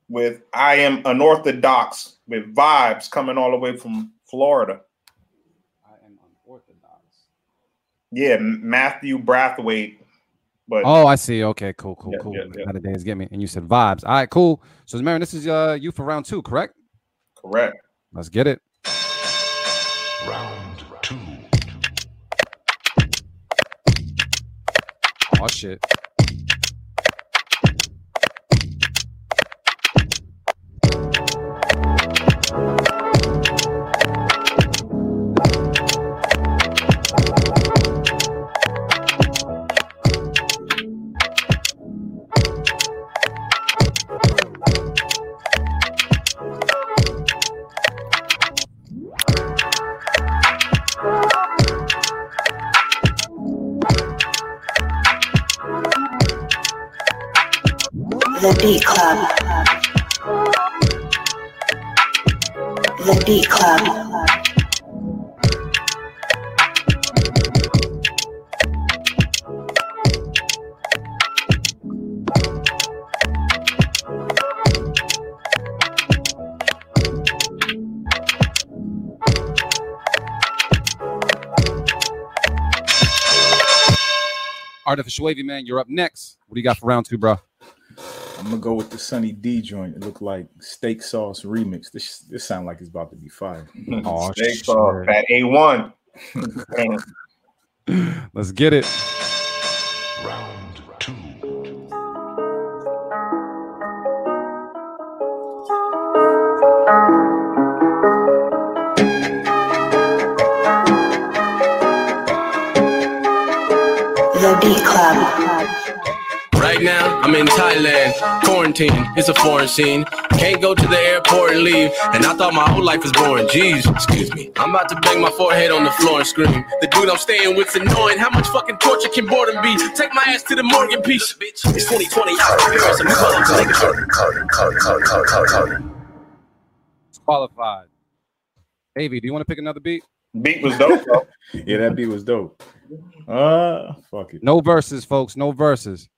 C: with I am unorthodox with vibes coming all the way from Florida.
A: I am unorthodox.
C: Yeah, Matthew Brathwaite. But
A: Oh, I see. Okay, cool, cool,
C: Yeah,
A: cool.
C: yeah, yeah.
A: How the days get me? And you said vibes. All right, cool. So, Marin, this is uh you for round two, correct?
C: correct.
A: Let's get it.
F: Round two.
A: Oh shit.
E: The Beat Club. The Beat Club.
A: Artificial Wavy, man, you're up next. What do you got for round two, bro?
B: I'm gonna go with the Sunny D joint. It looked like steak sauce remix. This this sound like it's about to be fire. [laughs]
A: Oh,
C: steak sauce at A one. [laughs]
A: Let's get it.
F: Round two.
E: The B Club.
I: Right now, I'm in Thailand, quarantine. It's a foreign scene. Can't go to the airport and leave. And I thought my whole life was boring. Jeez, excuse me. I'm about to bang my forehead on the floor and scream. The dude I'm staying with's annoying. How much fucking torture can boredom be? Take my ass to the Morgan piece, bitch. It's 2020. I'm here. Some
A: It's qualified. Avy, do you want to pick another beat?
C: Beat was dope, though. [laughs]
B: yeah, that beat was dope. Uh, fuck it.
A: No verses, folks. No verses.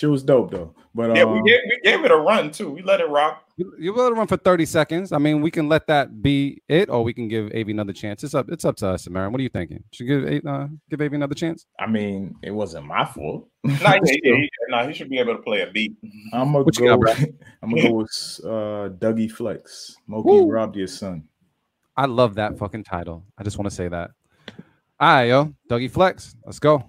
B: She was dope though. But
C: yeah,
B: um,
C: we gave, we gave it a run too. We let it rock.
A: You, you let it run for 30 seconds. I mean, we can let that be it, or we can give Avy another chance. It's up, it's up to us, Samara. What are you thinking? Should give A- uh, give Avy another chance?
B: I mean, it wasn't my fault. [laughs]
C: Nah, yeah, [laughs] yeah, he, nah, he should be able to play a beat.
B: I'm gonna
A: What
B: go.
A: got. [laughs]
B: I'm gonna go with uh, Dougie Flex. Moki
A: Woo.
B: robbed your son.
A: I love that fucking title. I just want to say that. All right, yo, Dougie Flex. Let's go.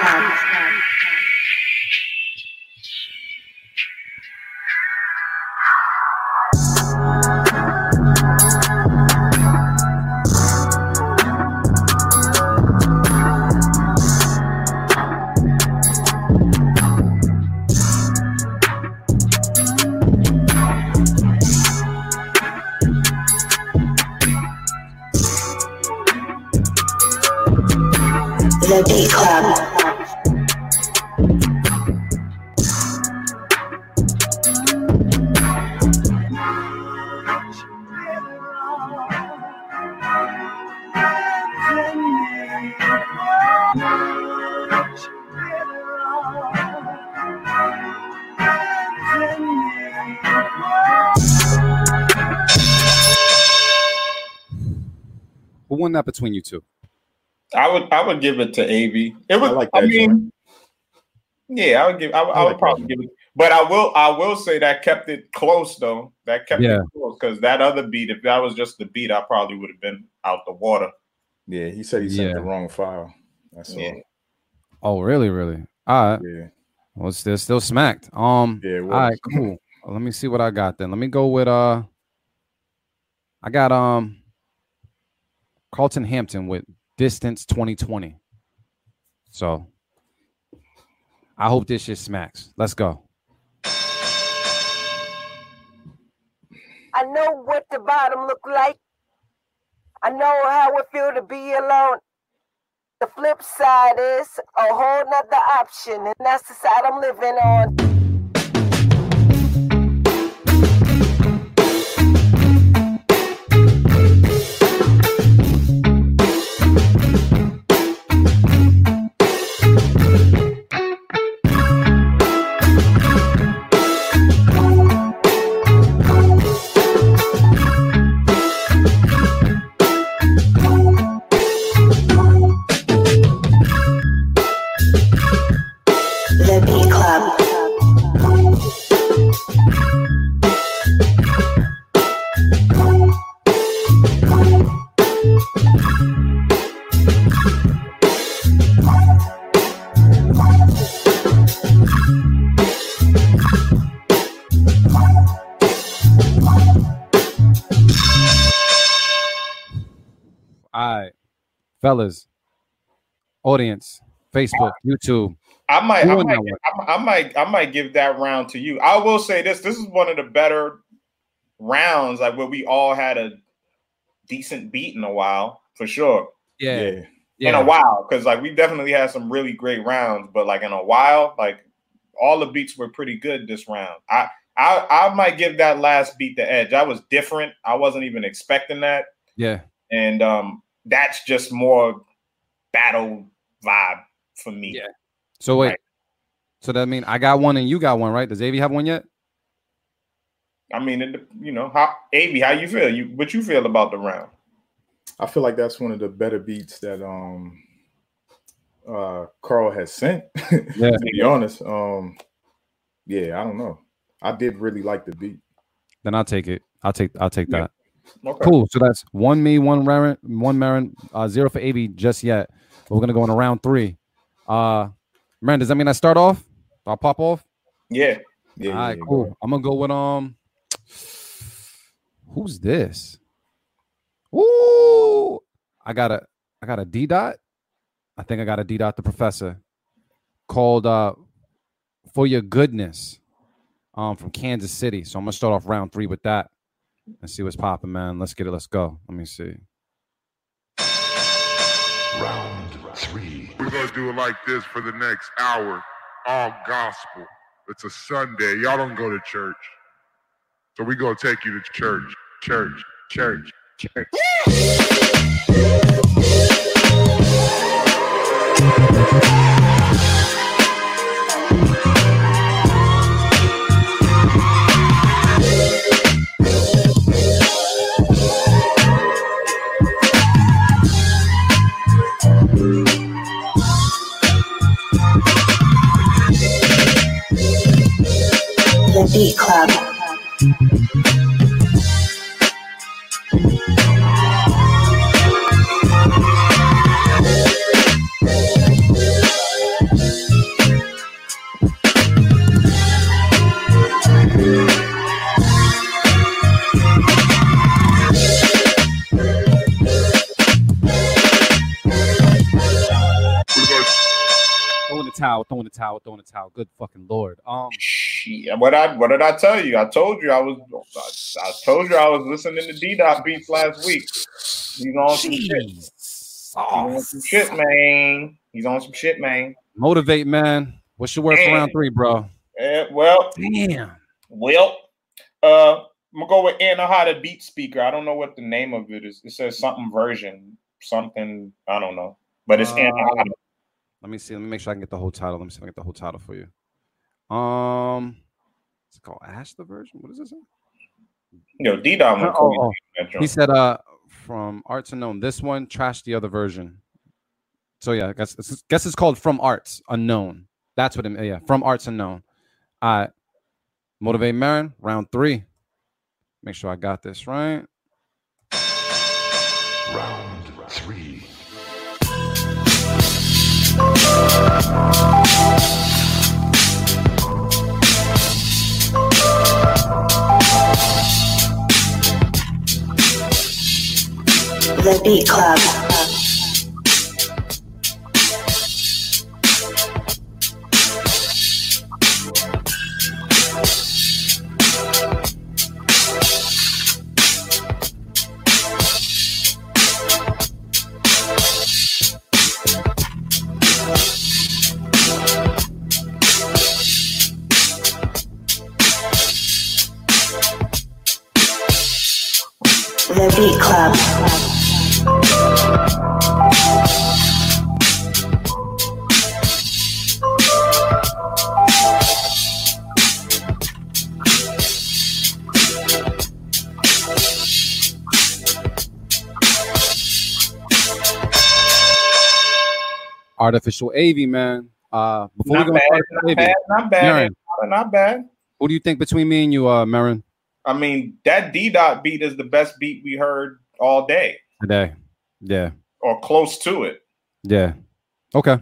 A: Who that between you two?
C: I would I would give it to Av. It was.
B: I
C: I,
B: like that
C: mean, yeah, I would give. I, would- I
B: I
C: would
B: like
C: probably
B: that
C: give it. But I will. I will say that kept it close though. That kept
A: Yeah.
C: it close because that other beat, if that was just the beat, I probably would have been out the water.
B: Yeah, he said he sent
A: Yeah.
B: the wrong file. That's
C: Yeah.
B: all.
A: Oh, really, really? All right.
B: Yeah.
A: Well, it's still still smacked. Um.
B: Yeah, it
A: all right. Cool. Let me see what I got then. Let me go with uh. I got um. Carlton Hampton with distance 2020. So. I hope this shit smacks. Let's go.
L: I know what the bottom look like. I know how it feel to be alone. The flip side is a whole nother option, and that's the side I'm living on.
A: Fellas, audience, Facebook, YouTube.
C: I might, I might. I, I might, I might give that round to you. I will say this: this is one of the better rounds, like where we all had a decent beat in a while, for sure.
A: Yeah,
B: Yeah.
C: In a while, because like we definitely had some really great rounds, but like in a while, like all the beats were pretty good this round. I, I, I might give that last beat the edge. I was different. I wasn't even expecting that,
A: yeah.
C: and um, that's just more battle vibe for me.
A: Yeah. So wait.
C: Right.
A: So that mean I got one and you got one, right? Does Avy have one yet?
C: I mean, it, you know, how Av, how you feel? You what you feel about the round?
B: I feel like that's one of the better beats that um uh Carl has sent. [laughs]
A: Yeah.
B: to be honest. Um yeah, I don't know. I did really like the beat.
A: Then I'll take it. I'll take I'll take
C: Yeah.
A: that.
C: Okay.
A: Cool. So that's one me, one Marin, one Marin, uh, zero for AB just yet. But we're gonna go into round three. Uh Marin, does that mean I start off? I'll pop off?
C: Yeah.
B: Yeah,
A: All right,
B: yeah,
A: cool. I'm gonna go with um. Who's this? Ooh, I got a I got a D dot. I think I got a D dot the professor called uh for your goodness um from Kansas City. So I'm gonna start off round three with that and see what's popping, man. Let's get it. Let's go. Let me see.
F: Round three.
M: We're gonna do it like this for the next hour. All gospel. It's a Sunday. Y'all don't go to church. So we gonna take you to church. Church. Church. Church.
E: The [laughs] Beat Club.
A: Towel, throwing the towel, throwing the towel. Good fucking lord. Um,
C: Shit. What I what did I tell you? I told you I was I, I told you I was listening to D Dot beats last week. He's on some shit. He's on some shit, man. He's on some shit, man.
A: motivate, man. What's your word for round three, bro?
C: Eh, well,
A: Damn.
C: well, uh, I'm gonna go with Anna Anahata Beat Speaker. I don't know what the name of it is. It says something version, something. I don't know, but it's
A: Uh,
C: Anahata.
A: Let me see. Let me make sure I can get the whole title. Let me see if I can get the whole title for you. Um, it's called Ash the version. What is this?
C: Yo, D Dot went
A: Oh,
C: crazy
A: oh. He said, "Uh, from Arts Unknown. This one, trashed the other version." So yeah, I guess it's, guess it's called From Arts Unknown. That's what it. Yeah, From Arts Unknown. All right, motivate Marin. Round three. Make sure I got this right.
F: Round three.
E: The Beat Club.
A: Artificial AV, man. Uh, before
C: Not
A: we go
C: bad,
A: into
C: not
A: Artificial
C: bad, not bad,
A: Marin,
C: not bad.
A: who do you think between me and you, uh, Marin,
C: I mean, that D Dot beat is the best beat we heard all day,
A: today? Yeah,
C: or close to it.
A: yeah. Okay.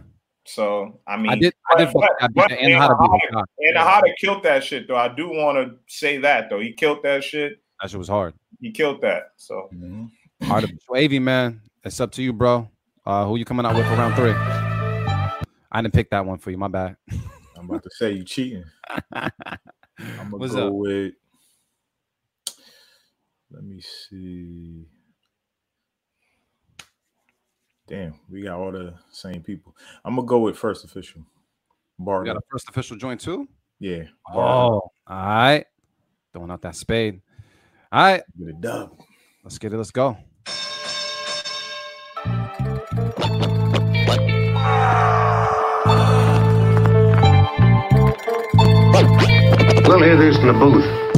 C: So I mean,
A: I did. I did. fuck that beat and how to beat it.
C: Anahata- Anahata killed that shit though. I do want to say that though. He killed that shit.
A: That shit was hard.
C: He killed that. So
A: Artificial AV, man. It's up to you, bro. Uh, who you coming out with for round three? I didn't pick that one for you. My bad.
B: I'm about to say you cheating. I'm gonna
A: What's
B: go
A: up?
B: with. Let me see. Damn, we got all the same people. I'm gonna go with first official.
A: You got a first official joint too?
B: Yeah.
A: Oh, all right. Throwing out that spade. All right.
B: Get a dub.
A: Let's get it. Let's go.
N: We'll hear this in the booth.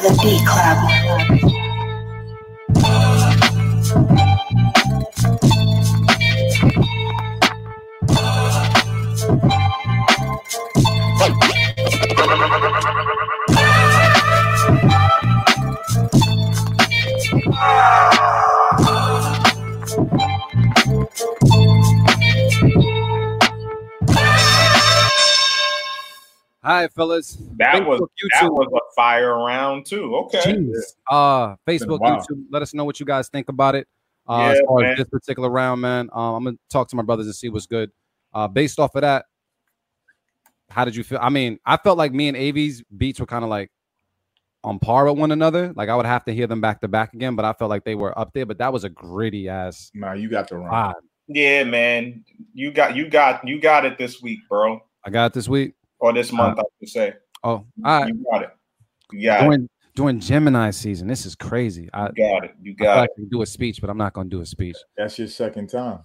E: The Beat Club.
A: Right, fellas.
C: That was
A: Facebook,
C: that was a fire round too. Okay.
A: Jeez. Uh, Facebook. YouTube. Let us know what you guys think about it. Uh,
C: Yeah,
A: as far
C: man.
A: as this particular round, man. Um, I'm gonna talk to my brothers and see what's good. Uh, based off of that, how did you feel? I mean, I felt like me and Avi's beats were kind of like on par with one another. Like I would have to hear them back to back again, but I felt like they were up there. But that was a gritty ass.
B: Nah, you got the wrong.
A: vibe.
C: Yeah, man. You got you got you got it this week, bro.
A: I got it this week.
C: Or this month, I should say.
A: Oh, all right.
C: You got it. You got
A: During, during Gemini season, this is crazy. I.
C: You got it. You got
A: like
C: it.
A: I can do a speech, but I'm not gonna do a speech.
B: That's your second time.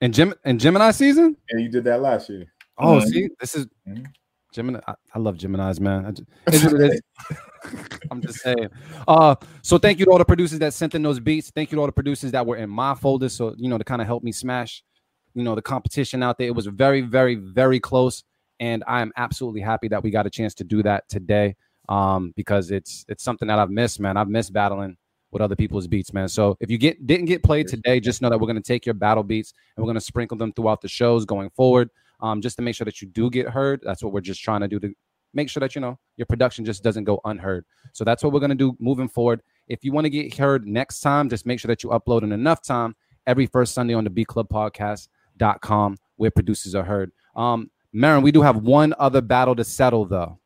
A: In Gem in Gemini season?
B: And you did that last year.
A: Oh,
C: Mhm.
A: see, this is Gemini. I, I love Gemini's, man. I ju- [laughs] it's what it is. [laughs] I'm just saying. Uh, so thank you to all the producers that sent in those beats. Thank you to all the producers that were in my folder. So you know to kind of help me smash, you know, the competition out there. It was very, very, very close, and I am absolutely happy that we got a chance to do that today. Um, because it's it's something that I've missed, man. I've missed battling with other people's beats, man. So if you get didn't get played today, just know that we're gonna take your battle beats and we're gonna sprinkle them throughout the shows going forward. Um, just to make sure that you do get heard. That's what we're just trying to do to make sure that you know your production just doesn't go unheard. So that's what we're gonna do moving forward. If you want to get heard next time, just make sure that you upload in enough time every first Sunday on the Beat Club Podcast.com where producers are heard. Um, Marin, we do have one other battle to settle though.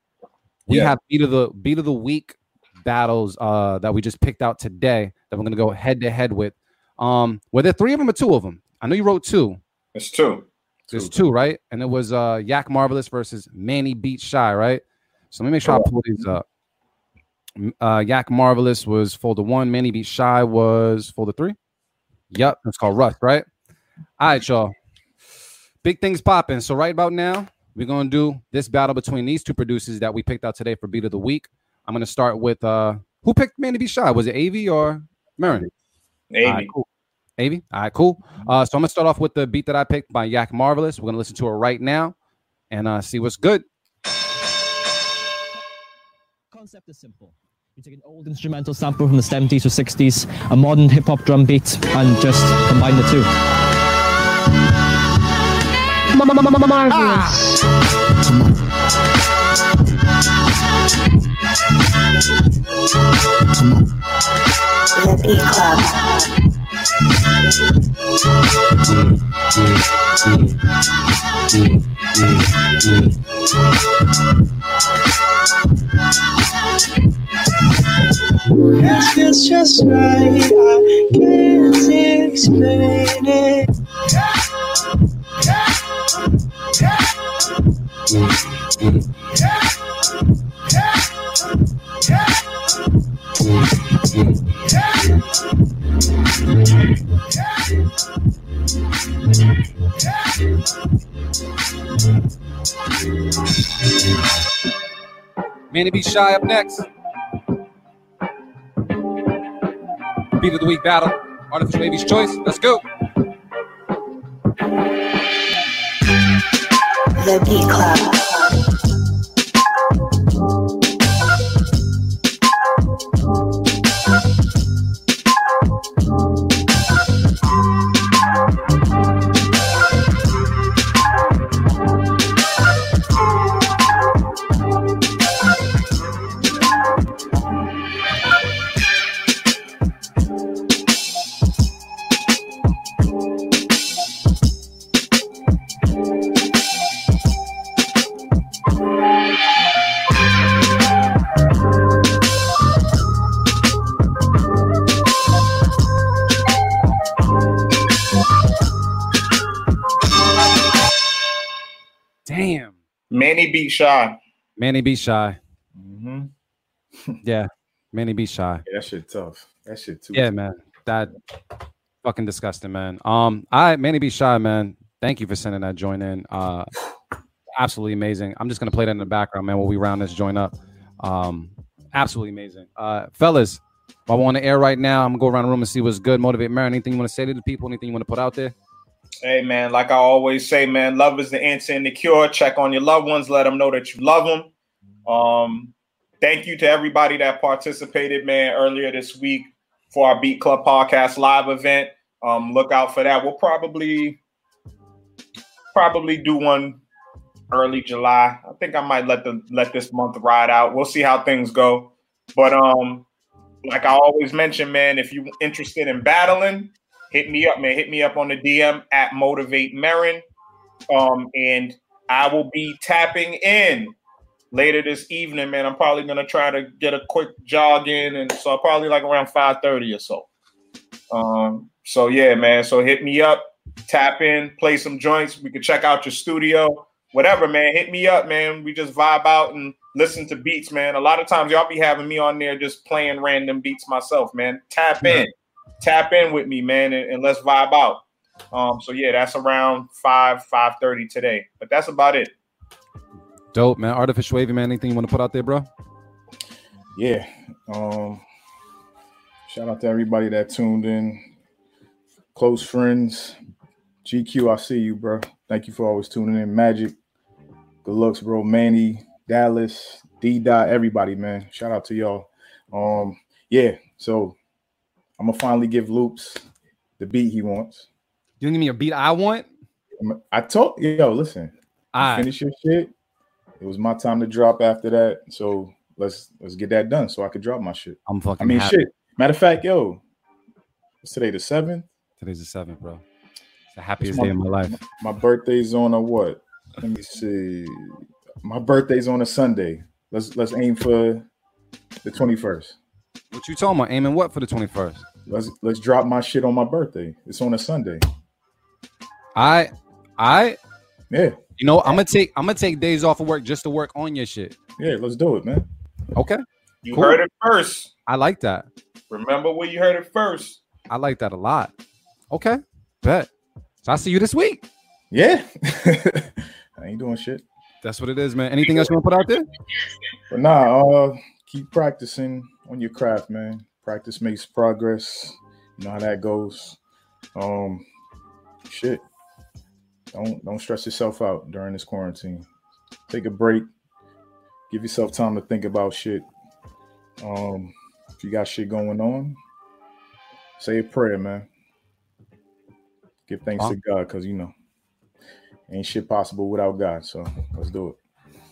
A: We
B: Yeah.
A: have beat of the beat of the week battles uh that we just picked out today that we're gonna go head to head with. Um, were there three of them or two of them? I know you wrote two.
C: It's two.
A: There's two, right? And it was uh Yak Marvelous versus Manny B. Shy, right? So let me make sure I pull these up. Uh Yak Marvelous was folder one, Manny B. Shy was folder three. Yep, it's called Rust, right? All right, y'all. Big things popping. So right about now, we're gonna do this battle between these two producers that we picked out today for beat of the week. I'm gonna start with uh who picked Manny B. Shy? Was it Avi or Marin?
C: Avi.
A: All right, cool. Avi. All right, cool. Uh, so I'm gonna start off with the beat that I picked by Yak Marvelous. We're gonna listen to it right now and uh, see what's good.
G: concept is simple. You take an old instrumental sample from the 70s or 60s, a modern hip hop drum beat, and just combine the two.
E: Marvelous. The Beat Club.
H: It feels just right. I can't explain it.
A: Manny B. Shy up next. Beat of the week battle. Artificial Baby's choice. Let's go.
E: The Beat Club.
C: Shy.
A: Manny B. Shy.
B: Mm-hmm. [laughs]
A: Yeah. Manny B. Shy.
B: Yeah, that shit tough. That shit too.
A: Yeah, man. That fucking disgusting, man. Um, I Manny B. Shy, man. Thank you for sending that joint in. Uh absolutely amazing. I'm just gonna play that in the background, man, while we round this joint up. Um, Absolutely amazing. Uh, fellas, while we're on the air right now, I'm gonna go around the room and see what's good. Motivate Marin. Anything you want to say to the people? Anything you want to put out there?
C: Hey man, like I always say, man, love is the answer and the cure. Check on your loved ones, let them know that you love them. Um, thank you to everybody that participated, man, earlier this week for our Beat Club Podcast live event. Um, look out for that. We'll probably probably do one early July. I think I might let the let this month ride out. We'll see how things go. But um, like I always mention, man, if you're interested in battling, hit me up, man. Hit me up on the DM at Motivate Marin. Um, and I will be tapping in later this evening, man. I'm probably gonna try to get a quick jog in, and so I'll probably like around 5:30 or so. Um, so yeah, man. So hit me up, tap in, play some joints. We can check out your studio, whatever, man. Hit me up, man. We just vibe out and listen to beats, man. A lot of times y'all be having me on there just playing random beats myself, man. Tap in, tap in with me, man, and, and let's vibe out. Um, so yeah, that's around five, five thirty today. But that's about it.
A: Dope, man. Artificial wavy, man. Anything you want to put out there, bro?
B: Yeah. Um, shout out to everybody that tuned in. Close friends. GQ, I see you, bro. Thank you for always tuning in. Magic. Good looks, bro. Manny, Dallas, D dot, everybody, man. Shout out to y'all. Um, yeah, so I'm gonna finally give Loops the beat he wants.
A: You give me a beat I want?
B: I told yo, listen,
A: Alright.
B: finish your shit. It was my time to drop after that. So let's let's get that done so I could drop my shit.
A: I'm fucking.
B: I mean
A: happy.
B: shit. Matter of fact, yo, it's today the seventh.
A: Today's the seventh, bro. It's the happiest
B: my-
A: day of my life.
B: My birthday's on a what? Let me see. My birthday's on a Sunday. Let's let's aim for the 21st.
A: What you talking about? Aiming what for the 21st?
B: Let's let's drop my shit on my birthday. It's on a Sunday.
A: I, I,
B: Yeah,
A: you know, I'm gonna take, I'm gonna take days off of work just to work on your shit.
B: yeah, let's do it, man.
A: Okay,
C: You
A: Cool.
C: heard it first.
A: I like that.
C: Remember where you heard it first.
A: I like that a lot. Okay, bet. So I see you this week.
B: Yeah. [laughs] I ain't doing shit.
A: That's what it is, man. Anything else you want to put out there?
B: But nah, uh keep practicing on your craft, man. Practice makes progress. You know how that goes. Um shit. Don't don't stress yourself out during this quarantine. Take a break. Give yourself time to think about shit. Um if you got shit going on, say a prayer, man. Give thanks to God, because you know ain't shit possible without God. So let's do it.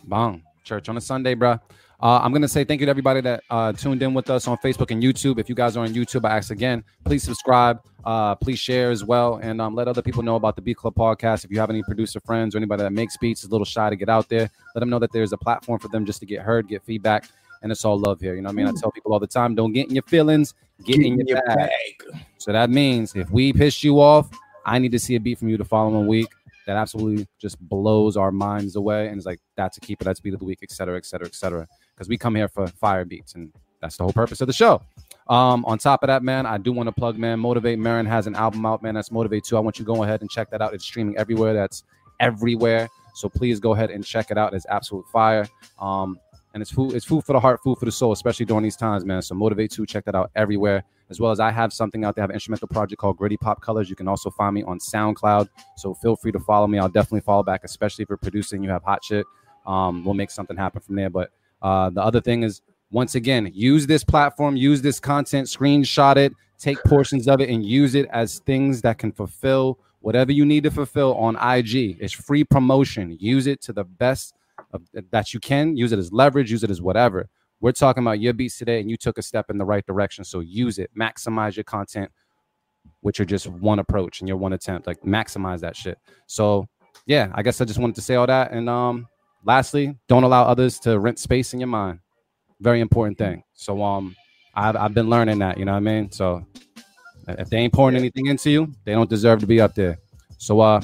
A: Bong. Church on a Sunday, bro. Uh, I'm gonna say thank you to everybody that uh, tuned in with us on Facebook and YouTube. If you guys are on YouTube, I ask again, please subscribe, uh, please share as well, and um, let other people know about the Beat Club podcast. If you have any producer friends or anybody that makes beats, is a little shy to get out there, let them know that there's a platform for them just to get heard, get feedback, and it's all love here. You know what I mean? I tell people all the time, don't get in your feelings, get, in your, bag. So that means if we piss you off, I need to see a beat from you the following week that absolutely just blows our minds away. And it's like, that's a keeper, that's beat of the week, et cetera, et cetera, et cetera. Because we come here for fire beats, and that's the whole purpose of the show. Um, on top of that, man, I do want to plug, man. Motivate Marin has an album out, man. That's Motivate 2. I want you to go ahead and check that out. It's streaming everywhere. That's everywhere. So please go ahead and check it out. It's absolute fire. Um, and it's food, it's food for the heart, food for the soul, especially during these times, man. So Motivate 2, check that out everywhere. As well as I have something out there, I have an instrumental project called Gritty Pop Colors. You can also find me on SoundCloud. So feel free to follow me. I'll definitely follow back, especially if you're producing, you have hot shit. Um, we'll make something happen from there. But uh, the other thing is, once again, use this platform, use this content, screenshot it, take portions of it, and use it as things that can fulfill whatever you need to fulfill on IG. It's free promotion. Use it to the best of, that you can. Use it as leverage. Use it as whatever. We're talking about your beats today, and you took a step in the right direction. So use it. Maximize your content, which are just one approach and your one attempt. Like maximize that shit. So yeah, I guess I just wanted to say all that. And um, lastly, don't allow others to rent space in your mind. Very important thing. So um, I've I've been learning that. You know what I mean? So if they ain't pouring anything into you, they don't deserve to be up there. So uh,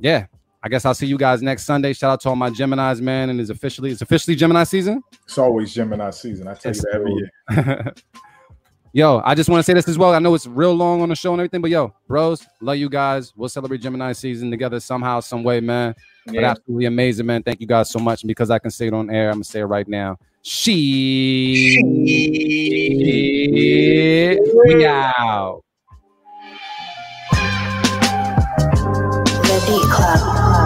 A: yeah. I guess I'll see you guys next Sunday. Shout out to all my Gemini's, man. And it's officially it's officially Gemini season.
B: It's always Gemini season. I tell you that every year. [laughs]
A: yo, I just want to say this as well. I know it's real long on the show and everything, but yo, bros, love you guys. We'll celebrate Gemini season together somehow, some way, man.
C: Yeah.
A: But absolutely amazing, man. Thank you guys so much. And because I can say it on air, I'm gonna say it right now. She, she- we out.
E: The Beat Club.